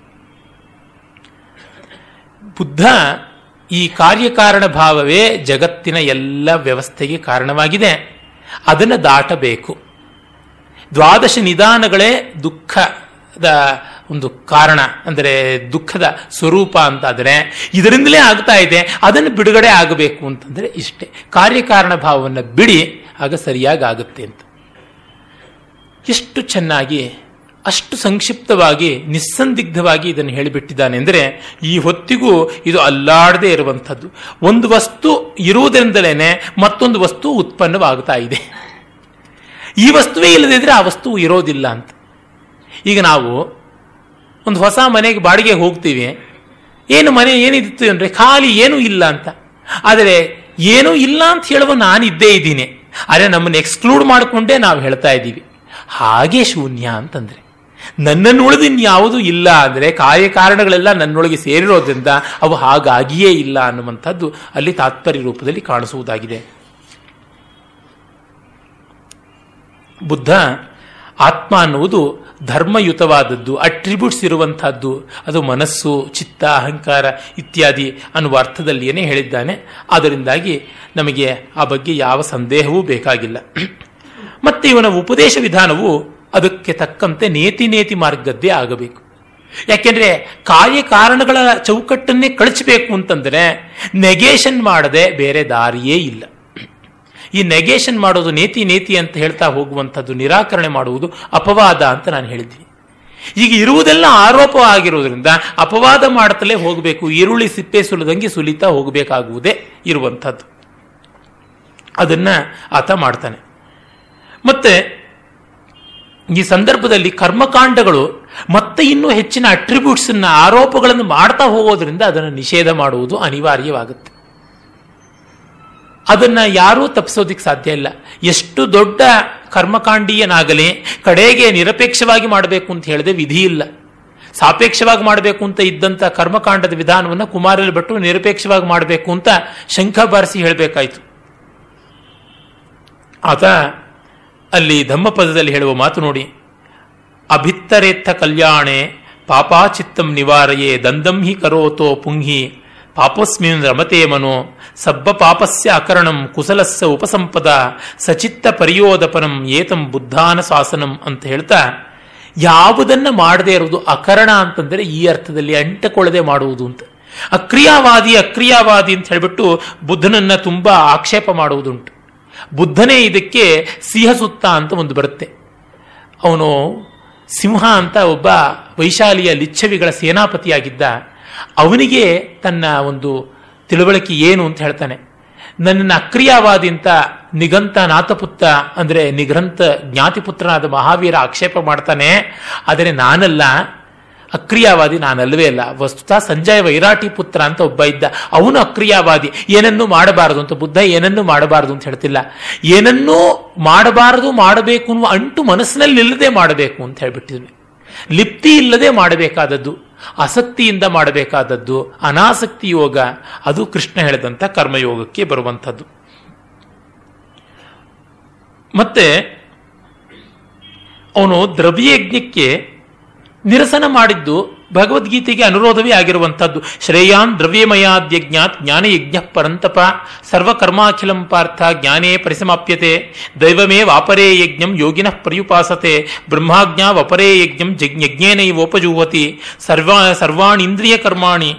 Speaker 1: ಬುದ್ಧ ಈ ಕಾರ್ಯಕಾರಣ ಭಾವವೇ ಜಗತ್ತಿನ ಎಲ್ಲ ವ್ಯವಸ್ಥೆಗೆ ಕಾರಣವಾಗಿದೆ. ಅದನ್ನು ದಾಟಬೇಕು. ದ್ವಾದಶ ನಿಧಾನಗಳೇ ದುಃಖದ ಒಂದು ಕಾರಣ, ಅಂದರೆ ದುಃಖದ ಸ್ವರೂಪ ಅಂತಾದರೆ, ಇದರಿಂದಲೇ ಆಗ್ತಾ ಇದೆ, ಅದನ್ನು ಬಿಡುಗಡೆ ಆಗಬೇಕು ಅಂತಂದರೆ ಇಷ್ಟೇ. ಕಾರ್ಯಕಾರಣ ಭಾವವನ್ನು ಬಿಡಿ, ಆಗ ಸರಿಯಾಗಿ ಆಗುತ್ತೆ ಅಂತ. ಎಷ್ಟು ಚೆನ್ನಾಗಿ, ಅಷ್ಟು ಸಂಕ್ಷಿಪ್ತವಾಗಿ, ನಿಸ್ಸಂದಿಗ್ಧವಾಗಿ ಇದನ್ನು ಹೇಳಿಬಿಟ್ಟಿದ್ದಾನೆ ಅಂದರೆ, ಈ ಹೊತ್ತಿಗೂ ಇದು ಅಲ್ಲಾಡದೆ ಇರುವಂಥದ್ದು. ಒಂದು ವಸ್ತು ಇರುವುದರಿಂದಲೇ ಮತ್ತೊಂದು ವಸ್ತು ಉತ್ಪನ್ನವಾಗ್ತಾ ಇದೆ. ಈ ವಸ್ತುವೇ ಇಲ್ಲದಿದ್ರೆ ಆ ವಸ್ತು ಇರೋದಿಲ್ಲ ಅಂತ. ಈಗ ನಾವು ಒಂದು ಹೊಸ ಮನೆಗೆ ಬಾಡಿಗೆ ಹೋಗ್ತೀವಿ. ಏನು ಮನೆ ಏನಿತ್ತು ಅಂದರೆ ಖಾಲಿ ಏನೂ ಇಲ್ಲ ಅಂತ. ಆದರೆ ಏನೂ ಇಲ್ಲ ಅಂತ ಹೇಳುವ ನಾನು ಇದ್ದೇ ಇದ್ದೀನಿ. ಆದರೆ ನಮ್ಮನ್ನು ಎಕ್ಸ್ಕ್ಲೂಡ್ ಮಾಡಿಕೊಂಡೇ ನಾವು ಹೇಳ್ತಾ ಇದ್ದೀವಿ. ಹಾಗೆ ಶೂನ್ಯ ಅಂತಂದರೆ. ನನ್ನನ್ನು ಉಳಿದು ಇನ್ಯಾವುದೂ ಇಲ್ಲ ಅಂದರೆ ಕಾರ್ಯಕಾರಣಗಳೆಲ್ಲ ನನ್ನೊಳಗೆ ಸೇರಿರೋದ್ರಿಂದ ಅವು ಹಾಗಾಗಿಯೇ ಇಲ್ಲ ಅನ್ನುವಂಥದ್ದು ಅಲ್ಲಿ ತಾತ್ಪರ್ಯ ರೂಪದಲ್ಲಿ ಕಾಣಿಸುವುದಾಗಿದೆ. ಬುದ್ಧ ಆತ್ಮ ಅನ್ನುವುದು ಧರ್ಮಯುತವಾದದ್ದು ಅಟ್ರಿಬ್ಯೂಟ್ಸ್ ಇರುವಂತಹದ್ದು ಅದು ಮನಸ್ಸು, ಚಿತ್ತ, ಅಹಂಕಾರ ಇತ್ಯಾದಿ ಅನ್ನುವ ಅರ್ಥದಲ್ಲಿಯೇ ಹೇಳಿದ್ದಾನೆ. ಅದರಿಂದಾಗಿ ನಮಗೆ ಆ ಬಗ್ಗೆ ಯಾವ ಸಂದೇಹವೂ ಬೇಕಾಗಿಲ್ಲ. ಮತ್ತೆ ಇವನ ಉಪದೇಶ ವಿಧಾನವು ಅದಕ್ಕೆ ತಕ್ಕಂತೆ ನೇತಿ ನೇತಿ ಮಾರ್ಗದ್ದೇ ಆಗಬೇಕು. ಯಾಕೆಂದ್ರೆ ಕಾರ್ಯಕಾರಣಗಳ ಚೌಕಟ್ಟನ್ನೇ ಕಳಿಸಬೇಕು ಅಂತಂದ್ರೆ ನೆಗೇಷನ್ ಮಾಡದೆ ಬೇರೆ ದಾರಿಯೇ ಇಲ್ಲ. ಈ ನೆಗೇಷನ್ ಮಾಡೋದು ನೇತಿ ನೇತಿ ಅಂತ ಹೇಳ್ತಾ ಹೋಗುವಂಥದ್ದು, ನಿರಾಕರಣೆ ಮಾಡುವುದು ಅಪವಾದ ಅಂತ ನಾನು ಹೇಳಿದ್ದೀನಿ. ಈಗ ಇರುವುದೆಲ್ಲ ಆರೋಪ ಆಗಿರುವುದರಿಂದ ಅಪವಾದ ಮಾಡುತ್ತಲೇ ಹೋಗಬೇಕು, ಈರುಳ್ಳಿ ಸಿಪ್ಪೆ ಸುಲಿದಂಗೆ ಸುಲಿತಾ ಹೋಗಬೇಕಾಗುವುದೇ ಇರುವಂಥದ್ದು. ಅದನ್ನ ಆತ ಮಾಡ್ತಾನೆ. ಮತ್ತೆ ಈ ಸಂದರ್ಭದಲ್ಲಿ ಕರ್ಮಕಾಂಡಗಳು ಮತ್ತೆ ಇನ್ನೂ ಹೆಚ್ಚಿನ ಅಟ್ರಿಬ್ಯೂಟ್ಸ್ ಆರೋಪಗಳನ್ನು ಮಾಡ್ತಾ ಹೋಗೋದ್ರಿಂದ ಅದನ್ನು ನಿಷೇಧ ಮಾಡುವುದು ಅನಿವಾರ್ಯವಾಗುತ್ತೆ. ಅದನ್ನ ಯಾರೂ ತಪ್ಪಿಸೋದಿಕ್ ಸಾಧ್ಯ ಇಲ್ಲ. ಎಷ್ಟು ದೊಡ್ಡ ಕರ್ಮಕಾಂಡೀಯನಾಗಲಿ, ಕಡೆಗೆ ನಿರಪೇಕ್ಷವಾಗಿ ಮಾಡಬೇಕು ಅಂತ ಹೇಳಿದೆ ವಿಧಿ ಇಲ್ಲ. ಸಾಪೇಕ್ಷವಾಗಿ ಮಾಡಬೇಕು ಅಂತ ಇದ್ದಂಥ ಕರ್ಮಕಾಂಡದ ವಿಧಾನವನ್ನು ಕುಮಾರಲ್ಲಿ ಬಿಟ್ಟು ನಿರಪೇಕ್ಷವಾಗಿ ಮಾಡಬೇಕು ಅಂತ ಶಂಖ ಬಾರಿಸಿ ಹೇಳಬೇಕಾಯಿತು. ಆತ ಅಲ್ಲಿ ಧಮ್ಮಪದದಲ್ಲಿ ಹೇಳುವ ಮಾತು ನೋಡಿ, ಅಭಿತ್ತರೇತ್ತ ಕಲ್ಯಾಣೆ, ಪಾಪಾಚಿತ್ತಂ ನಿವಾರಯೇ ದಂದಂ ಹಿ ಕರೋತೋ ಪುಂಹಿ ಪಾಪಸ್ಮಿನ್ ರಮತೆ ಮನೋ ಸಬ್ಬ ಪಾಪಸ್ಯ ಅಕರಣಂ ಕುಸಲಸ್ಯ ಉಪಸಂಪದ ಸಚಿತ್ತ ಪರಿಯೋದಪನಂ ಏತಂ ಬುದ್ಧಾನ ಶಾಸನಂ ಅಂತ ಹೇಳ್ತಾ, ಯಾವುದನ್ನ ಮಾಡದೇ ಇರುವುದು ಅಕರಣ ಅಂತಂದರೆ ಈ ಅರ್ಥದಲ್ಲಿ ಅಂಟಕೊಳ್ಳದೆ ಮಾಡುವುದು ಅಂತ. ಅಕ್ರಿಯಾವಾದಿ ಅಕ್ರಿಯಾವಾದಿ ಅಂತ ಹೇಳಿಬಿಟ್ಟು ಬುದ್ಧನನ್ನ ತುಂಬಾ ಆಕ್ಷೇಪ ಮಾಡುವುದುಂಟು. ಬುದ್ಧನೇ ಇದಕ್ಕೆ ಸಿಂಹಸುತ್ತ ಅಂತ ಒಂದು ಬರುತ್ತೆ. ಅವನು ಸಿಂಹ ಅಂತ ಒಬ್ಬ ವೈಶಾಲಿಯ ಲಿಚ್ಛವಿಗಳ ಸೇನಾಪತಿಯಾಗಿದ್ದ. ಅವನಿಗೆ ತನ್ನ ಒಂದು ತಿಳುವಳಿಕೆ ಏನು ಅಂತ ಹೇಳ್ತಾನೆ. ನನ್ನನ್ನು ಅಕ್ರಿಯಾವಾದಿ ಅಂತ ನಿಗಂತ ನಾಥಪುತ್ರ ಅಂದರೆ ನಿಗ್ರಂತ ಜ್ಞಾತಿಪುತ್ರನಾದ ಮಹಾವೀರ ಆಕ್ಷೇಪ ಮಾಡ್ತಾನೆ. ಆದರೆ ನಾನಲ್ಲ. ಅಕ್ರಿಯವಾದಿ ನಾನಲ್ವೇ ಅಲ್ಲ. ವಸ್ತುತ ಸಂಜಯ ವೈರಾಟಿ ಪುತ್ರ ಅಂತ ಒಬ್ಬ ಇದ್ದ. ಅವನು ಅಕ್ರಿಯಾವಾದಿ. ಏನನ್ನೂ ಮಾಡಬಾರದು ಅಂತ ಬುದ್ಧ ಏನನ್ನೂ ಮಾಡಬಾರದು ಅಂತ ಹೇಳ್ತಿಲ್ಲ. ಏನನ್ನೂ ಮಾಡಬಾರದು ಮಾಡಬೇಕು ಅನ್ನುವ ಅಂಟು ಮನಸ್ಸಿನಲ್ಲಿ ನಿಲ್ಲದೆ ಮಾಡಬೇಕು ಅಂತ ಹೇಳ್ಬಿಟ್ಟಿದ್ವಿ ಲಿಪ್ತಿ ಇಲ್ಲದೆ ಮಾಡಬೇಕಾದದ್ದು. ಆಸಕ್ತಿಯಿಂದ ಮಾಡಬೇಕಾದದ್ದು ಅನಾಸಕ್ತಿ ಯೋಗ ಅದು ಕೃಷ್ಣ ಹೇಳಿದಂಥ ಕರ್ಮಯೋಗಕ್ಕೆ ಬರುವಂಥದ್ದು. ಮತ್ತೆ ಅವನು ದ್ರವ್ಯಯಜ್ಞಕ್ಕೆ ನಿರಸನ ಮಾಡಿದ್ದು ಭಗವದ್ಗೀತೆಗೆ ಅನುರೋಧವೇ ಆಗಿರುವಂಥದ್ದು. ಶ್ರೇಯಾನ್ ದ್ರವ್ಯಮಯಾದ್ಯಜ್ಞಾತ್ ಜ್ಞಾನಯಜ್ಞ ಪರಂತಪ. ಸರ್ವಕರ್ಮಾಖಿಲಂ ಪಾರ್ಥ ಜ್ಞಾನೇ ಪರಿಸಮಾಪ್ಯತೆ. ದೈವಮೇ ವಾಪರೇ ಯಜ್ಞಂ ಯೋಗಿನಃ ಪರ್ಯುಪಾಸತೆ. ಬ್ರಹ್ಮಾಜ್ಞಾ ವಪರೇ ಯಜ್ಞಂ ಜಜ್ಞೇನೈವೋಪಜೂಹತಿ ಸರ್ವಾ ಸರ್ವಾಣಿಂದ್ರಿಯ ಕರ್ಮಾಣಿ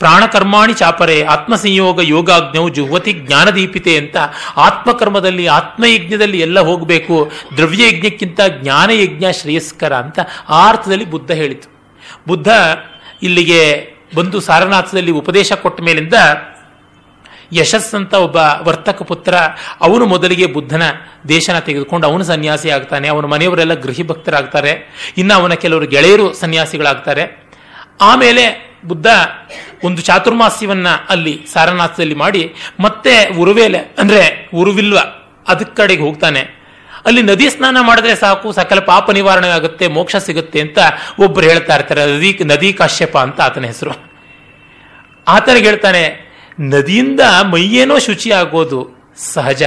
Speaker 1: ಪ್ರಾಣಕರ್ಮಾಣಿ ಚಾಪರೆ, ಆತ್ಮಸಂಯೋಗ ಯೋಗಾಜ್ಞವು ಜುಹ್ವತಿ ಜ್ಞಾನದೀಪಿತೆ ಅಂತ ಆತ್ಮಕರ್ಮದಲ್ಲಿ, ಆತ್ಮಯಜ್ಞದಲ್ಲಿ ಎಲ್ಲ ಹೋಗಬೇಕು. ದ್ರವ್ಯಯಜ್ಞಕ್ಕಿಂತ ಜ್ಞಾನಯಜ್ಞ ಶ್ರೇಯಸ್ಕರ ಅಂತ ಆ ಅರ್ಥದಲ್ಲಿ ಬುದ್ಧ ಹೇಳಿತು ಬುದ್ಧ ಇಲ್ಲಿಗೆ ಬಂದು ಸಾರನಾಥದಲ್ಲಿ ಉಪದೇಶ ಕೊಟ್ಟ ಮೇಲಿಂದ ಯಶಸ್ ಅಂತ ಒಬ್ಬ ವರ್ತಕ ಪುತ್ರ ಅವನು ಮೊದಲಿಗೆ ಬುದ್ಧನ ದೇಶನ ತೆಗೆದುಕೊಂಡು ಅವನು ಸನ್ಯಾಸಿ ಆಗ್ತಾನೆ. ಅವನ ಮನೆಯವರೆಲ್ಲ ಗೃಹಿ ಭಕ್ತರಾಗ್ತಾರೆ ಇನ್ನು ಅವನ ಕೆಲವರು ಗೆಳೆಯರು ಸನ್ಯಾಸಿಗಳಾಗ್ತಾರೆ. ಆಮೇಲೆ ಬುದ್ಧ ಒಂದು ಚಾತುರ್ಮಾಸ್ಯವನ್ನ ಅಲ್ಲಿ ಸಾರನಾಥದಲ್ಲಿ ಮಾಡಿ ಮತ್ತೆ ಉರುವೇಲೆ, ಅಂದ್ರೆ ಉರುವಿಲ್ವ ಅದಕ್ಕೆ ಕಡೆಗೆ ಹೋಗ್ತಾನೆ. ಅಲ್ಲಿ ನದಿ ಸ್ನಾನ ಮಾಡಿದ್ರೆ ಸಾಕು, ಸಕಲ ಪಾಪ ನಿವಾರಣೆ ಆಗುತ್ತೆ, ಮೋಕ್ಷ ಸಿಗುತ್ತೆ ಅಂತ ಒಬ್ಬರು ಹೇಳ್ತಾ ಇರ್ತಾರೆ, ನದಿ ನದಿ ಕಾಶ್ಯಪ ಅಂತ ಆತನ ಹೆಸರು. ಆತನಿಗೆ ಹೇಳ್ತಾನೆ, ನದಿಯಿಂದ ಮೈಯೇನೋ ಶುಚಿ ಆಗೋದು ಸಹಜ.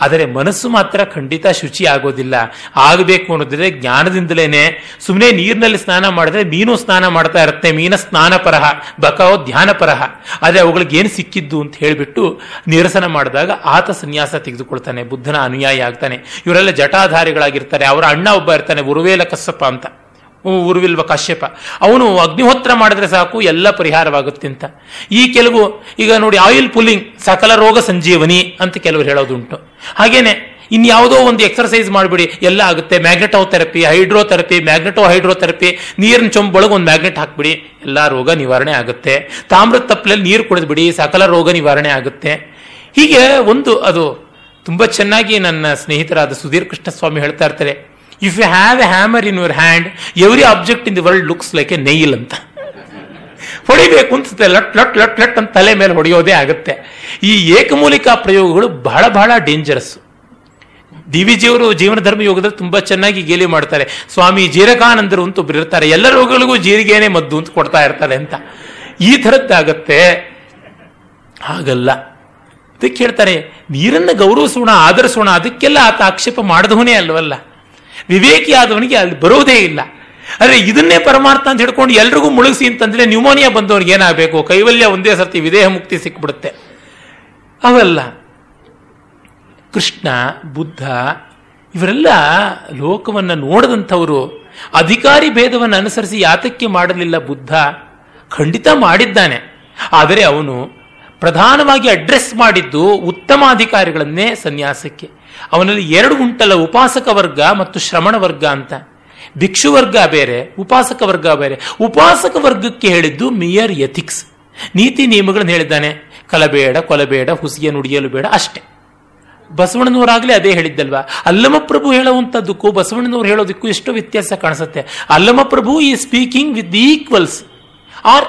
Speaker 1: ಆದರೆ ಮನಸ್ಸು ಮಾತ್ರ ಖಂಡಿತ ಶುಚಿ ಆಗೋದಿಲ್ಲ. ಆಗಬೇಕು ಅನ್ನೋದಿದ್ರೆ ಜ್ಞಾನದಿಂದಲೇನೆ. ಸುಮ್ಮನೆ ನೀರಿನಲ್ಲಿ ಸ್ನಾನ ಮಾಡಿದ್ರೆ ಮೀನು ಸ್ನಾನ ಮಾಡ್ತಾ ಇರುತ್ತೆ. ಮೀನ ಸ್ನಾನ ಪರಹ, ಬಕಾವೋ ಧ್ಯಾನ ಪರಹ. ಆದರೆ ಅವುಗಳಿಗೆ ಏನು ಸಿಕ್ಕಿದ್ದು ಅಂತ ಹೇಳಿಬಿಟ್ಟು ನಿರಸನ ಮಾಡಿದಾಗ ಆತ ಸನ್ಯಾಸ ತೆಗೆದುಕೊಳ್ತಾನೆ. ಬುದ್ಧನ ಅನುಯಾಯಿ ಆಗ್ತಾನೆ. ಇವರೆಲ್ಲ ಜಟಾಧಾರಿಗಳಾಗಿರ್ತಾರೆ. ಅವರ ಅಣ್ಣ ಒಬ್ಬ ಇರ್ತಾನೆ, ಉರುವೇಲ ಕಸ್ಸಪ್ಪ ಅಂತ. ಉರುವಿಲ್ವ ಕಾಶ್ಯಪ. ಅವನು ಅಗ್ನಿಹೋತ್ರ ಮಾಡಿದ್ರೆ ಸಾಕು, ಎಲ್ಲ ಪರಿಹಾರವಾಗುತ್ತೆ ಅಂತ ಈ ಕೆಲವು, ಈಗ ನೋಡಿ ಆಯಿಲ್ ಪುಲ್ಲಿಂಗ್ ಸಕಲ ರೋಗ ಸಂಜೀವನಿ ಅಂತ ಕೆಲವರು ಹೇಳೋದುಂಟು. ಹಾಗೇನೆ, ಇನ್ಯಾವುದೋ ಒಂದು ಎಕ್ಸರ್ಸೈಸ್ ಮಾಡಿಬಿಡಿ, ಎಲ್ಲ ಆಗುತ್ತೆ. Magneto therapy hydrotherapy magneto hydrotherapy ನೀರಿನ ಚೊಂಬೊಳಗೆ ಒಂದು ಮ್ಯಾಗ್ನೆಟ್ ಹಾಕ್ಬಿಡಿ, ಎಲ್ಲ ರೋಗ ನಿವಾರಣೆ ಆಗುತ್ತೆ. ತಾಮ್ರದ ತಪ್ಪಲಲ್ಲಿ ನೀರು ಕುಡಿದ್ಬಿಡಿ, ಸಕಲ ರೋಗ ನಿವಾರಣೆ ಆಗುತ್ತೆ. ಹೀಗೆ ಒಂದು, ಅದು, ತುಂಬ ಚೆನ್ನಾಗಿ ನನ್ನ ಸ್ನೇಹಿತರಾದ ಸುಧೀರ್ ಕೃಷ್ಣ ಸ್ವಾಮಿ ಹೇಳ್ತಾ ಇರ್ತಾರೆ. If you have a hammer in your hand every object in the world looks like a nail ಅಂತ. ಹೊಡಿಬೇಕು ಅನ್ಸುತ್ತೆ ಲಟ್ ಲಟ್ ಲಟ್ ಲಟ್ ಅಂತ ತಲೆ ಮೇಲೆ ಹೊಡೆಯೋದೇ ಆಗುತ್ತೆ. ಈ ಏಕಮೂಲಿಕಾ ಪ್ರಯೋಗಗಳು ಬಹಳ ಬಹಳ ಡೇಂಜರಸ್ ಡಿ ವಿ ಜಿಯವರು ಜೀವನ ಧರ್ಮ ಯೋಗದಲ್ಲಿ ತುಂಬಾ ಚೆನ್ನಾಗಿ ಗೇಲಿ ಮಾಡ್ತಾರೆ. ಸ್ವಾಮಿ ಜೀರಕಾನಂದರು ಅಂತ ಒಬ್ರು ಇರ್ತಾರೆ. ಎಲ್ಲ ರೋಗಗಳಿಗೂ ಜೀರಿಗೆನೇ ಮದ್ದು ಅಂತ ಕೊಡ್ತಾ ಇರ್ತಾರೆ ಅಂತ. ಈ ಥರದ್ದಾಗತ್ತೆ ಹಾಗಲ್ಲ. ಅದಕ್ಕೆ ಹೇಳ್ತಾರೆ, ನೀರನ್ನು ಗೌರವಿಸೋಣ, ಆಧರಿಸೋಣ, ಅದಕ್ಕೆಲ್ಲ ಆತ ಆಕ್ಷೇಪ ಮಾಡಿದವನೇ ಅಲ್ವಲ್ಲ. ವಿವೇಕಿ ಆದವನಿಗೆ ಅಲ್ಲಿ ಬರೋದೇ ಇಲ್ಲ. ಆದರೆ ಇದನ್ನೇ ಪರಮಾರ್ಥ ಅಂತ ಹಿಡ್ಕೊಂಡು ಎಲ್ರಿಗೂ ಮುಳುಗಿಸಿ ಅಂತಂದ್ರೆ ನ್ಯೂಮೋನಿಯಾ ಬಂದವನಿಗೆ ಏನಾಗಬೇಕು? ಕೈವಲ್ಯ ಒಂದೇ ಸರ್ತಿ ವಿದೇಹ ಮುಕ್ತಿ ಸಿಕ್ಬಿಡುತ್ತೆ. ಅವಲ್ಲ ಕೃಷ್ಣ, ಬುದ್ಧ, ಇವರೆಲ್ಲ ಲೋಕವನ್ನು ನೋಡದಂಥವರು. ಅಧಿಕಾರಿ ಭೇದವನ್ನು ಅನುಸರಿಸಿ ಯಾತಕ್ಕೆ ಮಾಡಲಿಲ್ಲ ಬುದ್ಧ? ಖಂಡಿತ ಮಾಡಿದ್ದಾನೆ. ಆದರೆ ಅವನು ಪ್ರಧಾನವಾಗಿ ಅಡ್ರೆಸ್ ಮಾಡಿದ್ದು ಉತ್ತಮ ಅಧಿಕಾರಿಗಳನ್ನೇ ಸನ್ಯಾಸಕ್ಕೆ. ಅವನಲ್ಲಿ ಎರಡು ಉಂಟಲ್ಲ ಉಪಾಸಕ ವರ್ಗ ಮತ್ತು ಶ್ರಮಣ ವರ್ಗ ಅಂತ. ಭಿಕ್ಷು ವರ್ಗ ಬೇರೆ, ಉಪಾಸಕ ವರ್ಗ ಬೇರೆ. ಉಪಾಸಕ ವರ್ಗಕ್ಕೆ ಹೇಳಿದ್ದು ಮಿಯರ್ ಎಥಿಕ್ಸ್ ನೀತಿ ನಿಯಮಗಳನ್ನು ಹೇಳಿದ್ದಾನೆ. ಕಲಬೇಡ, ಕೊಲಬೇಡ ಹುಸಿಯ ನುಡಿಯಲು ಬೇಡ, ಅಷ್ಟೇ. ಬಸವಣ್ಣನವರಾಗಲೇ ಅದೇ ಹೇಳಿದ್ದಲ್ವಾ? ಅಲ್ಲಮಪ್ರಭು ಹೇಳುವಂಥದ್ದಕ್ಕೂ, ಬಸವಣ್ಣನವರು ಹೇಳೋದಕ್ಕೂ ಎಷ್ಟು ವ್ಯತ್ಯಾಸ ಕಾಣಿಸುತ್ತೆ. ಅಲ್ಲಮಪ್ರಭು ಈ speaking with the equals or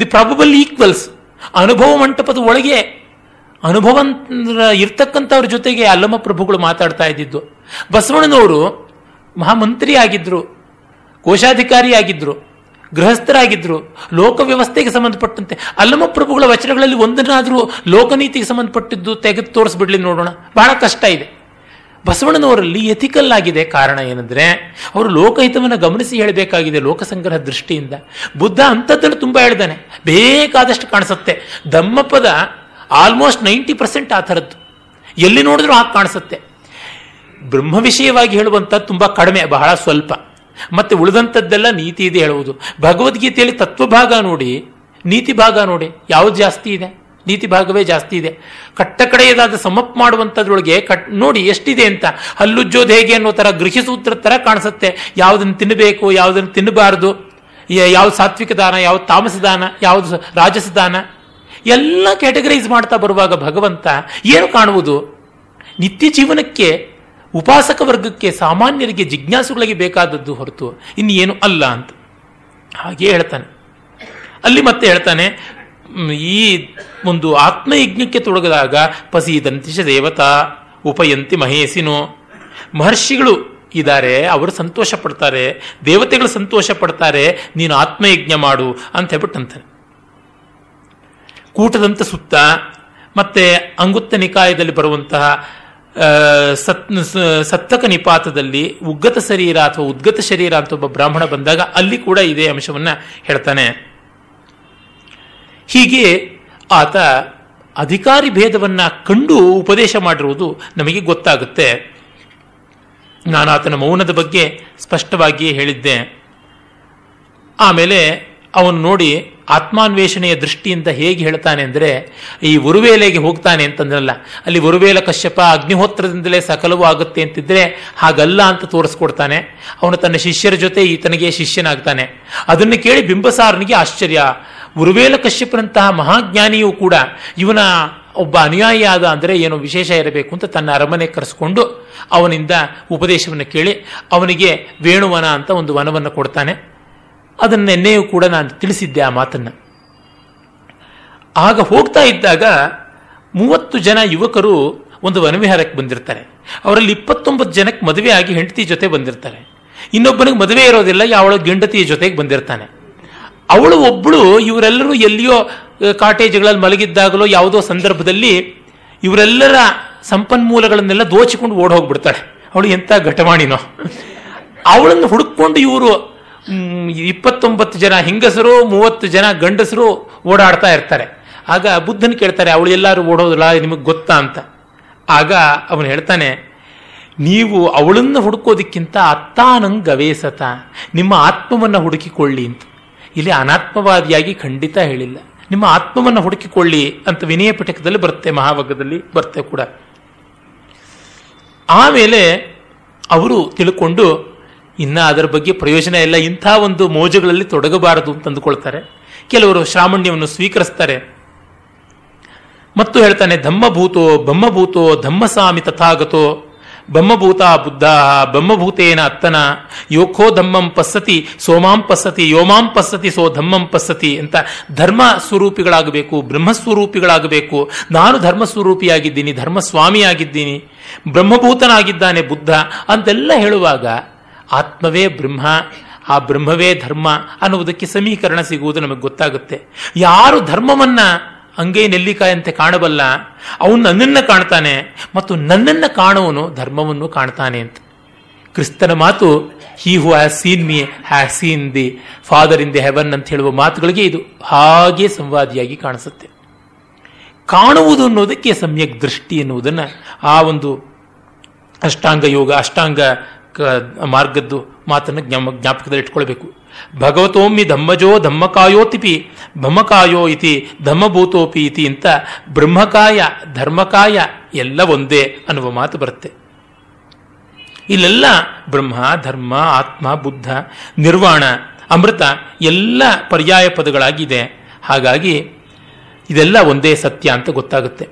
Speaker 1: the probable equals ಅನುಭವ ಮಂಟಪದ ಒಳಗೆ ಅನುಭವ ಇರ್ತಕ್ಕಂಥವ್ರ ಜೊತೆಗೆ ಅಲ್ಲಮ ಪ್ರಭುಗಳು ಮಾತಾಡ್ತಾ ಇದ್ದಿದ್ದು. ಬಸವಣ್ಣನವರು ಮಹಾಮಂತ್ರಿ ಆಗಿದ್ರು ಕೋಶಾಧಿಕಾರಿ ಆಗಿದ್ರು ಗೃಹಸ್ಥರಾಗಿದ್ರು, ಲೋಕ ವ್ಯವಸ್ಥೆಗೆ ಸಂಬಂಧಪಟ್ಟಂತೆ. ಅಲ್ಲಮ ಪ್ರಭುಗಳ ವಚನಗಳಲ್ಲಿ ಒಂದನ್ನಾದರೂ ಲೋಕನೀತಿಗೆ ಸಂಬಂಧಪಟ್ಟಿದ್ದು ತೆಗೆದು ತೋರಿಸ್ಬಿಡ್ಲಿ ನೋಡೋಣ. ಬಹಳ ಕಷ್ಟ ಇದೆ. ಬಸವಣ್ಣನವರಲ್ಲಿ ಎಥಿಕಲ್ ಆಗಿದೆ ಕಾರಣ ಏನಂದ್ರೆ, ಅವರು ಲೋಕಹಿತವನ್ನು ಗಮನಿಸಿ ಹೇಳಬೇಕಾಗಿದೆ ಲೋಕಸಂಗ್ರಹ ದೃಷ್ಟಿಯಿಂದ. ಬುದ್ಧ ಅಂಥದ್ದನ್ನು ತುಂಬ ಹೇಳ್ದಾನೆ. ಬೇಕಾದಷ್ಟು ಕಾಣಿಸುತ್ತೆ. ದಮ್ಮಪದ ಆಲ್ಮೋಸ್ಟ್ ನೈಂಟಿ ಪರ್ಸೆಂಟ್ ಆ ಥರದ್ದು. ಎಲ್ಲಿ ನೋಡಿದ್ರೂ ಹಾಗೆ ಕಾಣಿಸುತ್ತೆ. ಬ್ರಹ್ಮ ವಿಷಯವಾಗಿ ಹೇಳುವಂಥದ್ದು ತುಂಬ ಕಡಿಮೆ, ಬಹಳ ಸ್ವಲ್ಪ. ಮತ್ತೆ ಉಳಿದಂಥದ್ದೆಲ್ಲ ನೀತಿ ಇದೆ ಹೇಳುವುದು. ಭಗವದ್ಗೀತೆಯಲ್ಲಿ ತತ್ವಭಾಗ ನೋಡಿ, ನೀತಿ ಭಾಗ ನೋಡಿ, ಯಾವ್ದು ಜಾಸ್ತಿ ಇದೆ? ನೀತಿ ಭಾಗವೇ ಜಾಸ್ತಿ ಇದೆ. ಕಟ್ಟ ಕಡೆಯದಾದ ಸಮಪ್ ಮಾಡುವಂಥದ್ರೊಳಗೆ ಕಟ್, ನೋಡಿ ಎಷ್ಟಿದೆ ಅಂತ. ಹಲ್ಲುಜ್ಜೋದು ಹೇಗೆ ಅನ್ನೋ ಥರ ಗೃಹಿಸೂತ್ರ ಥರ ಕಾಣಿಸುತ್ತೆ. ಯಾವುದನ್ನು ತಿನ್ನಬೇಕು ಯಾವುದನ್ನು ತಿನ್ನಬಾರದು ಯಾವ ಸಾತ್ವಿಕ ದಾನ ಯಾವ ತಾಮಸ ದಾನ, ಯಾವ್ದು ರಾಜಸ ದಾನ. ಎಲ್ಲ ಕ್ಯಾಟಗರೈಸ್ ಮಾಡ್ತಾ ಬರುವಾಗ ಭಗವಂತ ಏನು ಕಾಣುವುದು? ನಿತ್ಯ ಜೀವನಕ್ಕೆ, ಉಪಾಸಕ ವರ್ಗಕ್ಕೆ ಸಾಮಾನ್ಯರಿಗೆ ಜಿಜ್ಞಾಸುಗಳಿಗೆ ಬೇಕಾದದ್ದು ಹೊರತು ಇನ್ನೇನು ಅಲ್ಲ ಅಂತ. ಹಾಗೆ ಹೇಳ್ತಾನೆ. ಅಲ್ಲಿ ಮತ್ತೆ ಹೇಳ್ತಾನೆ ಈ ಒಂದು ಆತ್ಮಯಜ್ಞಕ್ಕೆ ತೊಡಗದಾಗ ಪಸೀದಂತಿಶ ದೇವತಾ, ಉಪಯಂತಿ ಮಹೇಶಿನು ಮಹರ್ಷಿಗಳು ಇದ್ದಾರೆ, ಅವರು ಸಂತೋಷ ಪಡ್ತಾರೆ ದೇವತೆಗಳು ಸಂತೋಷ ಪಡ್ತಾರೆ ನೀನು ಆತ್ಮಯಜ್ಞ ಮಾಡು ಅಂತ ಹೇಳ್ಬಿಟ್ಟು ಅಂತಾನೆ ಕೂಟದಂತ ಸುತ್ತ, ಮತ್ತೆ ಅಂಗುತ್ತ ನಿಕಾಯದಲ್ಲಿ ಬರುವಂತಹ ಸತ್ ಸತ್ತಕ ನಿಪಾತದಲ್ಲಿ ಉಗ್ಗತ ಶರೀರ ಅಥವಾ ಉದ್ಗತ ಶರೀರ ಅಂತ ಒಬ್ಬ ಬ್ರಾಹ್ಮಣ ಬಂದಾಗ ಅಲ್ಲಿ ಕೂಡ ಇದೇ ಅಂಶವನ್ನ ಹೇಳ್ತಾನೆ. ಹೀಗೆ ಆತ ಅಧಿಕಾರಿ ಭೇದವನ್ನ ಕಂಡು ಉಪದೇಶ ಮಾಡಿರುವುದು ನಮಗೆ ಗೊತ್ತಾಗುತ್ತೆ. ನಾನು ಆತನ ಮೌನದ ಬಗ್ಗೆ ಸ್ಪಷ್ಟವಾಗಿಯೇ ಹೇಳಿದ್ದೆ. ಆಮೇಲೆ ಅವನು ನೋಡಿ ಆತ್ಮಾನ್ವೇಷಣೆಯ ದೃಷ್ಟಿಯಿಂದ ಹೇಗೆ ಹೇಳ್ತಾನೆ ಅಂದರೆ, ಈ ಉರುವೇಲೆಗೆ ಹೋಗ್ತಾನೆ ಅಂತಂದ್ರಲ್ಲ, ಅಲ್ಲಿ ಉರುವೇಲ ಕಶ್ಯಪ ಅಗ್ನಿಹೋತ್ರದಿಂದಲೇ ಸಕಲವೂ ಆಗುತ್ತೆ ಅಂತಿದ್ರೆ ಹಾಗಲ್ಲ ಅಂತ ತೋರಿಸ್ಕೊಡ್ತಾನೆ. ಅವನು ತನ್ನ ಶಿಷ್ಯರ ಜೊತೆ ಈತನಿಗೆ ಶಿಷ್ಯನಾಗ್ತಾನೆ. ಅದನ್ನು ಕೇಳಿ ಬಿಂಬಸಾರನಿಗೆ ಆಶ್ಚರ್ಯ. ಉರುವೇಲ ಕಶ್ಯಪನಂತಹ ಮಹಾಜ್ಞಾನಿಯೂ ಕೂಡ ಇವನ ಒಬ್ಬ ಅನುಯಾಯಿ ಆದ ಅಂದರೆ ಏನೋ ವಿಶೇಷ ಇರಬೇಕು ಅಂತ ತನ್ನ ಅರಮನೆ ಕರೆಸ್ಕೊಂಡು ಅವನಿಂದ ಉಪದೇಶವನ್ನು ಕೇಳಿ ಅವನಿಗೆ ವೇಣುವನ ಅಂತ ಒಂದು ವನವನ್ನು ಕೊಡ್ತಾನೆ. ಅದನ್ನ ನೆನ್ನೆಯೂ ಕೂಡ ನಾನು ತಿಳಿಸಿದ್ದೆ ಆ ಮಾತನ್ನ. ಆಗ ಹೋಗ್ತಾ ಇದ್ದಾಗ ಮೂವತ್ತು ಜನ ಯುವಕರು ಒಂದು ವನವಿಹಾರಕ್ಕೆ ಬಂದಿರ್ತಾರೆ. ಅವರಲ್ಲಿ ಇಪ್ಪತ್ತೊಂಬತ್ತು ಜನಕ್ಕೆ ಮದುವೆ ಆಗಿ ಹೆಂಡತಿ ಜೊತೆ ಬಂದಿರ್ತಾರೆ. ಇನ್ನೊಬ್ಬನಿಗೆ ಮದುವೆ ಇರೋದಿಲ್ಲ, ಯಾವಳು ಗೆಂಡತಿಯ ಜೊತೆಗೆ ಬಂದಿರ್ತಾನೆ. ಅವಳು ಒಬ್ಬಳು ಇವರೆಲ್ಲರೂ ಎಲ್ಲಿಯೋ ಕಾಟೇಜ್ಗಳಲ್ಲಿ ಮಲಗಿದ್ದಾಗಲೋ ಯಾವುದೋ ಸಂದರ್ಭದಲ್ಲಿ ಇವರೆಲ್ಲರ ಸಂಪನ್ಮೂಲಗಳನ್ನೆಲ್ಲ ದೋಚಿಕೊಂಡು ಓಡ್ ಹೋಗ್ಬಿಡ್ತಾಳೆ ಅವಳು ಎಂಥ ಘಟವಾಣಿನೋ. ಅವಳನ್ನು ಹುಡುಕೊಂಡು ಇವರು ಇಪ್ಪತ್ತೊಂಬತ್ತು ಜನ ಹೆಂಗಸರು, ಮೂವತ್ತು ಜನ ಗಂಡಸರು ಓಡಾಡ್ತಾ ಇರ್ತಾರೆ. ಆಗ ಬುದ್ಧನ ಕೇಳ್ತಾರೆ, ಅವಳು ಎಲ್ಲರೂ ಓಡೋದಿಲ್ಲ ನಿಮಗೆ ಗೊತ್ತಾ ಅಂತ. ಆಗ ಅವನು ಹೇಳ್ತಾನೆ, ನೀವು ಅವಳನ್ನು ಹುಡುಕೋದಕ್ಕಿಂತ ಅತ್ತಾನಂಗ್ ಗವೇಸತ. ನಿಮ್ಮ ಆತ್ಮವನ್ನು ಹುಡುಕಿಕೊಳ್ಳಿ ಅಂತ. ಇಲ್ಲಿ ಅನಾತ್ಮವಾದಿಯಾಗಿ ಖಂಡಿತ ಹೇಳಿಲ್ಲ. ನಿಮ್ಮ ಆತ್ಮವನ್ನು ಹುಡುಕಿಕೊಳ್ಳಿ ಅಂತ ವಿನಯ ಪಿಟಕದಲ್ಲಿ ಬರುತ್ತೆ ಮಹಾವಗ್ಗದಲ್ಲಿ ಬರುತ್ತೆ ಕೂಡ. ಆಮೇಲೆ ಅವರು ತಿಳ್ಕೊಂಡು ಇನ್ನ ಅದರ ಬಗ್ಗೆ ಪ್ರಯೋಜನ ಇಲ್ಲ. ಇಂಥ ಒಂದು ಮೋಜುಗಳಲ್ಲಿ ತೊಡಗಬಾರದು ಅಂತ ಅಂದುಕೊಳ್ತಾರೆ. ಕೆಲವರು ಶ್ರಾಮಣ್ಯವನ್ನು ಸ್ವೀಕರಿಸ್ತಾರೆ. ಮತ್ತು ಹೇಳ್ತಾನೆ, ಧಮ್ಮಭೂತೋ, ಬ್ರಹ್ಮಭೂತೋ, ಧಮ್ಮಸಾಮಿ ತಥಾಗತೋ, ಬ್ರಹ್ಮಭೂತ ಬುದ್ಧ, ಬ್ರಹ್ಮಭೂತೇನ ಅತ್ತನ, ಯೋಖೋ ಧಮ್ಮಂ ಪಸ್ಸತಿ, ಸೋಮಾಂ ಪಸ್ಸತಿ, ಯೋಮಾಂ ಪಸ್ಸತಿ, ಸೋ ಧಮ್ಮಂ ಪಸ್ಸತಿ ಅಂತ ಧರ್ಮ ಸ್ವರೂಪಿಗಳಾಗಬೇಕು ಬ್ರಹ್ಮಸ್ವರೂಪಿಗಳಾಗಬೇಕು. ನಾನು ಧರ್ಮ ಸ್ವರೂಪಿಯಾಗಿದ್ದೀನಿ ಧರ್ಮ ಸ್ವಾಮಿಯಾಗಿದ್ದೀನಿ ಬ್ರಹ್ಮಭೂತನಾಗಿದ್ದಾನೆ ಬುದ್ಧ ಅಂತೆಲ್ಲ ಹೇಳುವಾಗ ಆತ್ಮವೇ ಬ್ರಹ್ಮ, ಆ ಬ್ರಹ್ಮವೇ ಧರ್ಮ ಅನ್ನುವುದಕ್ಕೆ ಸಮೀಕರಣ ಸಿಗುವುದು ನಮಗೆ ಗೊತ್ತಾಗುತ್ತೆ. ಯಾರು ಧರ್ಮವನ್ನ ಅಂಗೈ ನೆಲ್ಲಿಕಾಯಂತೆ ಕಾಣಬಲ್ಲ, ಅವನು ನನ್ನನ್ನು ಕಾಣ್ತಾನೆ ಮತ್ತು ನನ್ನನ್ನು ಕಾಣುವನು ಧರ್ಮವನ್ನು ಕಾಣ್ತಾನೆ ಅಂತ. ಕ್ರಿಸ್ತನ ಮಾತು he who has seen me has seen the father in the heaven ಅಂತ ಹೇಳುವ ಮಾತುಗಳಿಗೆ ಇದು ಹಾಗೆ ಸಂವಾದಿಯಾಗಿ ಕಾಣಿಸುತ್ತೆ. ಕಾಣುವುದು ಅನ್ನೋದಕ್ಕೆ ಸಮ್ಯಕ್ ದೃಷ್ಟಿ ಎನ್ನುವುದನ್ನು ಆ ಒಂದು ಅಷ್ಟಾಂಗ ಯೋಗ, ಅಷ್ಟಾಂಗ ಮಾರ್ಗದ್ದು ಮಾತನ್ನು ಜ್ಞಾಪಕದಲ್ಲಿ ಇಟ್ಕೊಳ್ಬೇಕು. ಭಗವತೋಮ್ಮಿ ಧಮ್ಮಜೋ ಧಮ್ಮಕಾಯೋತಿಪಿ, ಭಮಕಾಯೋ ಇತಿ ಧಮ್ಮಭೂತೋಪಿ ಇತಿ ಅಂತ ಬ್ರಹ್ಮಕಾಯ, ಧರ್ಮಕಾಯ ಎಲ್ಲ ಒಂದೇ ಅನ್ನುವ ಮಾತು ಬರುತ್ತೆ. ಇಲ್ಲೆಲ್ಲ ಬ್ರಹ್ಮ, ಧರ್ಮ, ಆತ್ಮ, ಬುದ್ಧ, ನಿರ್ವಾಣ, ಅಮೃತ ಎಲ್ಲ ಪರ್ಯಾಯ ಪದಗಳಾಗಿದೆ. ಹಾಗಾಗಿ ಇದೆಲ್ಲ ಒಂದೇ ಸತ್ಯ ಅಂತ ಗೊತ್ತಾಗುತ್ತೆ.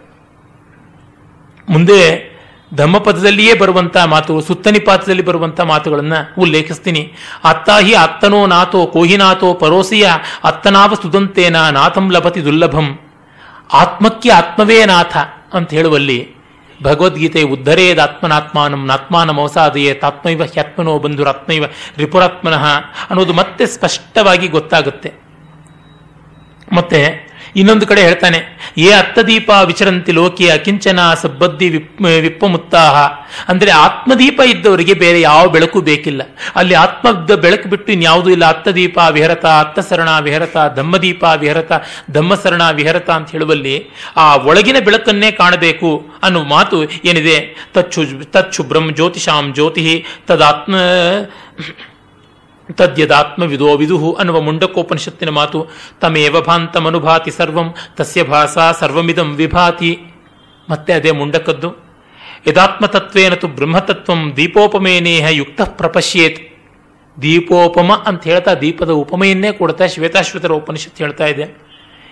Speaker 1: ಮುಂದೆ ಧಮ್ಮಪದದಲ್ಲಿಯೇ ಬರುವಂತಹ ಮಾತು ಸುತ್ತನಿಪಾತದಲ್ಲಿ ಬರುವಂತಹ ಮಾತುಗಳನ್ನ ಉಲ್ಲೇಖಿಸ್ತೀನಿ. ಅತ್ತಾಹಿ ಅತ್ತನೋ ನಾಥೋ ಕೋಹಿನಾಥೋ ಪರೋಸಿಯ ಅತ್ತನಾವ ಸುದಂತೇನ ನಾಥಂ ಲಭತಿ ದುರ್ಲಭಂ. ಆತ್ಮಕ್ಕೆ ಆತ್ಮವೇ ನಾಥ ಅಂತ ಹೇಳುವಲ್ಲಿ ಭಗವದ್ಗೀತೆ ಉದ್ಧರೇದಾತ್ಮನಾತ್ಮಾನಂ ನಾತ್ಮಾನಮೋಸಾದಯೇ ತಾತ್ಮೈವ ಹ್ಯಾತ್ಮನೋ ಬಂಧುರಾತ್ಮೈವ ರಿಪುರಾತ್ಮನಃ ಅನ್ನೋದು ಮತ್ತೆ ಸ್ಪಷ್ಟವಾಗಿ ಗೊತ್ತಾಗುತ್ತೆ. ಮತ್ತೆ ಇನ್ನೊಂದು ಕಡೆ ಹೇಳ್ತಾನೆ, ಏ ಅತ್ತದೀಪ ವಿಚರಂತಿ ಲೋಕಿಯ ಕಿಂಚನ ಸಬ್ಬದ್ದಿ ವಿಪ್ ವಿಪ್ಪಮುತ್ತಾಹ. ಅಂದ್ರೆ ಆತ್ಮದೀಪ ಇದ್ದವರಿಗೆ ಬೇರೆ ಯಾವ ಬೆಳಕು ಬೇಕಿಲ್ಲ. ಅಲ್ಲಿ ಆತ್ಮದ ಬೆಳಕು ಬಿಟ್ಟು ಇನ್ಯಾವುದೂ ಇಲ್ಲ. ಅತ್ತದೀಪ ವಿಹರತ ಅತ್ತಸರಣ ವಿಹರತ, ಧಮ್ಮದೀಪ ವಿಹರತ, ಧಮ್ಮಸರಣ ವಿಹರತ ಅಂತ ಹೇಳುವಲ್ಲಿ ಆ ಒಳಗಿನ ಬೆಳಕನ್ನೇ ಕಾಣಬೇಕು ಅನ್ನುವ ಮಾತು ಏನಿದೆ? ತಚ್ಚು ತಚ್ಚು ಬ್ರಹ್ಮ ಜ್ಯೋತಿಷಾಂ ಜ್ಯೋತಿ ತದಾತ್ಮ ತದ್ಯದಾತ್ಮವಿದೋ ವಿದುಹು ಅನ್ನುವ ಮುಂಡಕೋಪನಿಷತ್ತಿನ ಮಾತು, ತಮೇವ ಭಾಂತಮನುಭಾತಿ ಸರ್ವಂ, ತಸ್ಯ ಭಾಸಾ ಸರ್ವಮಿದಂ ವಿಭಾತಿ. ಮತ್ತೆ ಅದೇ ಮುಂಡಕದ್ದು. ಯದಾತ್ಮತತ್ವೇನ ತು ಬ್ರಹ್ಮತತ್ವಂ ದೀಪೋಪಮೇನೇಹ ಯುಕ್ತ ಪ್ರಪಶ್ಯೇತ್. ದೀಪೋಪಮ ಅಂತ ಹೇಳ್ತಾ ದೀಪದ ಉಪಮೆಯನ್ನೇ ಕೊಡ್ತಾ ಶ್ವೇತಾಶ್ವತರ ಉಪನಿಷತ್ತು ಹೇಳ್ತಾ ಇದೆ.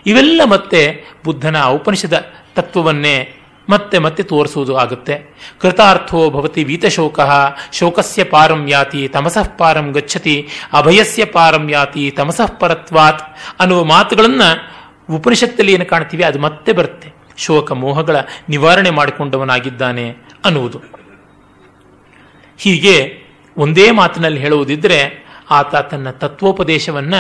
Speaker 1: ಇವೆಲ್ಲ ಮತ್ತೆ ಬುದ್ಧನ ಉಪನಿಷದ ತತ್ವವನ್ನೇ ಮತ್ತೆ ಮತ್ತೆ ತೋರಿಸುವುದು ಆಗುತ್ತೆ. ಕೃತಾರ್ಥೋ ಭವತಿ ವೀತಶೋಕ ಶೋಕಸ್ಯ ಪಾರಂ ಯಾತಿ, ತಮಸಃ ಪಾರಂ ಗಚ್ಚತಿ, ಅಭಯಸ್ಯ ಪಾರಂ ಯಾತಿ, ತಮಸಃ ಪರತ್ವಾತ್ ಅನ್ನುವ ಮಾತುಗಳನ್ನು ಉಪನಿಷತ್ತಲ್ಲಿ ಏನು ಕಾಣ್ತೀವಿ, ಅದು ಮತ್ತೆ ಬರುತ್ತೆ. ಶೋಕ ಮೋಹಗಳ ನಿವಾರಣೆ ಮಾಡಿಕೊಂಡವನಾಗಿದ್ದಾನೆ ಅನ್ನುವುದು. ಹೀಗೆ ಒಂದೇ ಮಾತಿನಲ್ಲಿ ಹೇಳುವುದಿದ್ರೆ ಆತ ತನ್ನ ತತ್ವೋಪದೇಶವನ್ನ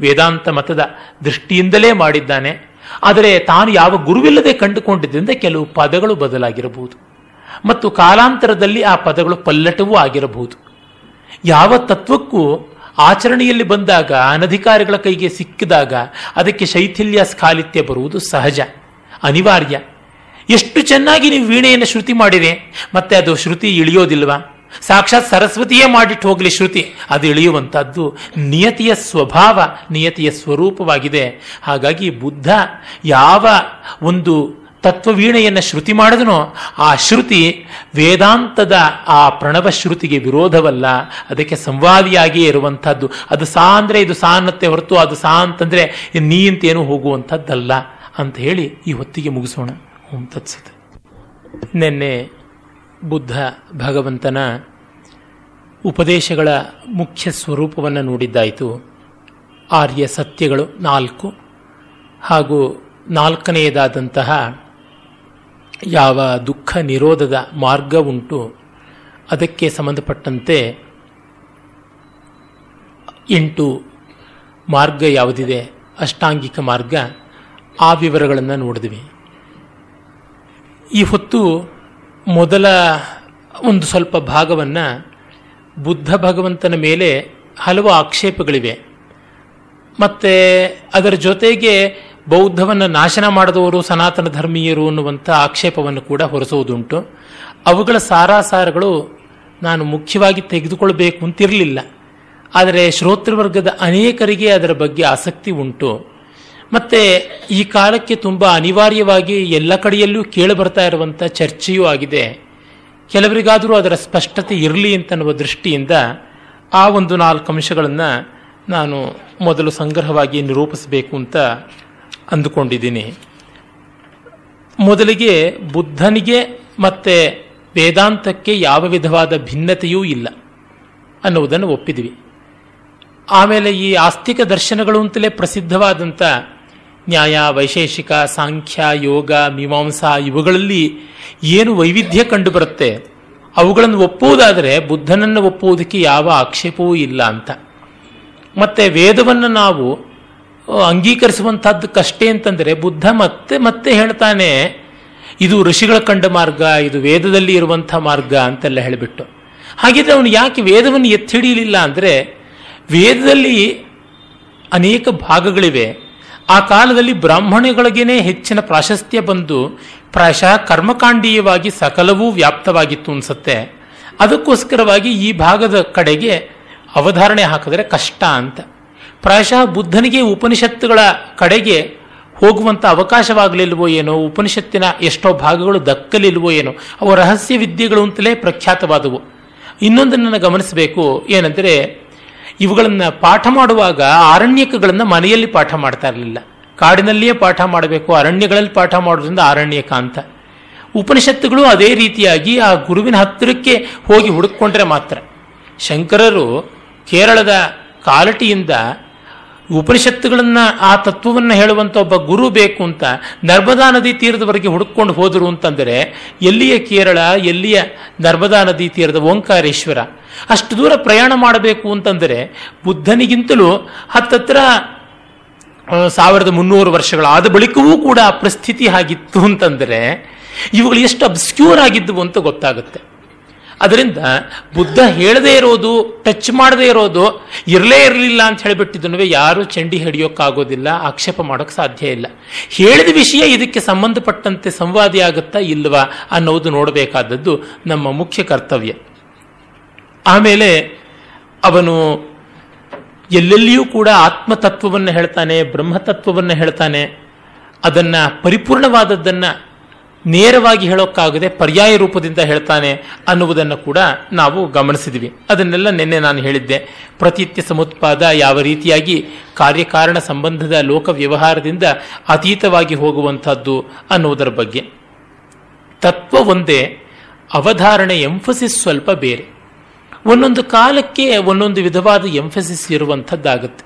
Speaker 1: ವೇದಾಂತ ಮತದ ದೃಷ್ಟಿಯಿಂದಲೇ ಮಾಡಿದ್ದಾನೆ. ಆದರೆ ತಾನು ಯಾವ ಗುರುವಿಲ್ಲದೆ ಕಂಡುಕೊಂಡಿದ್ದರಿಂದ ಕೆಲವು ಪದಗಳು ಬದಲಾಗಿರಬಹುದು. ಮತ್ತು ಕಾಲಾಂತರದಲ್ಲಿ ಆ ಪದಗಳು ಪಲ್ಲಟವೂ ಆಗಿರಬಹುದು. ಯಾವ ತತ್ವಕ್ಕೂ ಆಚರಣೆಯಲ್ಲಿ ಬಂದಾಗ, ಅನಧಿಕಾರಿಗಳ ಕೈಗೆ ಸಿಕ್ಕಿದಾಗ ಅದಕ್ಕೆ ಶೈಥಿಲ್ಯ ಸ್ಖಾಲಿತ್ಯ ಬರುವುದು ಸಹಜ, ಅನಿವಾರ್ಯ. ಎಷ್ಟು ಚೆನ್ನಾಗಿ ನೀವು ವೀಣೆಯನ್ನು ಶ್ರುತಿ ಮಾಡಿರಿ ಮತ್ತೆ ಅದು ಶ್ರುತಿ ಇಳಿಯೋದಿಲ್ವಾ? ಸಾಕ್ಷಾತ್ ಸರಸ್ವತಿಯೇ ಮಾಡಿಟ್ಟು ಹೋಗಲಿ ಶ್ರುತಿ. ಅದು ಇಳಿಯುವಂಥದ್ದು ನಿಯತಿಯ ಸ್ವಭಾವ, ನಿಯತಿಯ ಸ್ವರೂಪವಾಗಿದೆ. ಹಾಗಾಗಿ ಬುದ್ಧ ಯಾವ ಒಂದು ತತ್ವವೀಣೆಯನ್ನು ಶ್ರುತಿ ಮಾಡಿದನೋ ಆ ಶ್ರುತಿ ವೇದಾಂತದ ಆ ಪ್ರಣವ ಶ್ರುತಿಗೆ ವಿರೋಧವಲ್ಲ. ಅದಕ್ಕೆ ಸಂವಾದಿಯಾಗಿಯೇ ಇರುವಂಥದ್ದು. ಅದು ಸಾ ಅಂದರೆ ಇದು ಸಾ ಅನ್ನತ್ತೆ ಹೊರತು ಅದು ಸಾ ಅಂತಂದ್ರೆ ನೀ ಅಂತೇನು ಹೋಗುವಂಥದ್ದಲ್ಲ ಅಂತ ಹೇಳಿ ಈ ಹೊತ್ತಿಗೆ ಮುಗಿಸೋಣ. ಓಂ ತತ್ಸತ್. ನಿನ್ನೆ ಬುದ್ಧ ಭಗವಂತನ ಉಪದೇಶಗಳ ಮುಖ್ಯ ಸ್ವರೂಪವನ್ನು ನೋಡಿದ್ದಾಯಿತು. ಆರ್ಯ ಸತ್ಯಗಳು ನಾಲ್ಕು ಹಾಗೂ ನಾಲ್ಕನೆಯದಾದಂತಹ ಯಾವ ದುಃಖ ನಿರೋಧದ ಮಾರ್ಗ ಉಂಟು, ಅದಕ್ಕೆ ಸಂಬಂಧಪಟ್ಟಂತೆ ಎಂಟು ಮಾರ್ಗ ಯಾವುದಿದೆ? ಅಷ್ಟಾಂಗಿಕ ಮಾರ್ಗ. ಆ ವಿವರಗಳನ್ನು ನೋಡಿದ್ವಿ. ಈ ಹೊತ್ತು ಮೊದಲ ಒಂದು ಸ್ವಲ್ಪ ಭಾಗವನ್ನು ಬುದ್ಧ ಭಗವಂತನ ಮೇಲೆ ಹಲವು ಆಕ್ಷೇಪಗಳಿವೆ. ಮತ್ತು ಅದರ ಜೊತೆಗೆ ಬೌದ್ಧವನ್ನು ನಾಶನ ಮಾಡಿದವರು ಸನಾತನ ಧರ್ಮೀಯರು ಅನ್ನುವಂಥ ಆಕ್ಷೇಪವನ್ನು ಕೂಡ ಹೊರಸೋದುಂಟು ಅವುಗಳ ಸಾರಾಸಾರಗಳು ನಾನು ಮುಖ್ಯವಾಗಿ ತೆಗೆದುಕೊಳ್ಬೇಕು ಅಂತಿರಲಿಲ್ಲ. ಆದರೆ ಶ್ರೋತೃವರ್ಗದ ಅನೇಕರಿಗೆ ಅದರ ಬಗ್ಗೆ ಆಸಕ್ತಿ ಉಂಟು. ಮತ್ತೆ ಈ ಕಾಲಕ್ಕೆ ತುಂಬ ಅನಿವಾರ್ಯವಾಗಿ ಎಲ್ಲ ಕಡೆಯಲ್ಲೂ ಕೇಳಿ ಬರ್ತಾ ಇರುವಂಥ ಚರ್ಚೆಯೂ ಆಗಿದೆ. ಕೆಲವರಿಗಾದರೂ ಅದರ ಸ್ಪಷ್ಟತೆ ಇರಲಿ ಅಂತನ್ನುವ ದೃಷ್ಟಿಯಿಂದ ಆ ಒಂದು ನಾಲ್ಕು ಅಂಶಗಳನ್ನು ನಾನು ಮೊದಲು ಸಂಗ್ರಹವಾಗಿ ನಿರೂಪಿಸಬೇಕು ಅಂತ ಅಂದುಕೊಂಡಿದ್ದೀನಿ. ಮೊದಲಿಗೆ ಬುದ್ಧನಿಗೆ ಮತ್ತೆ ವೇದಾಂತಕ್ಕೆ ಯಾವ ವಿಧವಾದ ಭಿನ್ನತೆಯೂ ಇಲ್ಲ ಅನ್ನುವುದನ್ನು ಒಪ್ಪಿದ್ವಿ. ಆಮೇಲೆ ಈ ಆಸ್ತಿಕ ದರ್ಶನಗಳು ಅಂತಲೇ ಪ್ರಸಿದ್ಧವಾದಂಥ ನ್ಯಾಯ, ವೈಶೇಷಿಕ, ಸಾಂಖ್ಯ, ಯೋಗ, ಮೀಮಾಂಸಾ ಇವುಗಳಲ್ಲಿ ಏನು ವೈವಿಧ್ಯ ಕಂಡು ಬರುತ್ತೆ ಅವುಗಳನ್ನು ಒಪ್ಪುವುದಾದರೆ ಬುದ್ಧನನ್ನು ಒಪ್ಪುವುದಕ್ಕೆ ಯಾವ ಆಕ್ಷೇಪವೂ ಇಲ್ಲ ಅಂತ. ಮತ್ತೆ ವೇದವನ್ನು ನಾವು ಅಂಗೀಕರಿಸುವಂತಹದ್ದಕ್ಕಷ್ಟೇ ಅಂತಂದರೆ ಬುದ್ಧ ಮತ್ತೆ ಮತ್ತೆ ಹೇಳ್ತಾನೆ, ಇದು ಋಷಿಗಳ ಕಂಡ ಮಾರ್ಗ, ಇದು ವೇದದಲ್ಲಿ ಇರುವಂಥ ಮಾರ್ಗ ಅಂತೆಲ್ಲ ಹೇಳಿಬಿಟ್ಟು. ಹಾಗಿದ್ರೆ ಅವನು ಯಾಕೆ ವೇದವನ್ನು ಎತ್ತಿಡಿಯಲಿಲ್ಲ ಅಂದರೆ, ವೇದದಲ್ಲಿ ಅನೇಕ ಭಾಗಗಳಿವೆ. ಆ ಕಾಲದಲ್ಲಿ ಬ್ರಾಹ್ಮಣಗಳಿಗೇನೆ ಹೆಚ್ಚಿನ ಪ್ರಾಶಸ್ತ್ಯ ಬಂದು ಪ್ರಾಯಶಃ ಕರ್ಮಕಾಂಡೀಯವಾಗಿ ಸಕಲವೂ ವ್ಯಾಪ್ತವಾಗಿತ್ತು ಅನ್ಸುತ್ತೆ. ಅದಕ್ಕೋಸ್ಕರವಾಗಿ ಈ ಭಾಗದ ಕಡೆಗೆ ಅವಧಾರಣೆ ಹಾಕಿದ್ರೆ ಕಷ್ಟ ಅಂತ. ಪ್ರಾಯಶಃ ಬುದ್ಧನಿಗೆ ಉಪನಿಷತ್ತುಗಳ ಕಡೆಗೆ ಹೋಗುವಂಥ ಅವಕಾಶವಾಗಲಿಲ್ವೋ ಏನೋ, ಉಪನಿಷತ್ತಿನ ಎಷ್ಟೋ ಭಾಗಗಳು ದಕ್ಕಲಿಲ್ವೋ ಏನೋ, ಅವು ರಹಸ್ಯ ವಿದ್ಯೆಗಳು ಅಂತಲೇ ಪ್ರಖ್ಯಾತವಾದವು. ಇನ್ನೊಂದನ್ನು ಗಮನಿಸಬೇಕು, ಏನಂದರೆ ಇವುಗಳನ್ನು ಪಾಠ ಮಾಡುವಾಗ ಆರಣ್ಯಕಗಳನ್ನು ಮನೆಯಲ್ಲಿ ಪಾಠ ಮಾಡ್ತಾ ಇರಲಿಲ್ಲ. ಕಾಡಿನಲ್ಲಿಯೇ ಪಾಠ ಮಾಡಬೇಕು, ಅರಣ್ಯಗಳಲ್ಲಿ ಪಾಠ ಮಾಡೋದ್ರಿಂದ ಆರಣ್ಯಕ ಅಂತ. ಉಪನಿಷತ್ತುಗಳು ಅದೇ ರೀತಿಯಾಗಿ ಆ ಗುರುವಿನ ಹತ್ತಿರಕ್ಕೆ ಹೋಗಿ ಹುಡುಕೊಂಡ್ರೆ ಮಾತ್ರ. ಶಂಕರರು ಕೇರಳದ ಕಾಲಟಿಯಿಂದ ಉಪನಿಷತ್ತುಗಳನ್ನ, ಆ ತತ್ವವನ್ನು ಹೇಳುವಂತ ಒಬ್ಬ ಗುರು ಬೇಕು ಅಂತ, ನರ್ಮದಾ ನದಿ ತೀರದವರೆಗೆ ಹುಡುಕೊಂಡು ಹೋದರು ಅಂತಂದರೆ, ಎಲ್ಲಿಯ ಕೇರಳ, ಎಲ್ಲಿಯ ನರ್ಮದಾ ನದಿ ತೀರದ ಓಂಕಾರೇಶ್ವರ? ಅಷ್ಟು ದೂರ ಪ್ರಯಾಣ ಮಾಡಬೇಕು ಅಂತಂದರೆ, ಬುದ್ಧನಿಗಿಂತಲೂ ಹತ್ತತ್ರ ಸಾವಿರದ ಮುನ್ನೂರು ವರ್ಷಗಳಾದ ಬಳಿಕವೂ ಕೂಡ ಆ ಪರಿಸ್ಥಿತಿ ಆಗಿತ್ತು ಅಂತಂದರೆ, ಇವುಗಳು ಎಷ್ಟು ಅಬ್ಸ್ಕ್ಯೂರ್ ಆಗಿದ್ದವು ಅಂತ ಗೊತ್ತಾಗುತ್ತೆ. ಅದರಿಂದ ಬುದ್ಧ ಹೇಳದೇ ಇರೋದು, ಟಚ್ ಮಾಡದೇ ಇರೋದು, ಇರಲೇ ಇರಲಿಲ್ಲ ಅಂತ ಹೇಳಿಬಿಟ್ಟಿದ್ದನ್ನು ಯಾರು ಚಂಡಿ ಹಿಡಿಯೋಕ್ಕಾಗೋದಿಲ್ಲ, ಆಕ್ಷೇಪ ಮಾಡೋಕ್ಕೆ ಸಾಧ್ಯ ಇಲ್ಲ. ಹೇಳಿದ ವಿಷಯ ಇದಕ್ಕೆ ಸಂಬಂಧಪಟ್ಟಂತೆ ಸಂವಾದಿ ಆಗುತ್ತಾ ಇಲ್ವಾ ಅನ್ನೋದು ನೋಡಬೇಕಾದದ್ದು ನಮ್ಮ ಮುಖ್ಯ ಕರ್ತವ್ಯ. ಆಮೇಲೆ ಅವನು ಎಲ್ಲೆಲ್ಲಿಯೂ ಕೂಡ ಆತ್ಮತತ್ವವನ್ನು ಹೇಳ್ತಾನೆ, ಬ್ರಹ್ಮತತ್ವವನ್ನು ಹೇಳ್ತಾನೆ, ಅದನ್ನು ಪರಿಪೂರ್ಣವಾದದ್ದನ್ನ ನೇರವಾಗಿ ಹೇಳೋಕ್ಕಾಗದೆ ಪರ್ಯಾಯ ರೂಪದಿಂದ ಹೇಳ್ತಾನೆ ಅನ್ನುವುದನ್ನು ಕೂಡ ನಾವು ಗಮನಿಸಿದ್ವಿ. ಅದನ್ನೆಲ್ಲ ನಿನ್ನೆ ನಾನು ಹೇಳಿದ್ದೆ. ಪ್ರತಿತ್ಯ ಸಮುತ್ಪಾದ ಯಾವ ರೀತಿಯಾಗಿ ಕಾರ್ಯಕಾರಣ ಸಂಬಂಧದ ಲೋಕ ವ್ಯವಹಾರದಿಂದ ಅತೀತವಾಗಿ ಹೋಗುವಂಥದ್ದು ಅನ್ನುವುದರ ಬಗ್ಗೆ. ತತ್ವ ಒಂದೇ, ಅವಧಾರಣೆ ಎಂಫಸಿಸ್ ಸ್ವಲ್ಪ ಬೇರೆ. ಒಂದೊಂದು ಕಾಲಕ್ಕೆ ಒಂದೊಂದು ವಿಧವಾದ ಎಂಫಸಿಸ್ ಇರುವಂಥದ್ದಾಗುತ್ತೆ.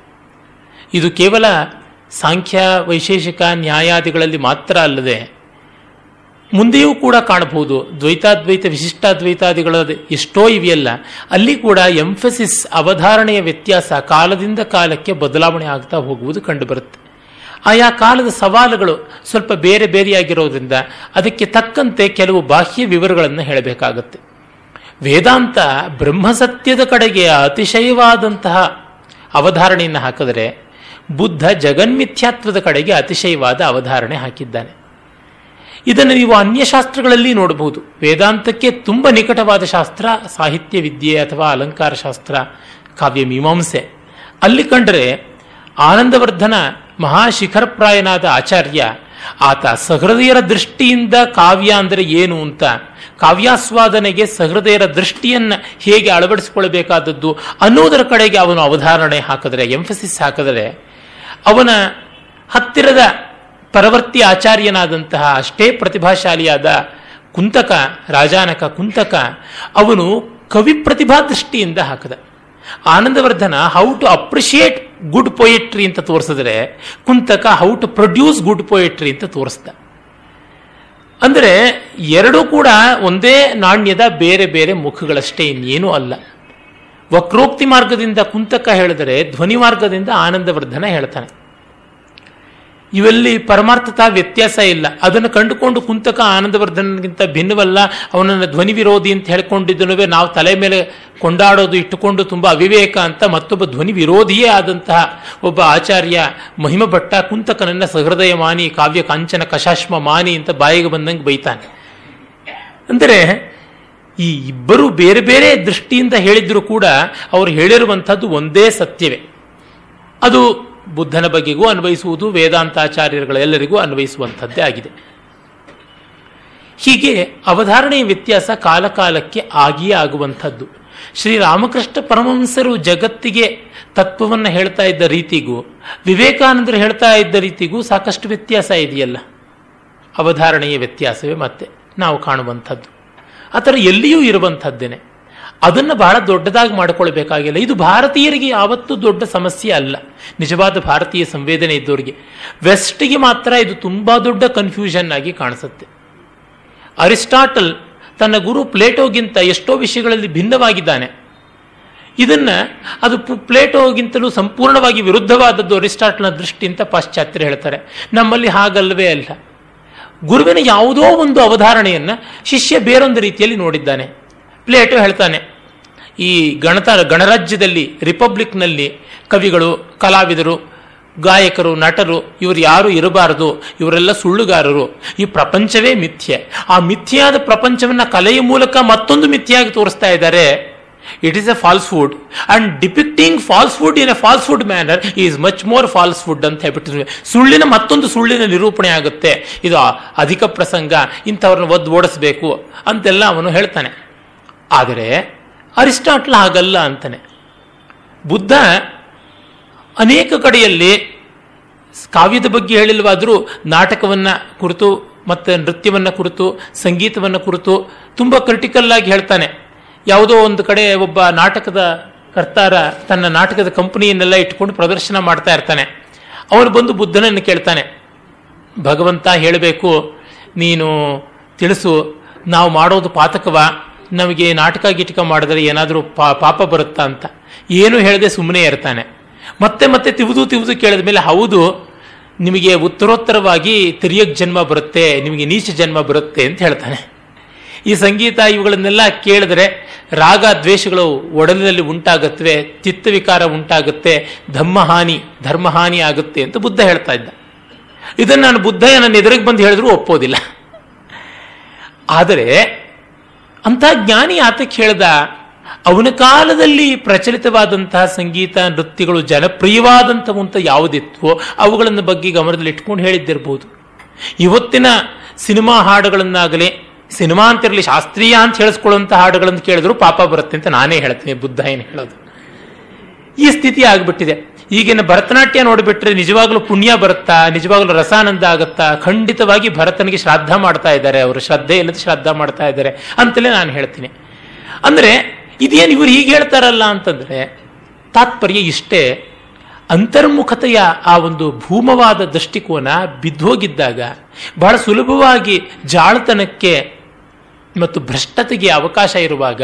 Speaker 1: ಇದು ಕೇವಲ ಸಾಂಖ್ಯ, ವೈಶೇಷಿಕ, ನ್ಯಾಯಾದಿಗಳಲ್ಲಿ ಮಾತ್ರ ಅಲ್ಲದೆ ಮುಂದೆಯೂ ಕೂಡ ಕಾಣಬಹುದು. ದ್ವೈತಾದ್ವೈತ, ವಿಶಿಷ್ಟಾದ್ವೈತಾದಿಗಳ ಎಷ್ಟೋ ಇವೆಯಲ್ಲ. ಅಲ್ಲಿ ಕೂಡ ಎಂಫಸಿಸ್ ಅವಧಾರಣೆಯ ವ್ಯತ್ಯಾಸ ಕಾಲದಿಂದ ಕಾಲಕ್ಕೆ ಬದಲಾವಣೆ ಆಗ್ತಾ ಹೋಗುವುದು ಕಂಡುಬರುತ್ತೆ. ಆಯಾ ಕಾಲದ ಸವಾಲುಗಳು ಸ್ವಲ್ಪ ಬೇರೆ ಬೇರೆಯಾಗಿರೋದ್ರಿಂದ ಅದಕ್ಕೆ ತಕ್ಕಂತೆ ಕೆಲವು ಬಾಹ್ಯ ವಿವರಗಳನ್ನು ಹೇಳಬೇಕಾಗತ್ತೆ. ವೇದಾಂತ ಬ್ರಹ್ಮಸತ್ಯದ ಕಡೆಗೆ ಅತಿಶಯವಾದಂತಹ ಅವಧಾರಣೆಯನ್ನು ಹಾಕಿದರೆ ಬುದ್ಧ ಜಗನ್ಮಿಥ್ಯಾತ್ವದ ಕಡೆಗೆ ಅತಿಶಯವಾದ ಅವಧಾರಣೆ ಹಾಕಿದ್ದಾನೆ. ಇದನ್ನು ನೀವು ಅನ್ಯಶಾಸ್ತ್ರಗಳಲ್ಲಿ ನೋಡಬಹುದು. ವೇದಾಂತಕ್ಕೆ ತುಂಬ ನಿಕಟವಾದ ಶಾಸ್ತ್ರ, ಸಾಹಿತ್ಯ ವಿದ್ಯೆ ಅಥವಾ ಅಲಂಕಾರ ಶಾಸ್ತ್ರ, ಕಾವ್ಯ ಮೀಮಾಂಸೆ. ಅಲ್ಲಿ ಕಂಡರೆ ಆನಂದವರ್ಧನ ಮಹಾಶಿಖರಪ್ರಾಯನಾದ ಆಚಾರ್ಯ, ಆತ ಸಹೃದಯರ ದೃಷ್ಟಿಯಿಂದ ಕಾವ್ಯ ಅಂದರೆ ಏನು ಅಂತ, ಕಾವ್ಯಾಸ್ವಾದನೆಗೆ ಸಹೃದಯರ ದೃಷ್ಟಿಯನ್ನು ಹೇಗೆ ಅಳವಡಿಸಿಕೊಳ್ಳಬೇಕಾದದ್ದು ಅನ್ನೋದರ ಕಡೆಗೆ ಅವನು ಅವಧಾರಣೆ ಹಾಕಿದರೆ ಎಂಫಸಿಸ್ ಹಾಕಿದರೆ, ಅವನ ಹತ್ತಿರದ ಪರವರ್ತಿ ಆಚಾರ್ಯನಾದಂತಹ ಅಷ್ಟೇ ಪ್ರತಿಭಾಶಾಲಿಯಾದ ಕುಂತಕ, ರಾಜಾನಕ ಕುಂತಕ, ಅವನು ಕವಿ ಪ್ರತಿಭಾ ದೃಷ್ಟಿಯಿಂದ ಹಾಕಿದ. Anandavardhana how to appreciate good poetry ಅಂತ ತೋರಿಸಿದ್ರೆ, Kuntaka how to produce good poetry ಅಂತ ತೋರಿಸ್ದ. ಅಂದರೆ ಎರಡೂ ಕೂಡ ಒಂದೇ ನಾಣ್ಯದ ಬೇರೆ ಬೇರೆ ಮುಖಗಳಷ್ಟೇ, ಇನ್ನೇನೂ ಅಲ್ಲ. ವಕ್ರೋಕ್ತಿ ಮಾರ್ಗದಿಂದ ಕುಂತಕ ಹೇಳಿದರೆ ಧ್ವನಿ ಮಾರ್ಗದಿಂದ ಆನಂದವರ್ಧನ ಹೇಳ್ತಾನೆ. ಇವೆಲ್ಲಿ ಪರಮಾರ್ಥತಾ ವ್ಯತ್ಯಾಸ ಇಲ್ಲ. ಅದನ್ನು ಕಂಡುಕೊಂಡು ಕುಂತಕ ಆನಂದವರ್ಧನಗಿಂತ ಭಿನ್ನವಲ್ಲ. ಅವನನ್ನು ಧ್ವನಿ ವಿರೋಧಿ ಅಂತ ಹೇಳ್ಕೊಂಡಿದ್ದನು ನಾವು ತಲೆ ಮೇಲೆ ಕೊಂಡಾಡೋದು, ಇಟ್ಟುಕೊಂಡು ತುಂಬ ಅವಿವೇಕ ಅಂತ ಮತ್ತೊಬ್ಬ ಧ್ವನಿ ವಿರೋಧಿಯೇ ಆದಂತಹ ಒಬ್ಬ ಆಚಾರ್ಯ ಮಹಿಮ ಭಟ್ಟ ಕುಂತಕನನ್ನ ಸಹೃದಯ ಮಾನಿ ಕಾವ್ಯ ಕಾಂಚನ ಕಶಾಶ್ಮ ಮಾನಿ ಅಂತ ಬಾಯಿಗೆ ಬಂದಂಗೆ ಬೈತಾನೆ. ಅಂದರೆ ಈ ಇಬ್ಬರು ಬೇರೆ ಬೇರೆ ದೃಷ್ಟಿಯಿಂದ ಹೇಳಿದ್ರು ಕೂಡ ಅವರು ಹೇಳಿರುವಂಥದ್ದು ಒಂದೇ ಸತ್ಯವೇ. ಅದು ಬುದ್ಧನ ಬಗೆಗೂ ಅನ್ವಯಿಸುವುದು ವೇದಾಂತಾಚಾರ್ಯರುಗಳೆಲ್ಲರಿಗೂ ಅನ್ವಯಿಸುವಂಥದ್ದೇ ಆಗಿದೆ. ಹೀಗೆ ಅವಧಾರಣೆಯ ವ್ಯತ್ಯಾಸ ಕಾಲಕಾಲಕ್ಕೆ ಆಗಿಯೇ ಆಗುವಂಥದ್ದು. ಶ್ರೀರಾಮಕೃಷ್ಣ ಪರಮಹಂಸರು ಜಗತ್ತಿಗೆ ತತ್ವವನ್ನು ಹೇಳ್ತಾ ಇದ್ದ ರೀತಿಗೂ, ವಿವೇಕಾನಂದರು ಹೇಳ್ತಾ ಇದ್ದ ರೀತಿಗೂ ಸಾಕಷ್ಟು ವ್ಯತ್ಯಾಸ ಇದೆಯಲ್ಲ? ಅವಧಾರಣೆಯ ವ್ಯತ್ಯಾಸವೇ ಮತ್ತೆ ನಾವು ಕಾಣುವಂಥದ್ದು. ಆ ಥರ ಎಲ್ಲಿಯೂ ಇರುವಂಥದ್ದೇನೆ. ಅದನ್ನು ಬಹಳ ದೊಡ್ಡದಾಗಿ ಮಾಡಿಕೊಳ್ಬೇಕಾಗಿಲ್ಲ. ಇದು ಭಾರತೀಯರಿಗೆ ಯಾವತ್ತೂ ದೊಡ್ಡ ಸಮಸ್ಯೆ ಅಲ್ಲ. ನಿಜವಾದ ಭಾರತೀಯ ಸಂವೇದನೆ ಇದ್ದವರಿಗೆ ವೆಸ್ಟ್ಗೆ ಮಾತ್ರ ಇದು ತುಂಬ ದೊಡ್ಡ ಕನ್ಫ್ಯೂಷನ್ ಆಗಿ ಕಾಣಿಸುತ್ತೆ. ಅರಿಸ್ಟಾಟಲ್ ತನ್ನ ಗುರು ಪ್ಲೇಟೋಗಿಂತ ಎಷ್ಟೋ ವಿಷಯಗಳಲ್ಲಿ ಭಿನ್ನವಾಗಿದ್ದಾನೆ. ಇದನ್ನ ಅದು ಪ್ಲೇಟೋಗಿಂತಲೂ ಸಂಪೂರ್ಣವಾಗಿ ವಿರುದ್ಧವಾದದ್ದು ಅರಿಸ್ಟಾಟಲ್ನ ದೃಷ್ಟಿ ಅಂತ ಪಾಶ್ಚಾತ್ಯರು ಹೇಳ್ತಾರೆ. ನಮ್ಮಲ್ಲಿ ಹಾಗಲ್ವೇ ಅಲ್ಲ. ಗುರುವಿನ ಯಾವುದೋ ಒಂದು ಅವಧಾರಣೆಯನ್ನು ಶಿಷ್ಯ ಬೇರೊಂದು ರೀತಿಯಲ್ಲಿ ನೋಡಿದ್ದಾನೆ. ಪ್ಲೇಟೋ ಹೇಳ್ತಾನೆ ಈ ಗಣತ ಗಣರಾಜ್ಯದಲ್ಲಿ ರಿಪಬ್ಲಿಕ್ನಲ್ಲಿ ಕವಿಗಳು, ಕಲಾವಿದರು, ಗಾಯಕರು, ನಟರು, ಇವರು ಯಾರು ಇರಬಾರದು, ಇವರೆಲ್ಲ ಸುಳ್ಳುಗಾರರು. ಈ ಪ್ರಪಂಚವೇ ಮಿಥ್ಯೆ. ಆ ಮಿಥ್ಯಾದ ಪ್ರಪಂಚವನ್ನು ಕಲೆಯ ಮೂಲಕ ಮತ್ತೊಂದು ಮಿಥ್ಯಾಗಿ ತೋರಿಸ್ತಾ ಇದ್ದಾರೆ. It is a falsehood and depicting falsehood in a falsehood manner is much more falsehood ಅಂತ ಹೇಳ್ಬಿಟ್ಟು ಸುಳ್ಳಿನ ಮತ್ತೊಂದು ಸುಳ್ಳಿನ ನಿರೂಪಣೆ ಆಗುತ್ತೆ. ಇದು ಅಧಿಕ ಪ್ರಸಂಗ, ಇಂಥವ್ರನ್ನ ಒದ್ದು ಓಡಿಸ್ಬೇಕು ಅಂತೆಲ್ಲ ಅವನು ಹೇಳ್ತಾನೆ. ಆದರೆ ಅರಿಸ್ಟಾಟ್ಲ ಹಾಗಲ್ಲ ಅಂತಾನೆ. ಬುದ್ಧ ಅನೇಕ ಕಡೆಯಲ್ಲಿ ಕಾವ್ಯದ ಬಗ್ಗೆ ಹೇಳಿಲ್ವಾದರೂ ನಾಟಕವನ್ನ ಕುರಿತು ಮತ್ತು ನೃತ್ಯವನ್ನ ಕುರಿತು, ಸಂಗೀತವನ್ನ ಕುರಿತು ತುಂಬ ಕ್ರಿಟಿಕಲ್ ಆಗಿ ಹೇಳ್ತಾನೆ. ಯಾವುದೋ ಒಂದು ಕಡೆ ಒಬ್ಬ ನಾಟಕದ ಕರ್ತಾರ ತನ್ನ ನಾಟಕದ ಕಂಪನಿಯನ್ನೆಲ್ಲ ಇಟ್ಕೊಂಡು ಪ್ರದರ್ಶನ ಮಾಡ್ತಾ ಇರ್ತಾನೆ. ಅವನು ಬಂದು ಬುದ್ಧನನ್ನು ಕೇಳ್ತಾನೆ, ಭಗವಂತ ಹೇಳಬೇಕು, ನೀನು ತಿಳಿಸು, ನಾವು ಮಾಡೋದು ಪಾತಕವ? ನಮಗೆ ನಾಟಕ ಗಿಟಕ ಮಾಡಿದರೆ ಏನಾದರೂ ಪಾಪ ಬರುತ್ತಾ ಅಂತ. ಏನು ಹೇಳದೆ ಸುಮ್ಮನೆ ಇರ್ತಾನೆ. ಮತ್ತೆ ಮತ್ತೆ ತಿವಿದು ತಿವಿದು ಕೇಳಿದ ಮೇಲೆ ಹೌದು, ನಿಮಗೆ ಉತ್ತರೋತ್ತರವಾಗಿ ತಿರಿಯಕ್ ಜನ್ಮ ಬರುತ್ತೆ, ನಿಮಗೆ ನೀಚ ಜನ್ಮ ಬರುತ್ತೆ ಅಂತ ಹೇಳ್ತಾನೆ. ಈ ಸಂಗೀತ ಇವುಗಳನ್ನೆಲ್ಲ ಕೇಳಿದ್ರೆ ರಾಗ ದ್ವೇಷಗಳು ಒಡಲಿನಲ್ಲಿ ಉಂಟಾಗುತ್ತವೆ ಚಿತ್ತವಿಕಾರ ಉಂಟಾಗುತ್ತೆ ಧಮ್ಮಹಾನಿ ಧರ್ಮಹಾನಿ ಆಗುತ್ತೆ ಅಂತ ಬುದ್ಧ ಹೇಳ್ತಾ ಇದ್ದ. ಇದನ್ನು ನಾನು ಬುದ್ಧ ನನ್ನ ಎದುರಿಗೆ ಬಂದು ಹೇಳಿದ್ರು ಒಪ್ಪೋದಿಲ್ಲ. ಆದರೆ ಅಂಥ ಜ್ಞಾನಿ ಆತಕ್ಕೆ ಹೇಳ್ದ, ಅವನ ಕಾಲದಲ್ಲಿ ಪ್ರಚಲಿತವಾದಂತಹ ಸಂಗೀತ, ನೃತ್ಯಗಳು ಜನಪ್ರಿಯವಾದಂಥವಂತ ಯಾವುದಿತ್ತು, ಅವುಗಳನ್ನು ಬಗ್ಗೆ ಗಮನದಲ್ಲಿ ಇಟ್ಕೊಂಡು ಹೇಳಿದ್ದಿರ್ಬೋದು. ಇವತ್ತಿನ ಸಿನಿಮಾ ಹಾಡುಗಳನ್ನಾಗಲಿ, ಸಿನಿಮಾ ಅಂತಿರಲಿ, ಶಾಸ್ತ್ರೀಯ ಅಂತ ಹೇಳಿಸ್ಕೊಳ್ಳುವಂಥ ಹಾಡುಗಳನ್ನು ಕೇಳಿದ್ರು ಪಾಪ ಬರುತ್ತೆ ಅಂತ ನಾನೇ ಹೇಳ್ತೀನಿ, ಬುದ್ಧ ಏನು ಹೇಳೋದು. ಈ ಸ್ಥಿತಿ ಆಗಿಬಿಟ್ಟಿದೆ. ಈಗಿನ ಭರತನಾಟ್ಯ ನೋಡಿಬಿಟ್ರೆ ನಿಜವಾಗ್ಲೂ ಪುಣ್ಯ ಬರುತ್ತಾ, ನಿಜವಾಗ್ಲೂ ರಸಾನಂದ ಆಗುತ್ತಾ, ಖಂಡಿತವಾಗಿ ಭರತನಿಗೆ ಶ್ರಾದ್ದ ಮಾಡ್ತಾ ಇದ್ದಾರೆ ಅವರು. ಶ್ರದ್ಧೆ ಇಲ್ಲದ ಶ್ರಾದ್ದ ಮಾಡ್ತಾ ಇದ್ದಾರೆ ಅಂತಲೇ ನಾನು ಹೇಳ್ತೀನಿ. ಅಂದ್ರೆ ಇದೇನು ಇವರು ಹೀಗೆ ಹೇಳ್ತಾರಲ್ಲ ಅಂತಂದ್ರೆ ತಾತ್ಪರ್ಯ ಇಷ್ಟೇ, ಅಂತರ್ಮುಖತೆಯ ಆ ಒಂದು ಭೂಮವಾದ ದೃಷ್ಟಿಕೋನ ಬಿದ್ದೋಗಿದ್ದಾಗ ಬಹಳ ಸುಲಭವಾಗಿ ಜಾಳತನಕ್ಕೆ ಮತ್ತು ಭ್ರಷ್ಟತೆಗೆ ಅವಕಾಶ ಇರುವಾಗ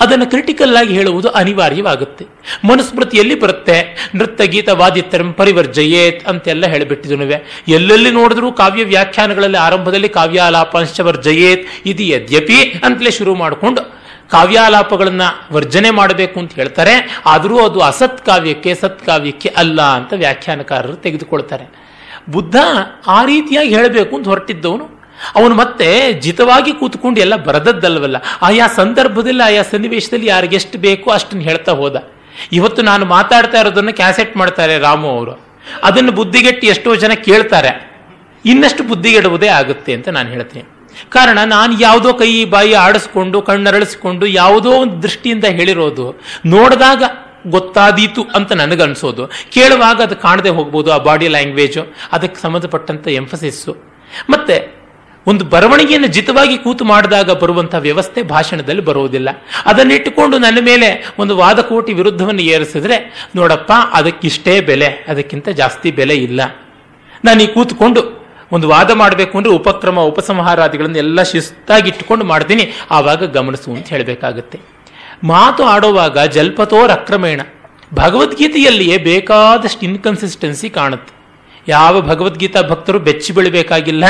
Speaker 1: ಅದನ್ನು ಕ್ರಿಟಿಕಲ್ ಆಗಿ ಹೇಳುವುದು ಅನಿವಾರ್ಯವಾಗುತ್ತೆ. ಮನುಸ್ಮೃತಿಯಲ್ಲಿ ಬರುತ್ತೆ, ನೃತ್ಯ ಗೀತ ವಾದಿತ್ತರಂ ಪರಿವರ್ಜಯೇತ್ ಅಂತೆಲ್ಲ ಹೇಳಿಬಿಟ್ಟಿದನುವೆ. ಎಲ್ಲೆಲ್ಲಿ ನೋಡಿದ್ರೂ ಕಾವ್ಯ ವ್ಯಾಖ್ಯಾನಗಳಲ್ಲಿ ಆರಂಭದಲ್ಲಿ ಕಾವ್ಯಾಲಾಪಾಂಶವರ್ಜಯೇತ್ ಇದು ಯದ್ಯಪಿ ಅಂತಲೇ ಶುರು ಮಾಡಿಕೊಂಡು ಕಾವ್ಯಾಲಾಪಗಳನ್ನು ವರ್ಜನೆ ಮಾಡಬೇಕು ಅಂತ ಹೇಳ್ತಾರೆ. ಆದರೂ ಅದು ಅಸತ್ ಕಾವ್ಯಕ್ಕೆ ಸತ್ಕಾವ್ಯಕ್ಕೆ ಅಲ್ಲ ಅಂತ ವ್ಯಾಖ್ಯಾನಕಾರರು ತೆಗೆದುಕೊಳ್ತಾರೆ. ಬುದ್ಧ ಆ ರೀತಿಯಾಗಿ ಹೇಳಬೇಕು ಅಂತ ಹೊರಟಿದ್ದವನು ಅವನು ಮತ್ತೆ ಜಿತವಾಗಿ ಕೂತ್ಕೊಂಡು ಎಲ್ಲ ಬರದದ್ದಲ್ವಲ್ಲ? ಆಯಾ ಸಂದರ್ಭದಲ್ಲಿ, ಆಯಾ ಸನ್ನಿವೇಶದಲ್ಲಿ ಯಾರಿಗೆಷ್ಟು ಬೇಕೋ ಅಷ್ಟನ್ನು ಹೇಳ್ತಾ ಹೋದ. ಇವತ್ತು ನಾನು ಮಾತಾಡ್ತಾ ಇರೋದನ್ನು ಕ್ಯಾಸೆಟ್ ಮಾಡ್ತಾರೆ ರಾಮು ಅವರು. ಅದನ್ನು ಬುದ್ಧಿಗೆಟ್ಟು ಎಷ್ಟೋ ಜನ ಕೇಳ್ತಾರೆ. ಇನ್ನಷ್ಟು ಬುದ್ಧಿಗೆಡುವುದೇ ಆಗುತ್ತೆ ಅಂತ ನಾನು ಹೇಳ್ತೀನಿ. ಕಾರಣ, ನಾನು ಯಾವುದೋ ಕೈ, ಬಾಯಿ ಆಡಿಸ್ಕೊಂಡು, ಕಣ್ಣರಳಿಸಿಕೊಂಡು ಯಾವುದೋ ಒಂದು ದೃಷ್ಟಿಯಿಂದ ಹೇಳಿರೋದು ನೋಡಿದಾಗ ಗೊತ್ತಾದೀತು ಅಂತ ನನಗನ್ಸೋದು. ಕೇಳುವಾಗ ಅದು ಕಾಣದೆ ಹೋಗ್ಬೋದು ಆ ಬಾಡಿ ಲ್ಯಾಂಗ್ವೇಜು. ಅದಕ್ಕೆ ಸಂಬಂಧಪಟ್ಟಂತ ಎಂಫಸಿಸ್ಸು ಮತ್ತೆ ಒಂದು ಬರವಣಿಗೆಯನ್ನು ಜಿತವಾಗಿ ಕೂತು ಮಾಡಿದಾಗ ಬರುವಂತಹ ವ್ಯವಸ್ಥೆ ಭಾಷಣದಲ್ಲಿ ಬರುವುದಿಲ್ಲ. ಅದನ್ನಿಟ್ಟುಕೊಂಡು ನನ್ನ ಮೇಲೆ ಒಂದು ವಾದಕೋಟಿ ವಿರುದ್ಧವನ್ನು ಏರಿಸಿದ್ರೆ, ನೋಡಪ್ಪ, ಅದಕ್ಕಿಷ್ಟೇ ಬೆಲೆ, ಅದಕ್ಕಿಂತ ಜಾಸ್ತಿ ಬೆಲೆ ಇಲ್ಲ. ನಾನು ಈ ಕೂತ್ಕೊಂಡು ಒಂದು ವಾದ ಮಾಡಬೇಕು ಅಂದ್ರೆ ಉಪಕ್ರಮ, ಉಪಸಂಹಾರಾದಿಗಳನ್ನು ಎಲ್ಲ ಶಿಸ್ತಾಗಿ ಇಟ್ಟುಕೊಂಡು ಮಾಡ್ತೀನಿ. ಆವಾಗ ಗಮನಿಸು ಅಂತ ಹೇಳಬೇಕಾಗುತ್ತೆ. ಮಾತು ಆಡುವಾಗ ಜಲ್ಪತೋರ್ ಅಕ್ರಮೇಣ ಭಗವದ್ಗೀತೆಯಲ್ಲಿಯೇ ಬೇಕಾದಷ್ಟು ಇನ್ಕನ್ಸಿಸ್ಟೆನ್ಸಿ ಕಾಣುತ್ತೆ. ಯಾವ ಭಗವದ್ಗೀತಾ ಭಕ್ತರು ಬೆಚ್ಚಿ ಬೀಳಬೇಕಾಗಿಲ್ಲ,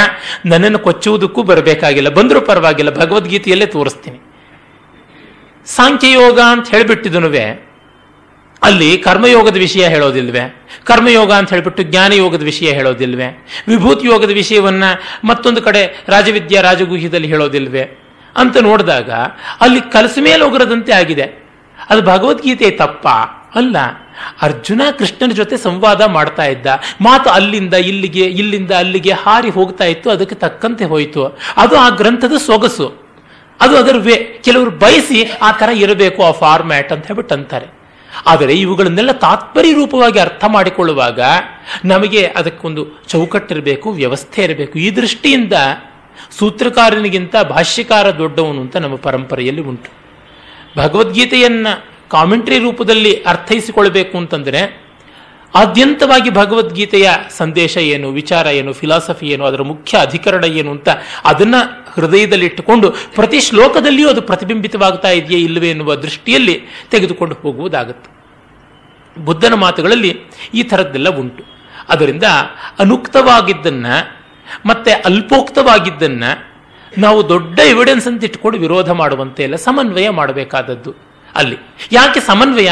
Speaker 1: ನನ್ನನ್ನು ಕೊಚ್ಚುವುದಕ್ಕೂ ಬರಬೇಕಾಗಿಲ್ಲ. ಬಂದರೂ ಪರವಾಗಿಲ್ಲ, ಭಗವದ್ಗೀತೆಯಲ್ಲೇ ತೋರಿಸ್ತೀನಿ. ಸಾಂಖ್ಯಯೋಗ ಅಂತ ಹೇಳಿಬಿಟ್ಟಿದನುವೆ ಅಲ್ಲಿ ಕರ್ಮಯೋಗದ ವಿಷಯ ಹೇಳೋದಿಲ್ವೇ? ಕರ್ಮಯೋಗ ಅಂತ ಹೇಳಿಬಿಟ್ಟು ಜ್ಞಾನಯೋಗದ ವಿಷಯ ಹೇಳೋದಿಲ್ವೇ? ವಿಭೂತಿ ಯೋಗದ ವಿಷಯವನ್ನ ಮತ್ತೊಂದು ಕಡೆ ರಾಜವಿದ್ಯಾ ರಾಜಗುಹ್ಯದಲ್ಲಿ ಹೇಳೋದಿಲ್ವೇ? ಅಂತ ನೋಡಿದಾಗ, ಅಲ್ಲಿ ಕಲಸ ಮೇಲೆ ಹೋಗಿರೋದಂತೆ ಆಗಿದೆ. ಅದು ಭಗವದ್ಗೀತೆ ತಪ್ಪ? ಅಲ್ಲ. ಅರ್ಜುನ ಕೃಷ್ಣನ ಜೊತೆ ಸಂವಾದ ಮಾಡ್ತಾ ಇದ್ದ. ಮಾತು ಅಲ್ಲಿಂದ ಇಲ್ಲಿಗೆ, ಇಲ್ಲಿಂದ ಅಲ್ಲಿಗೆ ಹಾರಿ ಹೋಗ್ತಾ ಇತ್ತು, ಅದಕ್ಕೆ ತಕ್ಕಂತೆ ಹೋಯಿತು. ಅದು ಆ ಗ್ರಂಥದ ಸೊಗಸು. ಅದು ಅದರ ವೇ, ಕೆಲವರು ಬಯಸಿ ಆ ಥರ ಇರಬೇಕು ಆ ಫಾರ್ಮ್ಯಾಟ್ ಅಂತ ಹೇಳ್ಬಿಟ್ಟು ಅಂತಾರೆ. ಆದರೆ ಇವುಗಳನ್ನೆಲ್ಲ ತಾತ್ಪರ್ಯ ರೂಪವಾಗಿ ಅರ್ಥ ಮಾಡಿಕೊಳ್ಳುವಾಗ ನಮಗೆ ಅದಕ್ಕೊಂದು ಚೌಕಟ್ಟಿರಬೇಕು, ವ್ಯವಸ್ಥೆ ಇರಬೇಕು. ಈ ದೃಷ್ಟಿಯಿಂದ ಸೂತ್ರಕಾರನಿಗಿಂತ ಭಾಷ್ಯಕಾರ ದೊಡ್ಡವನು ಅಂತ ನಮ್ಮ ಪರಂಪರೆಯಲ್ಲಿ ಉಂಟು. ಭಗವದ್ಗೀತೆಯನ್ನ ಕಾಮೆಂಟ್ರಿ ರೂಪದಲ್ಲಿ ಅರ್ಥೈಸಿಕೊಳ್ಬೇಕು ಅಂತಂದ್ರೆ ಆದ್ಯಂತವಾಗಿ ಭಗವದ್ಗೀತೆಯ ಸಂದೇಶ ಏನು, ವಿಚಾರ ಏನು ಫಿಲಾಸಫಿ ಏನು, ಅದರ ಮುಖ್ಯ ಅಧಿಕರಣ ಏನು ಅಂತ ಅದನ್ನ ಹೃದಯದಲ್ಲಿಟ್ಟುಕೊಂಡು ಪ್ರತಿ ಶ್ಲೋಕದಲ್ಲಿಯೂ ಅದು ಪ್ರತಿಬಿಂಬಿತವಾಗ್ತಾ ಇದೆಯೇ ಇಲ್ಲವೇ ಎನ್ನುವ ದೃಷ್ಟಿಯಲ್ಲಿ ತೆಗೆದುಕೊಂಡು ಹೋಗುವುದಾಗುತ್ತೆ. ಬುದ್ಧನ ಮಾತುಗಳಲ್ಲಿ ಈ ಥರದ್ದೆಲ್ಲ ಉಂಟು. ಅದರಿಂದ ಅನುಕ್ತವಾಗಿದ್ದನ್ನ ಮತ್ತೆ ಅಲ್ಪೋಕ್ತವಾಗಿದ್ದನ್ನ ನಾವು ದೊಡ್ಡ ಎವಿಡೆನ್ಸ್ ಅಂತ ಇಟ್ಕೊಂಡು ವಿರೋಧ ಮಾಡುವಂತೆ ಇಲ್ಲ, ಸಮನ್ವಯ ಮಾಡಬೇಕಾದದ್ದು. ಅಲ್ಲಿ. ಯಾಕೆ ಸಮನ್ವಯ?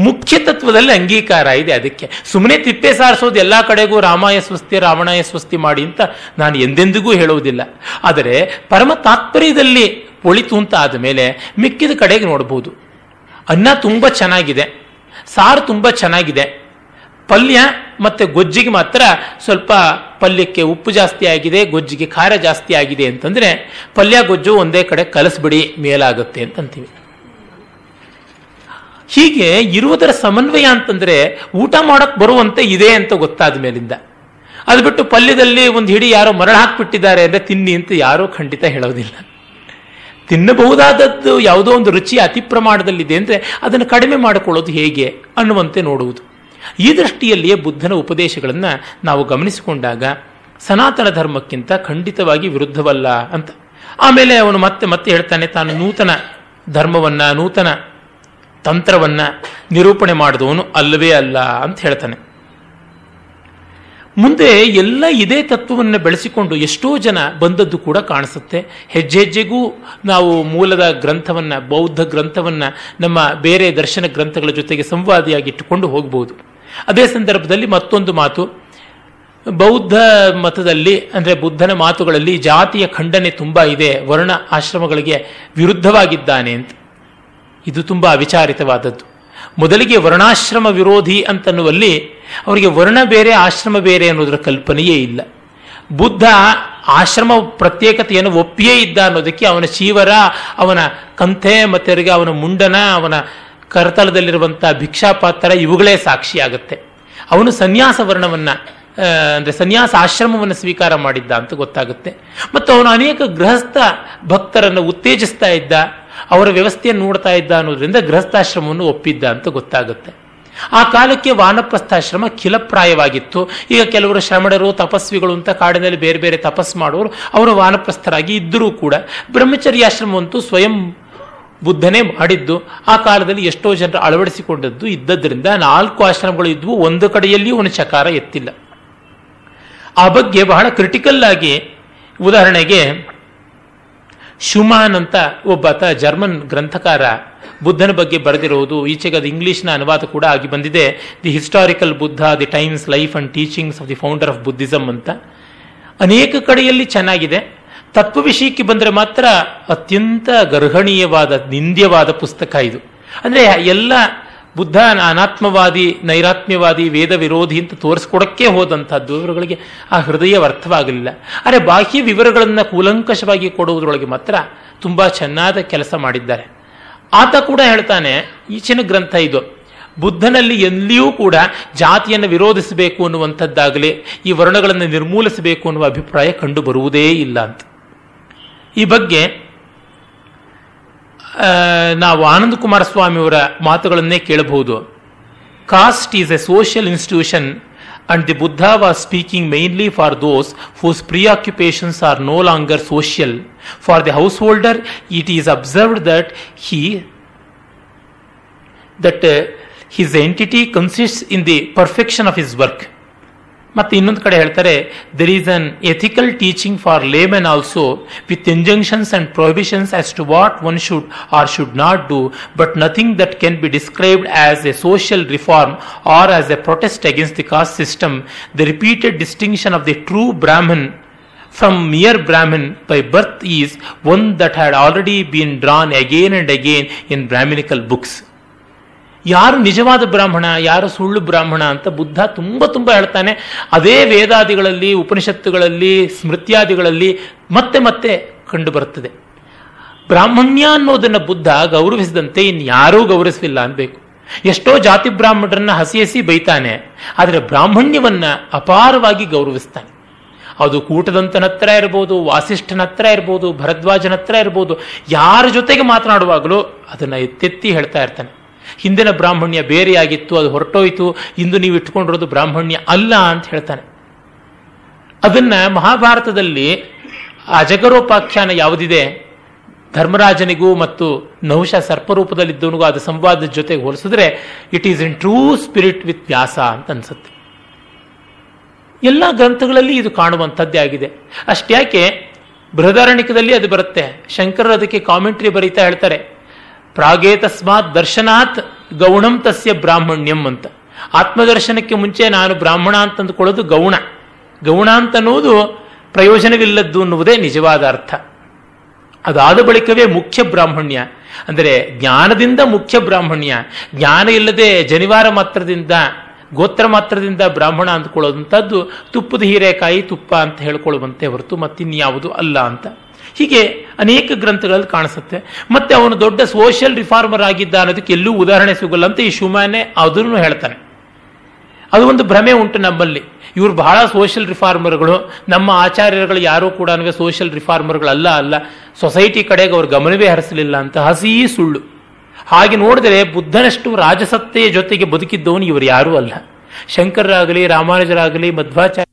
Speaker 1: ಮುಖ್ಯ ತತ್ವದಲ್ಲಿ ಅಂಗೀಕಾರ ಇದೆ ಅದಕ್ಕೆ. ಸುಮ್ಮನೆ ತಿಪ್ಪೆ ಸಾರಿಸೋದು ಎಲ್ಲ ಕಡೆಗೂ ರಾಮಾಯ ಸ್ವಸ್ತಿ, ರಾವಣಾಯ ಸ್ವಸ್ತಿ ಮಾಡಿ ಅಂತ ನಾನು ಎಂದೆಂದಿಗೂ ಹೇಳುವುದಿಲ್ಲ. ಆದರೆ ಪರಮ ತಾತ್ಪರ್ಯದಲ್ಲಿ ಒಳಿತು ಅಂತ ಆದ ಮೇಲೆ ಮಿಕ್ಕಿದ ಕಡೆಗೆ ನೋಡಬಹುದು ಅನ್ನ ತುಂಬ ಚೆನ್ನಾಗಿದೆ. ಸಾರು ತುಂಬ ಚೆನ್ನಾಗಿದೆ. ಪಲ್ಯ ಮತ್ತೆ ಗೊಜ್ಜಿಗೆ ಮಾತ್ರ ಸ್ವಲ್ಪ ಪಲ್ಯಕ್ಕೆ ಉಪ್ಪು ಜಾಸ್ತಿ ಆಗಿದೆ, ಗೊಜ್ಜಿಗೆ ಖಾರ ಜಾಸ್ತಿ ಆಗಿದೆ ಅಂತಂದ್ರೆ ಪಲ್ಯ ಗೊಜ್ಜು ಒಂದೇ ಕಡೆ ಕಲಸ್ಬಿಡಿ ಮೇಲಾಗುತ್ತೆ ಅಂತಂತೀವಿ ಹೀಗೆ ಇರುವುದರ ಸಮನ್ವಯ ಅಂತಂದ್ರೆ ಊಟ ಮಾಡಕ್ ಬರುವಂತೆ ಇದೆ ಅಂತ ಗೊತ್ತಾದ ಮೇಲಿಂದ. ಅದು ಬಿಟ್ಟು ಪಲ್ಯದಲ್ಲಿ ಒಂದು ಹಿಡಿ ಯಾರೋ ಮರಣ ಹಾಕ್ಬಿಟ್ಟಿದ್ದಾರೆ ಅಂದ್ರೆ ತಿನ್ನಿ ಅಂತ ಯಾರೂ ಖಂಡಿತ ಹೇಳೋದಿಲ್ಲ. ತಿನ್ನಬಹುದಾದದ್ದು ಯಾವುದೋ ಒಂದು ರುಚಿ ಅತಿ ಪ್ರಮಾಣದಲ್ಲಿದೆ ಅಂದ್ರೆ ಅದನ್ನು ಕಡಿಮೆ ಮಾಡಿಕೊಳ್ಳೋದು ಹೇಗೆ ಅನ್ನುವಂತೆ ನೋಡುವುದು. ಈ ದೃಷ್ಟಿಯಲ್ಲಿಯೇ ಬುದ್ಧನ ಉಪದೇಶಗಳನ್ನ ನಾವು ಗಮನಿಸಿಕೊಂಡಾಗ ಸನಾತನ ಧರ್ಮಕ್ಕಿಂತ ಖಂಡಿತವಾಗಿ ವಿರುದ್ಧವಲ್ಲ ಅಂತ. ಆಮೇಲೆ ಅವನು ಮತ್ತೆ ಮತ್ತೆ ಹೇಳ್ತಾನೆ, ತಾನು ನೂತನ ಧರ್ಮವನ್ನ, ನೂತನ ತಂತ್ರವನ್ನ ನಿರೂಪಣೆ ಮಾಡಿದವನು ಅಲ್ಲವೇ ಅಲ್ಲ ಅಂತ ಹೇಳ್ತಾನೆ. ಮುಂದೆ ಎಲ್ಲ ಇದೇ ತತ್ವವನ್ನು ಬೆಳೆಸಿಕೊಂಡು ಎಷ್ಟೋ ಜನ ಬಂದದ್ದು ಕೂಡ ಕಾಣಿಸುತ್ತೆ. ಹೆಜ್ಜೆ ಹೆಜ್ಜೆಗೂ ನಾವು ಮೂಲದ ಗ್ರಂಥವನ್ನು, ಬೌದ್ಧ ಗ್ರಂಥವನ್ನು, ನಮ್ಮ ಬೇರೆ ದರ್ಶನ ಗ್ರಂಥಗಳ ಜೊತೆಗೆ ಸಂವಾದಿಯಾಗಿ ಇಟ್ಟುಕೊಂಡು ಹೋಗಬಹುದು ಅದೇ ಸಂದರ್ಭದಲ್ಲಿ ಮತ್ತೊಂದು ಮಾತು. ಬೌದ್ಧ ಮತದಲ್ಲಿ, ಅಂದರೆ ಬುದ್ಧನ ಮಾತುಗಳಲ್ಲಿ ಜಾತಿಯ ಖಂಡನೆ ತುಂಬ ಇದೆ. ವರ್ಣ ಆಶ್ರಮಗಳಿಗೆ ವಿರುದ್ಧವಾಗಿದ್ದಾನೆ ಅಂತ. ಇದು ತುಂಬಾ ಅವಿಚಾರಿತವಾದದ್ದು. ಮೊದಲಿಗೆ ವರ್ಣಾಶ್ರಮ ವಿರೋಧಿ ಅಂತನ್ನುವಲ್ಲಿ ಅವರಿಗೆ ವರ್ಣ ಬೇರೆ, ಆಶ್ರಮ ಬೇರೆ ಅನ್ನೋದರ ಕಲ್ಪನೆಯೇ ಇಲ್ಲ. ಬುದ್ಧ ಆಶ್ರಮ ಪ್ರತ್ಯೇಕತೆಯನ್ನು ಒಪ್ಪಿಯೇ ಇದ್ದ ಅನ್ನೋದಕ್ಕೆ ಅವನ ಶೀವರ ಅವನ ಕಂಥೆ ಮತ್ತೆ ಅವನ ಮುಂಡನ, ಅವನ ಕರತಲದಲ್ಲಿರುವಂತಹ ಭಿಕ್ಷಾಪಾತ್ರ ಇವುಗಳೇ ಸಾಕ್ಷಿಯಾಗುತ್ತೆ. ಅವನು ಸನ್ಯಾಸ ವರ್ಣವನ್ನ ಅಂದ್ರೆ ಸನ್ಯಾಸ ಆಶ್ರಮವನ್ನು ಸ್ವೀಕಾರ ಮಾಡಿದ್ದ ಅಂತ ಗೊತ್ತಾಗುತ್ತೆ. ಮತ್ತು ಅವನು ಅನೇಕ ಗೃಹಸ್ಥ ಭಕ್ತರನ್ನು ಉತ್ತೇಜಿಸ್ತಾ ಇದ್ದ, ಅವರ ವ್ಯವಸ್ಥೆಯನ್ನು ನೋಡ್ತಾ ಇದ್ದ ಅನ್ನೋದ್ರಿಂದ ಗೃಹಸ್ಥಾಶ್ರಮವನ್ನು ಒಪ್ಪಿದ್ದ ಅಂತ ಗೊತ್ತಾಗುತ್ತೆ. ಆ ಕಾಲಕ್ಕೆ ವಾನಪ್ರಸ್ಥಾಶ್ರಮ ಖಿಲಪ್ರಾಯವಾಗಿತ್ತು. ಈಗ ಕೆಲವರು ಶ್ರಮಣರು, ತಪಸ್ವಿಗಳು ಅಂತ ಕಾಡಿನಲ್ಲಿ ಬೇರೆ ಬೇರೆ ತಪಸ್ ಮಾಡುವರು ಅವರು ವಾನಪ್ರಸ್ಥರಾಗಿ ಇದ್ದರೂ ಕೂಡ ಬ್ರಹ್ಮಚರ್ಯಾಶ್ರಮವಂತೂ ಸ್ವಯಂ ಬುದ್ಧನೇ ಮಾಡಿದ್ದು. ಆ ಕಾಲದಲ್ಲಿ ಎಷ್ಟೋ ಜನರು ಅಳವಡಿಸಿಕೊಂಡದ್ದು ಇದ್ದದ್ರಿಂದ ನಾಲ್ಕು ಆಶ್ರಮಗಳು ಇದ್ವು, ಒಂದು ಕಡೆಯಲ್ಲಿಯೂ ಒಂದು ಚಕಾರ ಎತ್ತಿಲ್ಲ. ಆ ಬಗ್ಗೆ ಬಹಳ ಕ್ರಿಟಿಕಲ್ ಆಗಿ ಉದಾಹರಣೆಗೆ ಶುಮಾನ್ ಅಂತ ಒಬ್ಬತ ಜರ್ಮನ್ ಗ್ರಂಥಕಾರ ಬುದ್ಧನ ಬಗ್ಗೆ ಬರೆದಿರುವುದು, ಈಚೆಗೆ ಅದು ಇಂಗ್ಲಿಷ್ನ ಅನುವಾದ ಕೂಡ ಆಗಿ ಬಂದಿದೆ. The historical Buddha the times life and teachings of the founder of Buddhism ಅಂತ. ಅನೇಕ ಕಡೆಯಲ್ಲಿ ಚೆನ್ನಾಗಿದೆ. ತತ್ವ ವಿಷಯಕ್ಕೆ ಬಂದರೆ ಮಾತ್ರ ಅತ್ಯಂತ ಗರ್ಹಣೀಯವಾದ, ನಿಂದ್ಯವಾದ ಪುಸ್ತಕ ಇದು. ಅಂದರೆ ಎಲ್ಲ ಬುದ್ಧ ಅನಾತ್ಮವಾದಿ, ನೈರಾತ್ಮ್ಯವಾದಿ ವೇದ ವಿರೋಧಿ ಅಂತ ತೋರಿಸ್ಕೊಡಕ್ಕೆ ಹೋದಂಥದ್ದು ಇವರುಗಳಿಗೆ ಆ ಹೃದಯ ಅರ್ಥವಾಗಲಿಲ್ಲ ಆದರೆ ಬಾಹ್ಯ ವಿವರಗಳನ್ನು ಕೂಲಂಕಷವಾಗಿ ಕೊಡುವುದರೊಳಗೆ ಮಾತ್ರ ತುಂಬ ಚೆನ್ನಾದ ಕೆಲಸ ಮಾಡಿದ್ದಾರೆ. ಆತ ಕೂಡ ಹೇಳ್ತಾನೆ, ಈಚಿನ ಗ್ರಂಥ ಇದು, ಬುದ್ಧನಲ್ಲಿ ಎಲ್ಲಿಯೂ ಕೂಡ ಜಾತಿಯನ್ನು ವಿರೋಧಿಸಬೇಕು ಅನ್ನುವಂಥದ್ದಾಗಲಿ, ಈ ವರ್ಣಗಳನ್ನು ನಿರ್ಮೂಲಿಸಬೇಕು ಅನ್ನುವ ಅಭಿಪ್ರಾಯ ಕಂಡು ಬರುವುದೇ ಇಲ್ಲ ಅಂತ. ಈ ಬಗ್ಗೆ ನಾವು ಆನಂದ ಕುಮಾರಸ್ವಾಮಿಯವರ ಮಾತುಗಳನ್ನೇ ಕೇಳಬಹುದು. Caste is a social institution and the Buddha was speaking mainly for those whose preoccupations are no longer social for the householder it is observed that he that his entity consist in the perfection of his work ಮತ್ತೆ ಇನ್ನೊಂದು ಕಡೆ ಹೇಳ್ತಾರೆ there is an ethical teaching for laymen also with injunctions and prohibitions as to what one should or should not do but nothing that can be described as a social reform or as a protest against the caste system the repeated distinction of the true Brahman from mere Brahmin by birth is one that had already been drawn again and again in Brahminical books. ಯಾರು ನಿಜವಾದ ಬ್ರಾಹ್ಮಣ, ಯಾರು ಸುಳ್ಳು ಬ್ರಾಹ್ಮಣ ಅಂತ ಬುದ್ಧ ತುಂಬ ತುಂಬ ಹೇಳ್ತಾನೆ. ಅದೇ ವೇದಾದಿಗಳಲ್ಲಿ, ಉಪನಿಷತ್ತುಗಳಲ್ಲಿ, ಸ್ಮೃತ್ಯಾದಿಗಳಲ್ಲಿ ಮತ್ತೆ ಮತ್ತೆ ಕಂಡು ಬರುತ್ತದೆ ಬ್ರಾಹ್ಮಣ್ಯ ಅನ್ನೋದನ್ನ ಬುದ್ಧ ಗೌರವಿಸಿದಂತೆ ಇನ್ಯಾರೂ ಗೌರವಿಸಲಿಲ್ಲ ಅನ್ಬೇಕು. ಎಷ್ಟೋ ಜಾತಿ ಬ್ರಾಹ್ಮಣರನ್ನ ಹಸಿ ಹಸಿ ಬೈತಾನೆ, ಆದರೆ ಬ್ರಾಹ್ಮಣ್ಯವನ್ನ ಅಪಾರವಾಗಿ ಗೌರವಿಸ್ತಾನೆ. ಅದು ಕೂಟದಂತನ ಹತ್ರ ಇರ್ಬೋದು, ವಾಸಿಷ್ಠನ ಹತ್ರ ಇರ್ಬೋದು, ಭರದ್ವಾಜನ ಹತ್ರ ಇರ್ಬೋದು, ಯಾರ ಜೊತೆಗೆ ಮಾತನಾಡುವಾಗಲೂ ಅದನ್ನ ಎತ್ತೆತ್ತಿ ಹೇಳ್ತಾ ಇರ್ತಾನೆ. ಹಿಂದಿನ ಬ್ರಾಹ್ಮಣ್ಯ ಬೇರೆಯಾಗಿತ್ತು, ಅದು ಹೊರಟೋಯ್ತು. ಇಂದು ನೀವು ಇಟ್ಕೊಂಡಿರೋದು ಬ್ರಾಹ್ಮಣ್ಯ ಅಲ್ಲ ಅಂತ ಹೇಳ್ತಾನೆ. ಅದನ್ನ ಮಹಾಭಾರತದಲ್ಲಿ ಅಜಗರೋಪಾಖ್ಯಾನ ಯಾವುದಿದೆ? ಧರ್ಮರಾಜನಿಗೂ ಮತ್ತು ನಹುಶ ಸರ್ಪರೂಪದಲ್ಲಿದ್ದವನಿಗೂ ಅದು ಸಂವಾದದ ಜೊತೆಗೆ ಹೋಲಿಸಿದ್ರೆ it is in true spirit with Vyasa ಅಂತ ಅನ್ಸುತ್ತೆ. ಎಲ್ಲ ಗ್ರಂಥಗಳಲ್ಲಿ ಇದು ಕಾಣುವಂಥದ್ದೇ ಆಗಿದೆ. ಅಷ್ಟ್ಯಾಕೆ ಬೃಹದಾರಣಿಕದಲ್ಲಿ ಅದು ಬರುತ್ತೆ. ಶಂಕರರು ಅದಕ್ಕೆ ಕಾಮೆಂಟ್ರಿ ಬರೀತಾ ಹೇಳ್ತಾರೆ. ಪ್ರಾಗೇ ತಸ್ಮಾತ್ ದರ್ಶನಾತ್ ಗೌಣಂ ತಸ್ಯ ಬ್ರಾಹ್ಮಣ್ಯಂ ಅಂತ. ಆತ್ಮದರ್ಶನಕ್ಕೆ ಮುಂಚೆ ನಾನು ಬ್ರಾಹ್ಮಣ ಅಂತ ಅಂದುಕೊಳ್ಳೋದು ಗೌಣ. ಗೌಣ ಅಂತ ಅನ್ನೋದು ಪ್ರಯೋಜನವಿಲ್ಲದ್ದು ಅನ್ನುವುದೇ ನಿಜವಾದ ಅರ್ಥ. ಅದಾದ ಬಳಿಕವೇ ಮುಖ್ಯ ಬ್ರಾಹ್ಮಣ್ಯ. ಅಂದರೆ ಜ್ಞಾನದಿಂದ ಮುಖ್ಯ ಬ್ರಾಹ್ಮಣ್ಯ. ಜ್ಞಾನ ಇಲ್ಲದೆ ಜನಿವಾರ ಮಾತ್ರದಿಂದ, ಗೋತ್ರ ಮಾತ್ರದಿಂದ ಬ್ರಾಹ್ಮಣ ಅಂದ್ಕೊಳ್ಳೋದಂಥದ್ದು ತುಪ್ಪದ ಹೀರೆಕಾಯಿ ತುಪ್ಪ ಅಂತ ಹೇಳ್ಕೊಳ್ಳುವಂತೆ ಹೊರತು ಮತ್ತಿನ್ಯಾವುದು ಅಲ್ಲ ಅಂತ. ಹೀಗೆ ಅನೇಕ ಗ್ರಂಥಗಳಲ್ಲಿ ಕಾಣಿಸುತ್ತೆ. ಮತ್ತೆ ಅವನು ದೊಡ್ಡ ಸೋಷಿಯಲ್ ರಿಫಾರ್ಮರ್ ಆಗಿದ್ದ ಅನ್ನೋದಕ್ಕೆ ಎಲ್ಲೂ ಉದಾಹರಣೆ ಸಿಗಲ್ಲ ಅಂತ ಈ ಶಿವಮಾನೆ ಅದನ್ನು ಹೇಳ್ತಾನೆ. ಅದು ಒಂದು ಭ್ರಮೆ ಉಂಟು ನಮ್ಮಲ್ಲಿ. ಇವರು ಬಹಳ ಸೋಷಿಯಲ್ ರಿಫಾರ್ಮರ್ಗಳು ನಮ್ಮ ಆಚಾರ್ಯರುಗಳು ಯಾರೂ ಕೂಡ ಸೋಷಿಯಲ್ ರಿಫಾರ್ಮರ್ಗಳಲ್ಲ ಅಲ್ಲ ಸೊಸೈಟಿ ಕಡೆಗೆ ಅವ್ರ ಗಮನವೇ ಹರಿಸಲಿಲ್ಲ ಅಂತ ಹಸಿ ಸುಳ್ಳು. ಹಾಗೆ ನೋಡಿದರೆ ಬುದ್ಧನಷ್ಟು ರಾಜಸತ್ತೆಯ ಜೊತೆಗೆ ಬದುಕಿದ್ದವನು ಇವರು ಯಾರೂ ಅಲ್ಲ. ಶಂಕರರಾಗಲಿ, ರಾಮಾನುಜರಾಗಲಿ, ಮಧ್ವಾಚಾರ್ಯ